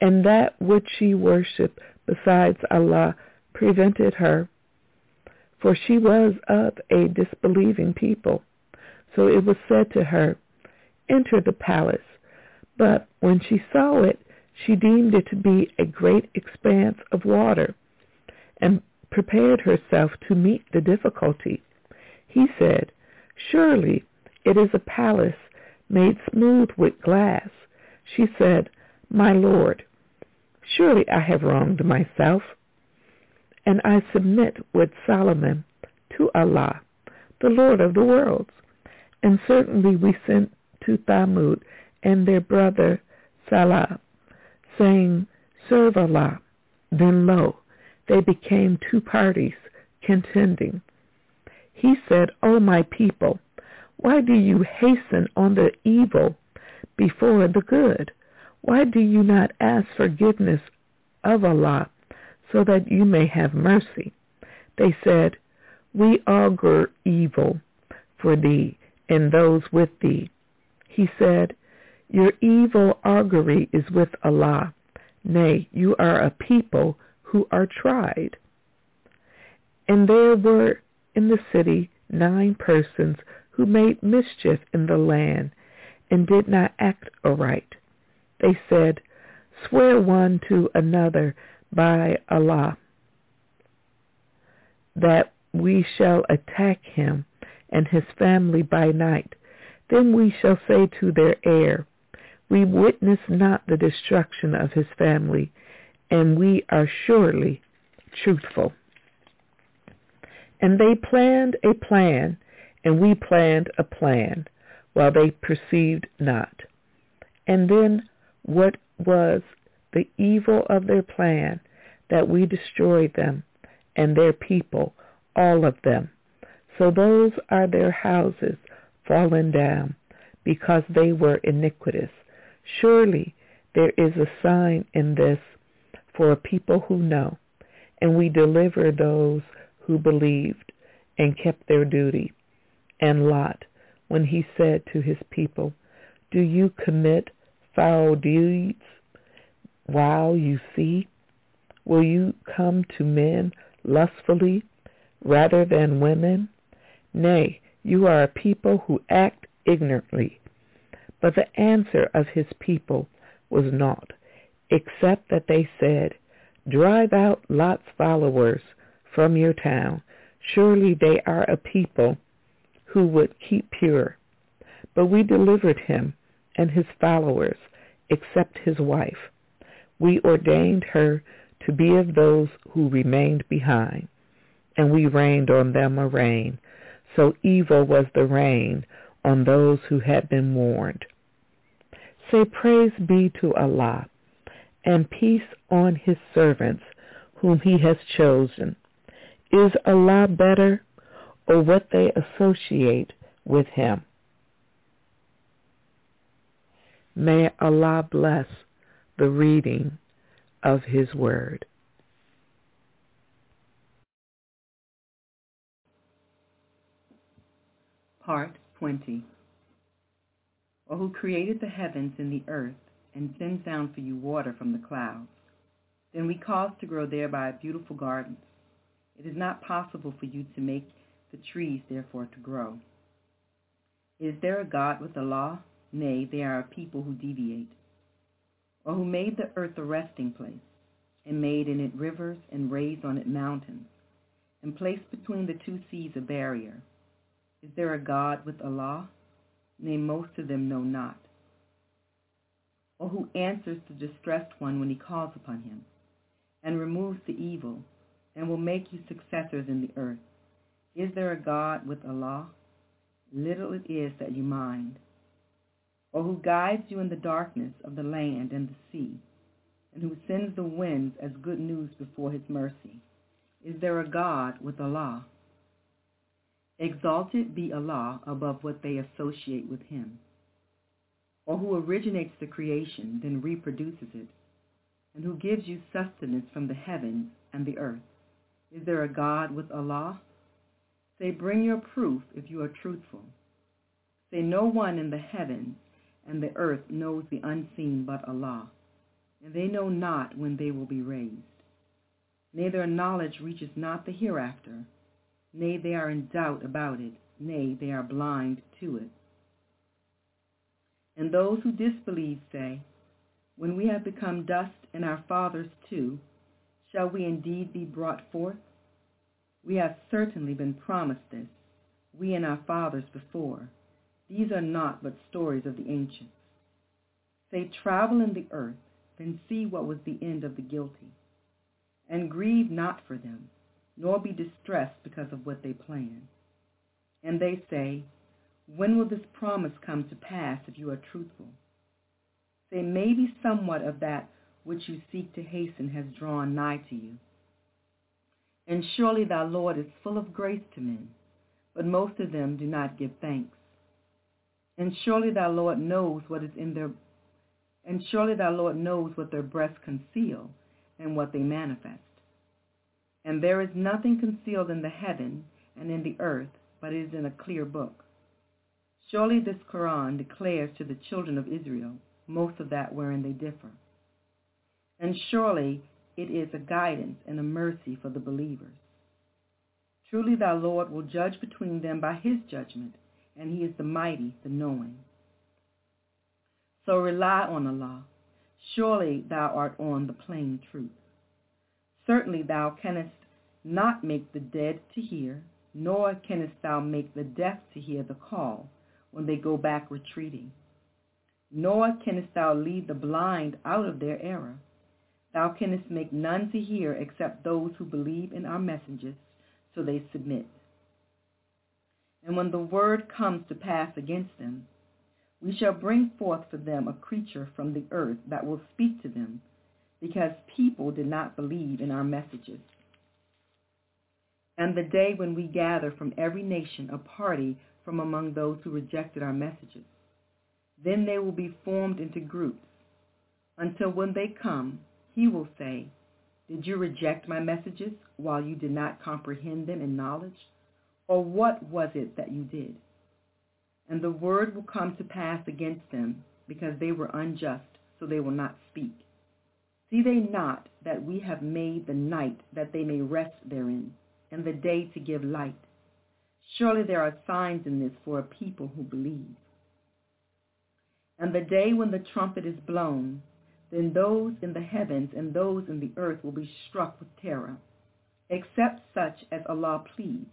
And that which she worshipped besides Allah prevented her for she was of a disbelieving people. So it was said to her, Enter the palace. But when she saw it, she deemed it to be a great expanse of water and prepared herself to meet the difficulty. He said, Surely it is a palace made smooth with glass. She said, My Lord, surely I have wronged myself, and I submit with Solomon to Allah, the Lord of the worlds. And certainly we sent to Thamud and their brother Salah, saying, Serve Allah. Then lo, they became two parties contending. He said, O my people, why do you hasten on the evil before the good? Why do you not ask forgiveness of Allah so that you may have mercy? They said, We augur evil for thee and those with thee. He said, Your evil augury is with Allah. Nay, you are a people who are tried. And there were in the city nine persons who made mischief in the land and did not act aright. They said, Swear one to another by Allah that we shall attack him and his family by night. Then we shall say to their heir, We witness not the destruction of his family, and we are surely truthful. And they planned a plan, and we planned a plan, while they perceived not. And then what was the evil of their plan, that we destroyed them and their people, all of them. So those are their houses fallen down, because they were iniquitous. Surely there is a sign in this for a people who know, and we deliver those who believed and kept their duty. And Lot, when he said to his people, Do you commit foul deeds while you see? Will you come to men lustfully rather than women? Nay, you are a people who act ignorantly. But the answer of his people was naught, except that they said, Drive out Lot's followers from your town. Surely they are a people who would keep pure. But we delivered him and his followers, except his wife. We ordained her to be of those who remained behind, and we rained on them a rain. So evil was the rain on those who had been warned. Say praise be to Allah, and peace on his servants whom he has chosen. Is Allah better or what they associate with him? May Allah bless the reading of his word. Part 20 Or who created the heavens and the earth and sends down for you water from the clouds. Then we cause to grow thereby a beautiful gardens. It is not possible for you to make the trees therefore to grow. Is there a God with Allah? Nay, they are a people who deviate. Or who made the earth a resting place, and made in it rivers, and raised on it mountains, and placed between the two seas a barrier. Is there a God with Allah? Nay, most of them know not. Or who answers the distressed one when he calls upon him, and removes the evil, and will make you successors in the earth. Is there a God with Allah? Little it is that you mind. Or who guides you in the darkness of the land and the sea, and who sends the winds as good news before his mercy. Is there a God with Allah? Exalted be Allah above what they associate with him. Or who originates the creation, then reproduces it, and who gives you sustenance from the heavens and the earth. Is there a God with Allah? Say, bring your proof if you are truthful. Say, no one in the heavens and the earth knows the unseen but Allah, and they know not when they will be raised. Nay, their knowledge reaches not the hereafter. Nay, they are in doubt about it. Nay, they are blind to it. And those who disbelieve say, When we have become dust and our fathers too, shall we indeed be brought forth? We have certainly been promised this, we and our fathers before, These are not but stories of the ancients. Say, travel in the earth, then see what was the end of the guilty. And grieve not for them, nor be distressed because of what they plan. And they say, When will this promise come to pass if you are truthful? Say, maybe somewhat of that which you seek to hasten has drawn nigh to you. And surely thy Lord is full of grace to men, but most of them do not give thanks. And surely thy Lord knows what is in their and surely thy Lord knows what their breasts conceal and what they manifest. And there is nothing concealed in the heaven and in the earth, but it is in a clear book. Surely this Quran declares to the children of Israel most of that wherein they differ. And surely it is a guidance and a mercy for the believers. Truly thy Lord will judge between them by his judgment, and he is the mighty, the knowing. So rely on Allah. Surely thou art on the plain truth. Certainly thou canst not make the dead to hear, nor canst thou make the deaf to hear the call when they go back retreating. Nor canst thou lead the blind out of their error. Thou canst make none to hear except those who believe in our messengers, so they submit. And when the word comes to pass against them, we shall bring forth for them a creature from the earth that will speak to them, because people did not believe in our messages. And the day when we gather from every nation a party from among those who rejected our messages, then they will be formed into groups, until when they come, he will say, Did you reject my messages while you did not comprehend them in knowledge? Or what was it that you did? And the word will come to pass against them, because they were unjust, so they will not speak. See they not that we have made the night that they may rest therein, and the day to give light? Surely there are signs in this for a people who believe. And the day when the trumpet is blown, then those in the heavens and those in the earth will be struck with terror, except such as Allah please,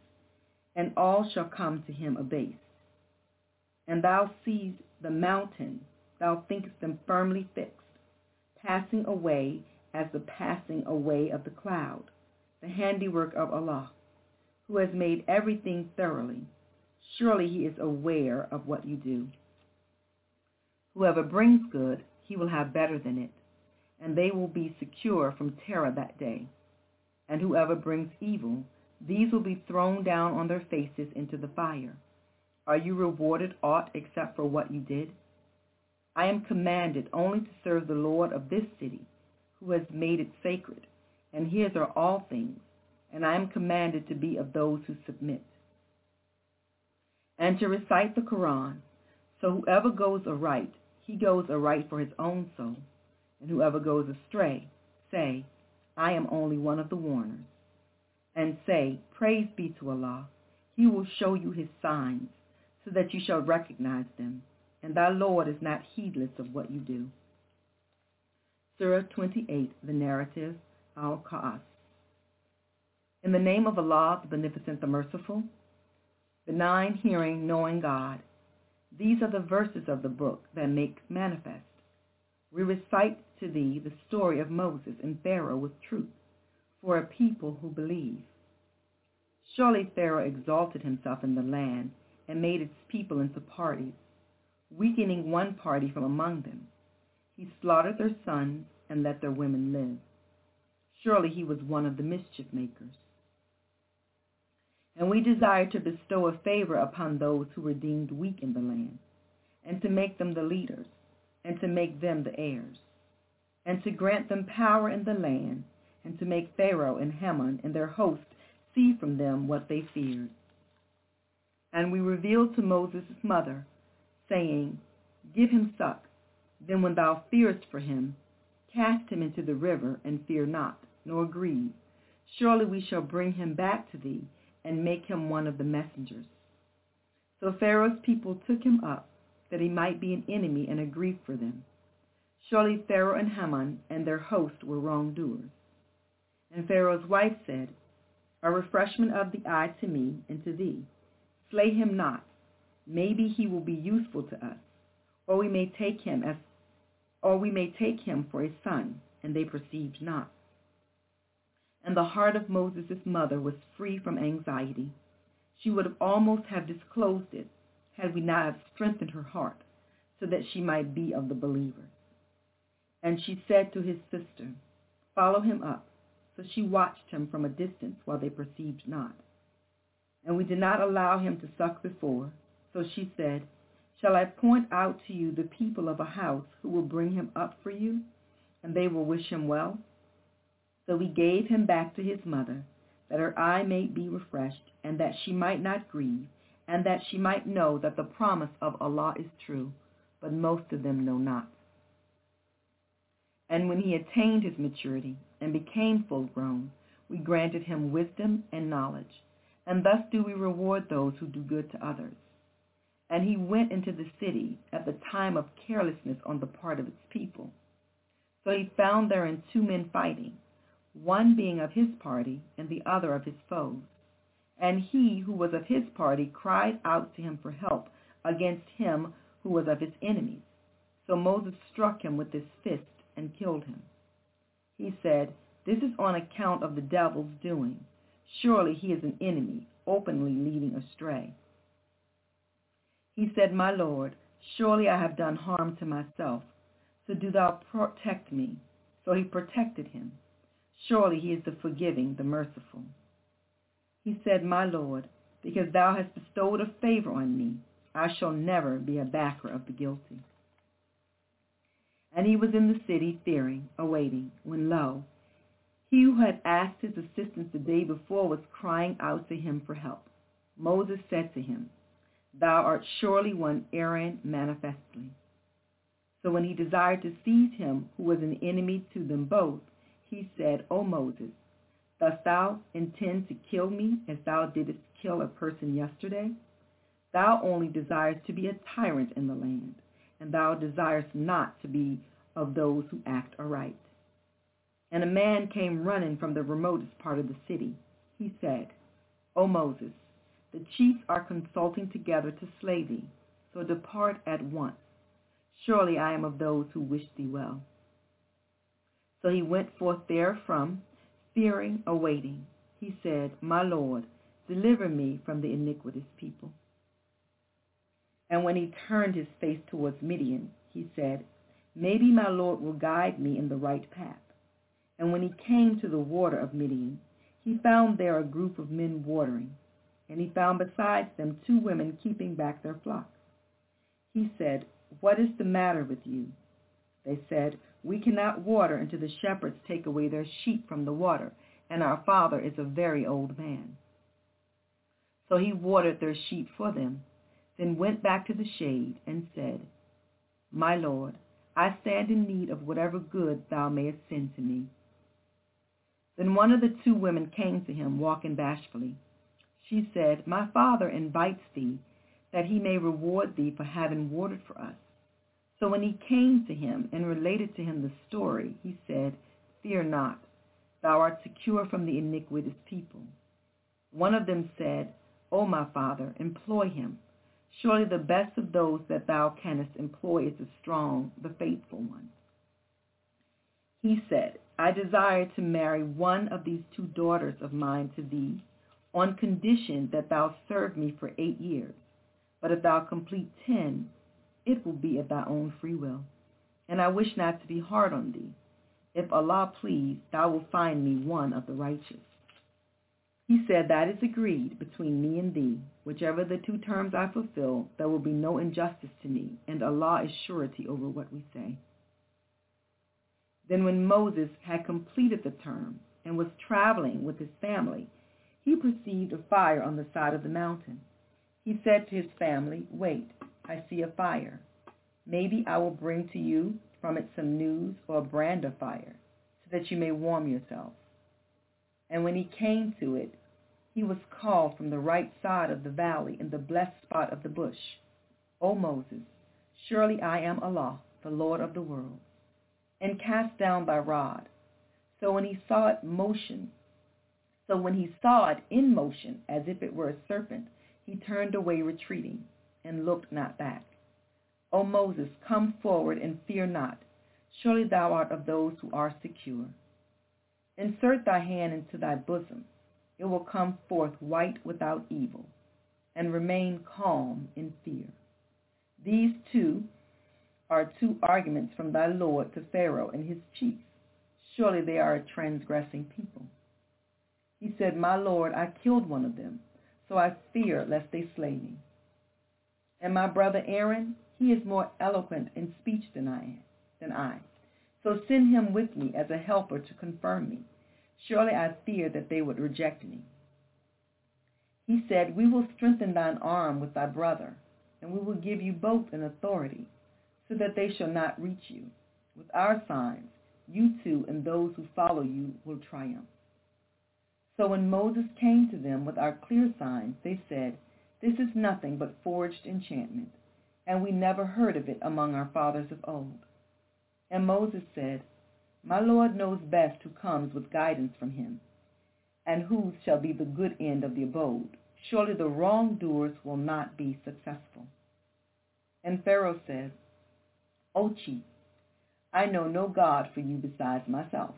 and all shall come to him abased. And thou seest the mountain, thou thinkest them firmly fixed, passing away as the passing away of the cloud, the handiwork of Allah, who has made everything thoroughly. Surely he is aware of what you do. Whoever brings good, he will have better than it, and they will be secure from terror that day. And whoever brings evil, these will be thrown down on their faces into the fire. Are you rewarded aught except for what you did? I am commanded only to serve the Lord of this city, who has made it sacred, and his are all things, and I am commanded to be of those who submit. And to recite the Quran, so whoever goes aright, he goes aright for his own soul, and whoever goes astray, say, I am only one of the warners. And say, Praise be to Allah. He will show you his signs, so that you shall recognize them, and thy Lord is not heedless of what you do. Surah 28, the narrative, Al-Qasas. In the name of Allah, the Beneficent, the Merciful, benign, hearing, knowing God, these are the verses of the book that make manifest. We recite to thee the story of Moses and Pharaoh with truth for a people who believe. Surely Pharaoh exalted himself in the land and made its people into parties, weakening one party from among them. He slaughtered their sons and let their women live. Surely he was one of the mischief makers. And we desire to bestow a favor upon those who were deemed weak in the land, and to make them the leaders, and to make them the heirs, and to grant them power in the land, and to make Pharaoh and Haman and their host see from them what they feared. And we revealed to Moses' mother, saying, Give him suck. Then when thou fearest for him, cast him into the river, and fear not, nor grieve. Surely we shall bring him back to thee, and make him one of the messengers. So Pharaoh's people took him up, that he might be an enemy and a grief for them. Surely Pharaoh and Haman and their host were wrongdoers. And Pharaoh's wife said, A refreshment of the eye to me and to thee. Slay him not. Maybe he will be useful to us, or we may take him as or we may take him for a son, and they perceived not. And the heart of Moses' mother was free from anxiety. She would have almost have disclosed it had we not have strengthened her heart, so that she might be of the believers. And she said to his sister, Follow him up. She watched him from a distance while they perceived not. And we did not allow him to suck before. So she said, Shall I point out to you the people of a house who will bring him up for you, and they will wish him well? So we gave him back to his mother, that her eye may be refreshed, and that she might not grieve, and that she might know that the promise of Allah is true, but most of them know not. And when he attained his maturity and became full grown, we granted him wisdom and knowledge, and thus do we reward those who do good to others. And he went into the city at the time of carelessness on the part of its people. So he found therein two men fighting, one being of his party and the other of his foes. And he who was of his party cried out to him for help against him who was of his enemies. So Moses struck him with his fist and killed him. He said, This is on account of the devil's doing. Surely he is an enemy, openly leading astray. He said, My Lord, surely I have done harm to myself, so do thou protect me. So he protected him. Surely he is the forgiving, the merciful. He said, My Lord, because thou hast bestowed a favor on me, I shall never be a backer of the guilty. And he was in the city fearing, awaiting, when lo, he who had asked his assistance the day before was crying out to him for help. Moses said to him, Thou art surely one erring manifestly. So when he desired to seize him who was an enemy to them both, he said, O Moses, dost thou intend to kill me as thou didst kill a person yesterday? Thou only desirest to be a tyrant in the land and thou desirest not to be of those who act aright. And a man came running from the remotest part of the city. He said, O Moses, the chiefs are consulting together to slay thee, so depart at once. Surely I am of those who wish thee well. So he went forth therefrom, fearing, awaiting. He said, My Lord, deliver me from the iniquitous people. And when he turned his face towards Midian, he said, Maybe my Lord will guide me in the right path. And when he came to the water of Midian, he found there a group of men watering, and he found besides them two women keeping back their flocks. He said, What is the matter with you? They said, We cannot water until the shepherds take away their sheep from the water, and our father is a very old man. So he watered their sheep for them then went back to the shade and said, My Lord, I stand in need of whatever good thou mayest send to me. Then one of the two women came to him, walking bashfully. She said, My father invites thee, that he may reward thee for having watered for us. So when he came to him and related to him the story, he said, Fear not, thou art secure from the iniquitous people. One of them said, O my father, employ him Surely the best of those that thou canst employ is the strong, the faithful one. He said, I desire to marry one of these two daughters of mine to thee, on condition that thou serve me for eight years. But if thou complete ten, it will be of thy own free will. And I wish not to be hard on thee. If Allah please, thou wilt find me one of the righteous. He said, That is agreed between me and thee. Whichever the two terms I fulfill, there will be no injustice to me, and Allah is surety over what we say. Then when Moses had completed the term and was traveling with his family, he perceived a fire on the side of the mountain. He said to his family, Wait, I see a fire. Maybe I will bring to you from it some news or a brand of fire, so that you may warm yourselves. And when he came to it, he was called from the right side of the valley in the blessed spot of the bush. O Moses, surely I am Allah, the Lord of the world, and cast down thy rod. So when he saw it motion, so when he saw it in motion, as if it were a serpent, he turned away retreating. and looked not back. O Moses, come forward and fear not. Surely thou art of those who are secure. Insert thy hand into thy bosom. It will come forth white without evil, and remain calm in fear. These two are two arguments from thy Lord to Pharaoh and his chiefs. Surely they are a transgressing people. He said, My Lord, I killed one of them, so I fear lest they slay me. And my brother Aaron, he is more eloquent in speech than I than I. So send him with me as a helper to confirm me. Surely I fear that they would reject me. He said, We will strengthen thine arm with thy brother, and we will give you both an authority, so that they shall not reach you. With our signs, you two and those who follow you will triumph. So when Moses came to them with our clear signs, they said, This is nothing but forged enchantment, and we never heard of it among our fathers of old. And Moses said, My Lord knows best who comes with guidance from him, and whose shall be the good end of the abode. Surely the wrongdoers will not be successful. And Pharaoh said, O chief, I know no God for you besides myself.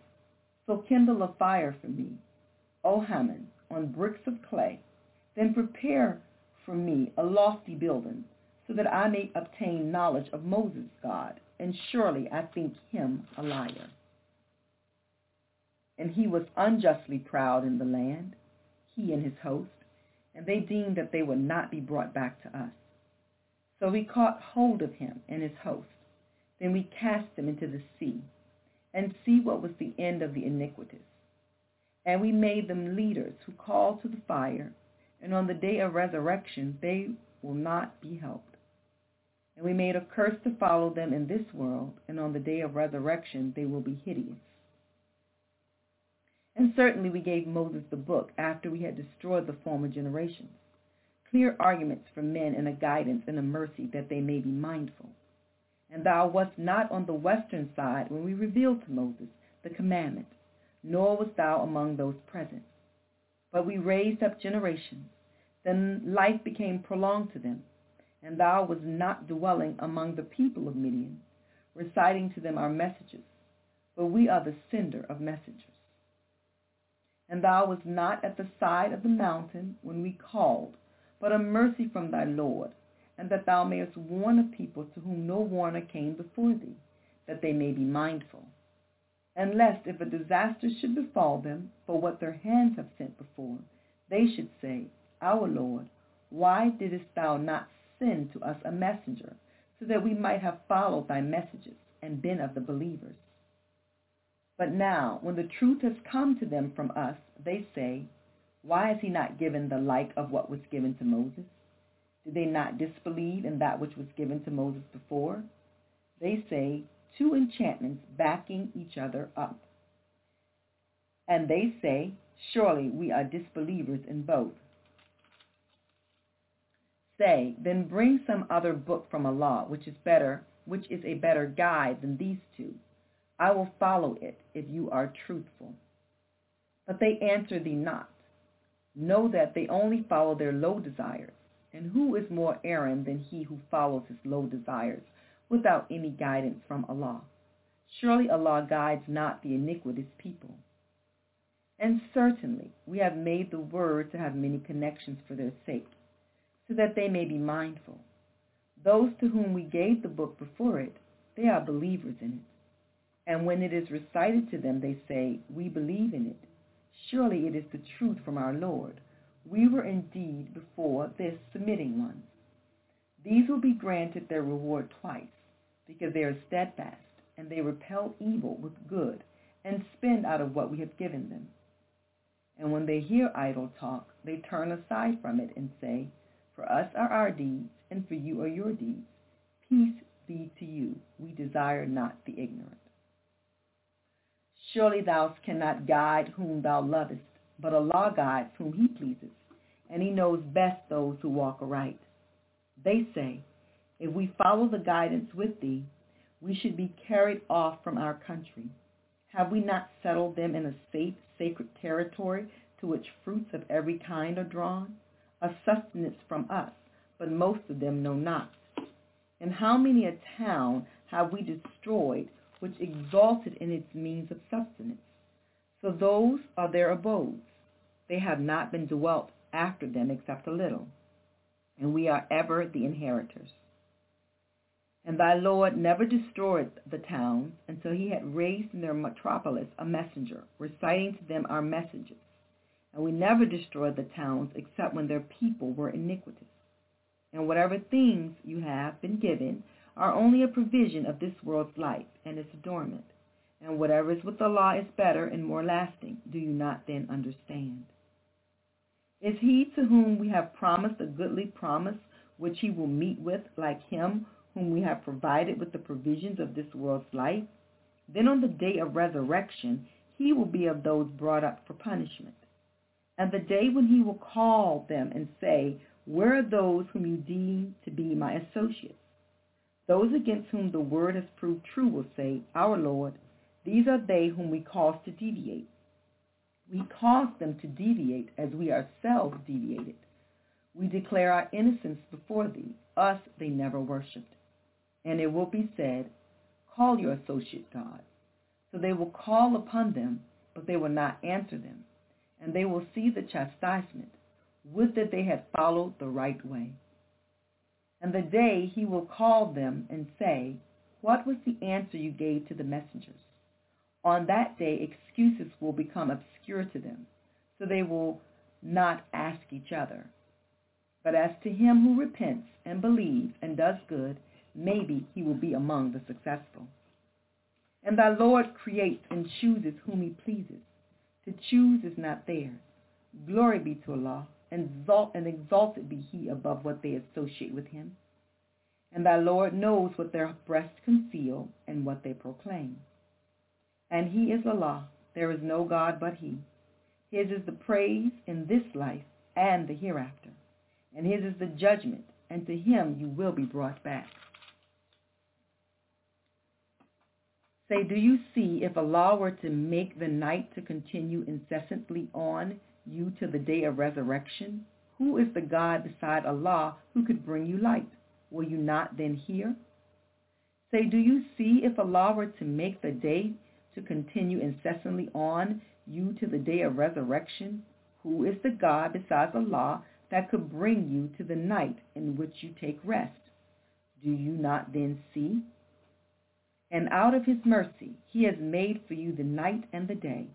So kindle a fire for me, O Haman, on bricks of clay. Then prepare for me a lofty building, so that I may obtain knowledge of Moses God, and surely I think him a liar. And he was unjustly proud in the land, he and his host, and they deemed that they would not be brought back to us. So we caught hold of him and his host. Then we cast them into the sea, and see what was the end of the iniquitous. And we made them leaders who called to the fire, and on the day of resurrection they will not be helped. And we made a curse to follow them in this world, and on the day of resurrection they will be hideous. And certainly we gave Moses the book after we had destroyed the former generations, clear arguments for men and a guidance and a mercy that they may be mindful. And thou wast not on the western side when we revealed to Moses the commandment, nor wast thou among those present. But we raised up generations, then life became prolonged to them, and thou wast not dwelling among the people of Midian, reciting to them our messages, but we are the sender of messengers. And thou wast not at the side of the mountain when we called, but a mercy from thy Lord, and that thou mayest warn a people to whom no warner came before thee, that they may be mindful. And lest if a disaster should befall them for what their hands have sent before, they should say, Our Lord, why didst thou not send to us a messenger, so that we might have followed thy messages and been of the believers? But now, when the truth has come to them from us, they say, Why has he not given the like of what was given to Moses? Did they not disbelieve in that which was given to Moses before? They say, two enchantments backing each other up. And they say, surely we are disbelievers in both. Say, then bring some other book from Allah, which is better, which is a better guide than these two. I will follow it if you are truthful. But they answer thee not. Know that they only follow their low desires. And who is more errant than he who follows his low desires without any guidance from Allah? Surely Allah guides not the iniquitous people. And certainly we have made the word to have many connections for their sake, so that they may be mindful. Those to whom we gave the book before it, they are believers in it. And when it is recited to them, they say, We believe in it. Surely it is the truth from our Lord. We were indeed before this submitting ones. These will be granted their reward twice, because they are steadfast, and they repel evil with good, and spend out of what we have given them. And when they hear idle talk, they turn aside from it and say, For us are our deeds, and for you are your deeds. Peace be to you. We desire not the ignorant. Surely thou cannot guide whom thou lovest, but Allah guides whom he pleases, and he knows best those who walk aright. They say, if we follow the guidance with thee, we should be carried off from our country. Have we not settled them in a safe, sacred territory to which fruits of every kind are drawn? A sustenance from us, but most of them know not. And how many a town have we destroyed which exalted in its means of sustenance? So those are their abodes. They have not been dwelt after them except a little, and we are ever the inheritors. And thy Lord never destroyed the towns until he had raised in their metropolis a messenger, reciting to them our messages. And we never destroyed the towns except when their people were iniquitous. And whatever things you have been given are only a provision of this world's life and its adornment. And whatever is with Allah is better and more lasting. Do you not then understand? Is he to whom we have promised a goodly promise, which he will meet with, like him whom we have provided with the provisions of this world's life, then on the day of resurrection he will be of those brought up for punishment. And the day when he will call them and say, Where are those whom you deem to be my associates? Those against whom the word has proved true will say, Our Lord, these are they whom we caused to deviate. We caused them to deviate as we ourselves deviated. We declare our innocence before thee. Us they never worshipped. And it will be said, Call your associate God. So they will call upon them, but they will not answer them. And they will see the chastisement. Would that they had followed the right way. And the day he will call them and say, What was the answer you gave to the messengers? On that day excuses will become obscure to them, so they will not ask each other. But as to him who repents and believes and does good, maybe he will be among the successful. And thy Lord creates and chooses whom he pleases. To choose is not theirs. Glory be to Allah, and, exalt, and exalted be he above what they associate with him. And thy Lord knows what their breasts conceal and what they proclaim. And he is Allah. There is no God but he. His is the praise in this life and the hereafter. And his is the judgment, and to him you will be brought back. Say, do you see if Allah were to make the night to continue incessantly on you to the day of resurrection? Who is the God beside Allah who could bring you light? Will you not then hear? Say, do you see if Allah were to make the day to continue incessantly on you to the day of resurrection? Who is the God besides Allah that could bring you to the night in which you take rest? Do you not then see? And out of his mercy he has made for you the night and the day,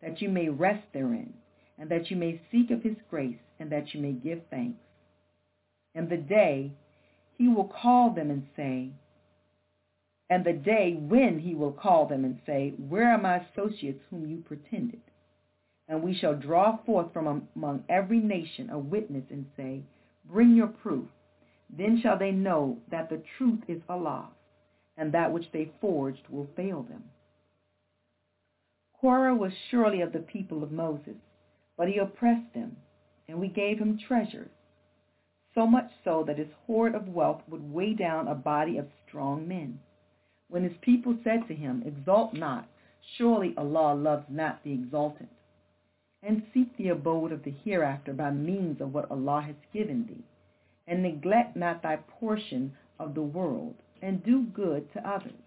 that you may rest therein, and that you may seek of his grace, and that you may give thanks. And the day he will call them and say, and the day when he will call them and say, Where are my associates whom you pretended? And we shall draw forth from among every nation a witness and say, Bring your proof. Then shall they know that the truth is Allah and that which they forged will fail them. Korah was surely of the people of Moses, but he oppressed them, and we gave him treasures, so much so that his hoard of wealth would weigh down a body of strong men. When his people said to him, Exalt not, surely Allah loves not the exultant. And seek the abode of the hereafter by means of what Allah has given thee, and neglect not thy portion of the world, and do good to others,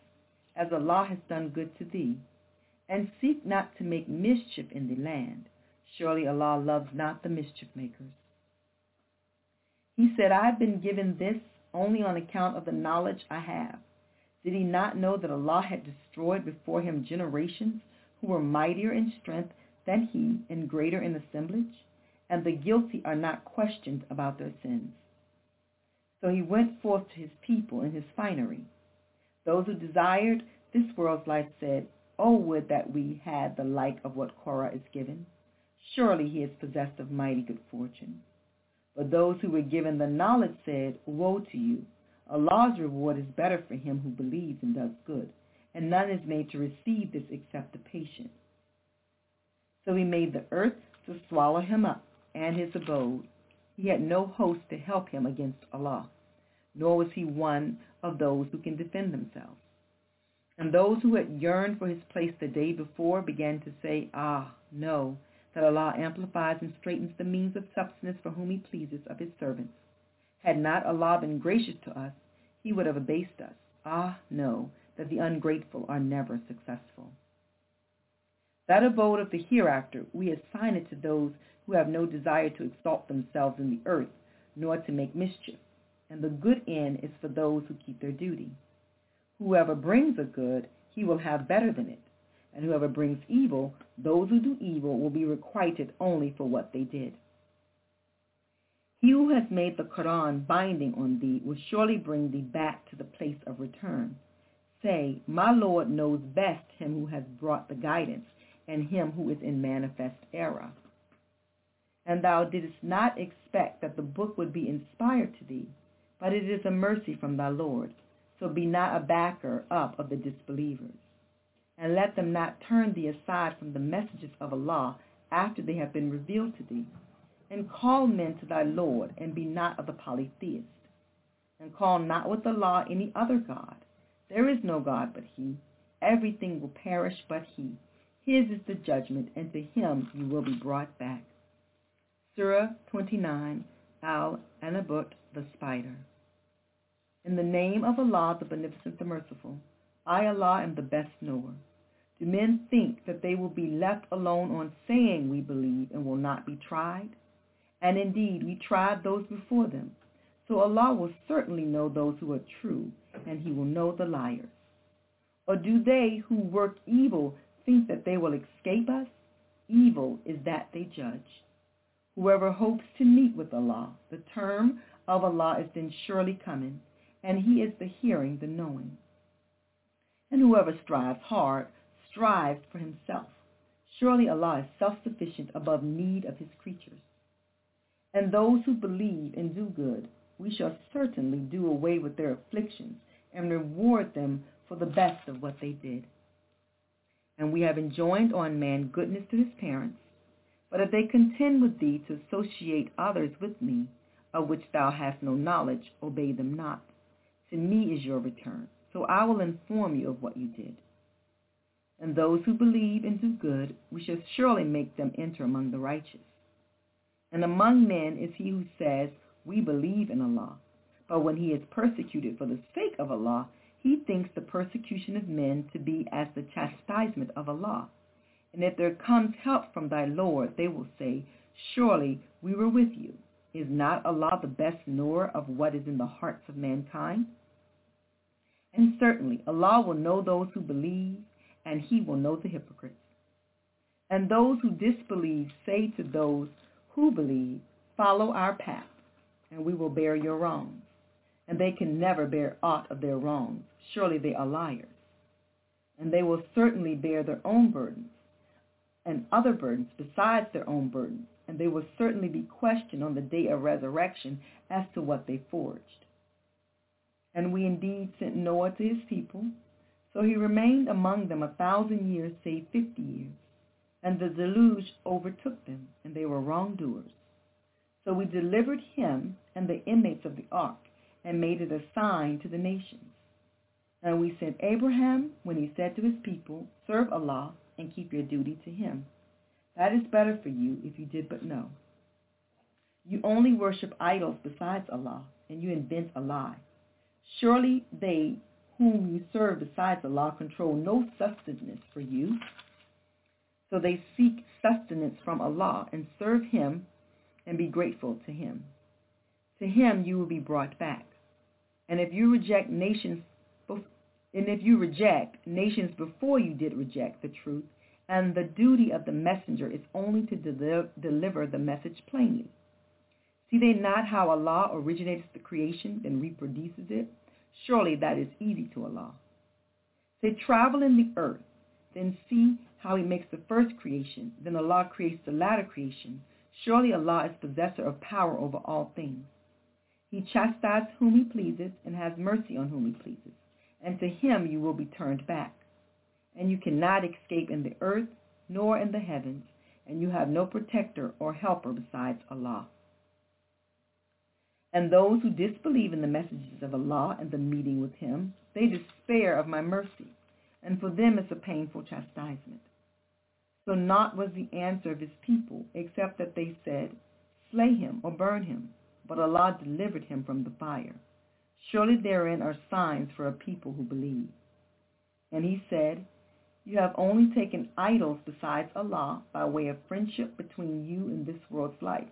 as Allah has done good to thee. And seek not to make mischief in the land. Surely Allah loves not the mischief makers. He said, I have been given this only on account of the knowledge I have. Did he not know that Allah had destroyed before him generations who were mightier in strength than he and greater in assemblage? And the guilty are not questioned about their sins. So he went forth to his people in his finery. Those who desired this world's life said, Oh, would that we had the like of what Korah is given. Surely he is possessed of mighty good fortune. But those who were given the knowledge said, Woe to you! Allah's reward is better for him who believes and does good, and none is made to receive this except the patient. So he made the earth to swallow him up, and his abode. He had no host to help him against Allah nor was he one of those who can defend themselves. And those who had yearned for his place the day before began to say, Ah, no, that Allah amplifies and straitens the means of subsistence for whom he pleases of his servants. Had not Allah been gracious to us, he would have abased us. Ah, no, that the ungrateful are never successful. That abode of the hereafter, we assign it to those who have no desire to exalt themselves in the earth, nor to make mischief. And the good end is for those who keep their duty. Whoever brings a good, he will have better than it. And whoever brings evil, those who do evil will be requited only for what they did. He who has made the Quran binding on thee will surely bring thee back to the place of return. Say, My Lord knows best him who has brought the guidance and him who is in manifest error. And thou didst not expect that the book would be inspired to thee, but it is a mercy from thy Lord. So be not a backer up of the disbelievers. And let them not turn thee aside from the messages of Allah after they have been revealed to thee. And call men to thy Lord, and be not of the polytheists. And call not with Allah any other God. There is no God but he. Everything will perish but he. His is the judgment, and to him you will be brought back. Surah 29, Al-Ankabut, the Spider. In the name of Allah, the Beneficent, the Merciful, I, Allah, am the best knower. Do men think that they will be left alone on saying we believe and will not be tried? And indeed, we tried those before them. So Allah will certainly know those who are true, and he will know the liars. Or do they who work evil think that they will escape us? Evil is that they judge. Whoever hopes to meet with Allah, the term of Allah is then surely coming, and he is the hearing, the knowing. And whoever strives hard strives for himself. Surely Allah is self-sufficient above need of his creatures. And those who believe and do good, we shall certainly do away with their afflictions and reward them for the best of what they did. And we have enjoined on man goodness to his parents, but if they contend with thee to associate others with me, of which thou hast no knowledge, obey them not. To me is your return, so I will inform you of what you did. And those who believe and do good, we shall surely make them enter among the righteous. And among men is he who says, We believe in Allah. But when he is persecuted for the sake of Allah, he thinks the persecution of men to be as the chastisement of Allah. And if there comes help from thy Lord, they will say, Surely we were with you. Is not Allah the best knower of what is in the hearts of mankind? And certainly Allah will know those who believe, and he will know the hypocrites. And those who disbelieve say to those who believe, Follow our path, and we will bear your wrongs. And they can never bear aught of their wrongs. Surely they are liars. And they will certainly bear their own burdens and other burdens besides their own burdens. And they will certainly be questioned on the day of resurrection as to what they forged. And we indeed sent Noah to his people. So he remained among them a thousand years, save fifty years. And the deluge overtook them, and they were wrongdoers. So we delivered him and the inmates of the ark, and made it a sign to the nations. And we sent Abraham when he said to his people, Serve Allah and keep your duty to him. That is better for you if you did but know. You only worship idols besides Allah, and you invent a lie. Surely they whom you serve besides Allah control no sustenance for you. So they seek sustenance from Allah and serve him and be grateful to him. To him you will be brought back. And if you reject nations and if you reject nations before you did reject the truth, and the duty of the messenger is only to de- deliver the message plainly. See they not how Allah originates the creation, and reproduces it? Surely that is easy to Allah. Say travel in the earth, then see how he makes the first creation, then Allah creates the latter creation. Surely Allah is possessor of power over all things. He chastises whom he pleases and has mercy on whom he pleases and to him you will be turned back. And you cannot escape in the earth nor in the heavens, and you have no protector or helper besides Allah. And those who disbelieve in the messages of Allah and the meeting with him, they despair of my mercy, and for them it's a painful chastisement. So not was the answer of his people, except that they said, Slay him or burn him, but Allah delivered him from the fire. Surely therein are signs for a people who believe. And he said, You have only taken idols besides Allah by way of friendship between you and this world's life.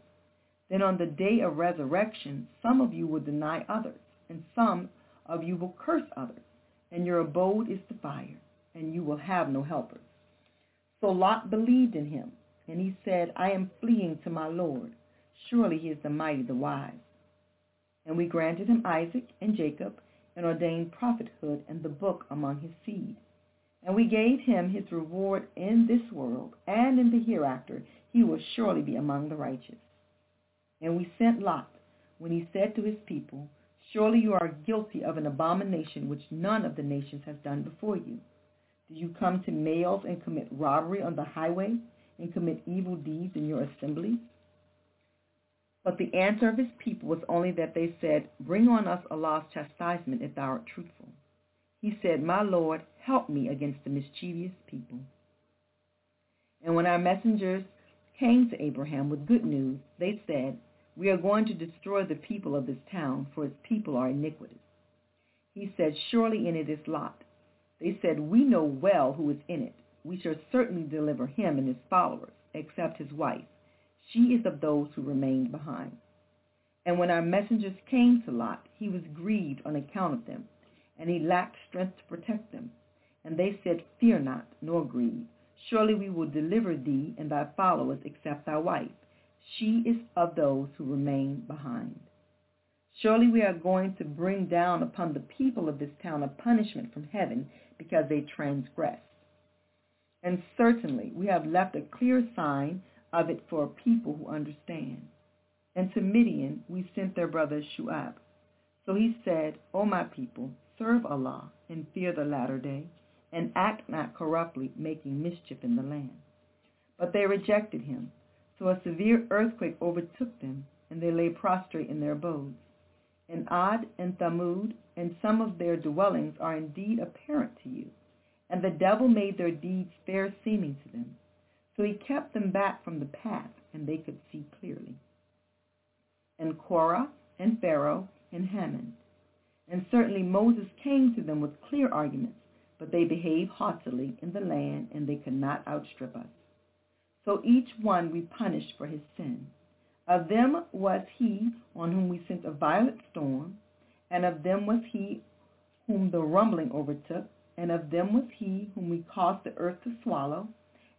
Then on the day of resurrection, some of you will deny others, and some of you will curse others, and your abode is the fire, and you will have no helpers. So Lot believed in him, and he said, I am fleeing to my Lord. Surely he is the mighty, the wise. And we granted him Isaac and Jacob, and ordained prophethood and the book among his seed. And we gave him his reward in this world, and in the hereafter he will surely be among the righteous. And we sent Lot, when he said to his people, Surely you are guilty of an abomination which none of the nations has done before you. Do you come to males and commit robbery on the highway and commit evil deeds in your assembly? But the answer of his people was only that they said, Bring on us Allah's chastisement if thou art truthful. He said, My Lord, help me against the mischievous people. And when our messengers came to Abraham with good news, they said, We are going to destroy the people of this town, for its people are iniquitous. He said, Surely in it is Lot they said, We know well who is in it. We shall certainly deliver him and his followers, except his wife. She is of those who remained behind. And when our messengers came to Lot, he was grieved on account of them, and he lacked strength to protect them. And they said, Fear not, nor grieve. Surely we will deliver thee and thy followers, except thy wife. She is of those who remain behind. Surely we are going to bring down upon the people of this town a punishment from heaven because they transgress. And certainly we have left a clear sign of it for a people who understand. And to Midian we sent their brother Shu'aib. So he said, O my people, serve Allah and fear the latter day, and act not corruptly, making mischief in the land. But they rejected him. So a severe earthquake overtook them, and they lay prostrate in their abodes and Ad and Thamud and some of their dwellings are indeed apparent to you. And the devil made their deeds fair seeming to them. So he kept them back from the path, and they could see clearly. And Korah and Pharaoh and Haman. And certainly Moses came to them with clear arguments, but they behaved haughtily in the land, and they could not outstrip us. So each one we punished for his sin. Of them was he on whom we sent a violent storm, and of them was he whom the rumbling overtook, and of them was he whom we caused the earth to swallow,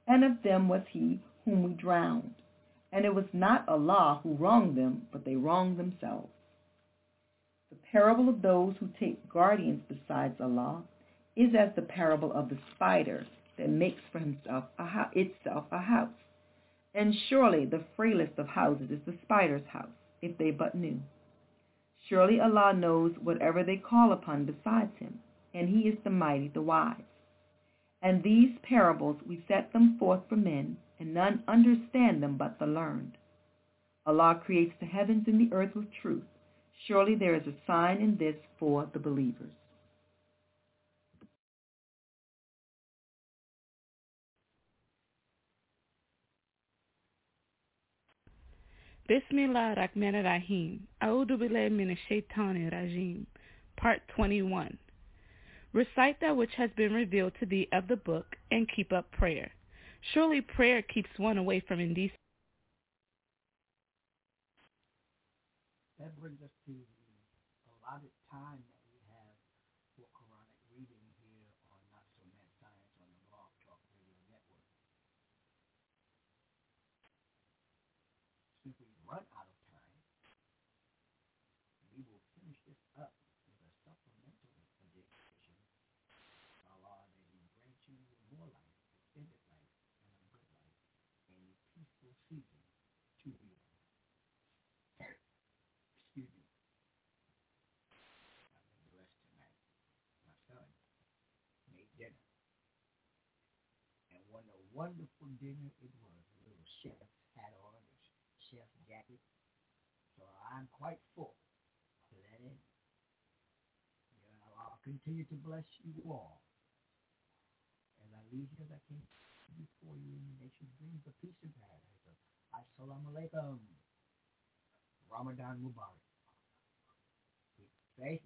and of them was he whom we drowned. And it was not Allah who wronged them, but they wronged themselves. The parable of those who take guardians besides Allah is as the parable of the spider that makes for himself a, itself a house. And surely the frailest of houses is the spider's house, if they but knew. Surely Allah knows whatever they call upon besides him, and he is the mighty, the wise. And these parables we set them forth for men, and none understand them but the learned. Allah creates the heavens and the earth with truth. Surely there is a sign in this for the believers. Bismillah Rahim. A'udhu Billahi Minash Shaitani Rajim. Part 21. Recite that which has been revealed to thee of the book and keep up prayer. Surely prayer keeps one away from indecency. That brings us to the allotted time wonderful dinner it was. A little chef hat on, his chef jacket. So I'm quite full to that end. You know, I'll continue to bless you all. As I leave here, I came before you in the nation brings the peace and paradise. Assalamu alaikum. Ramadan Mubarak. Say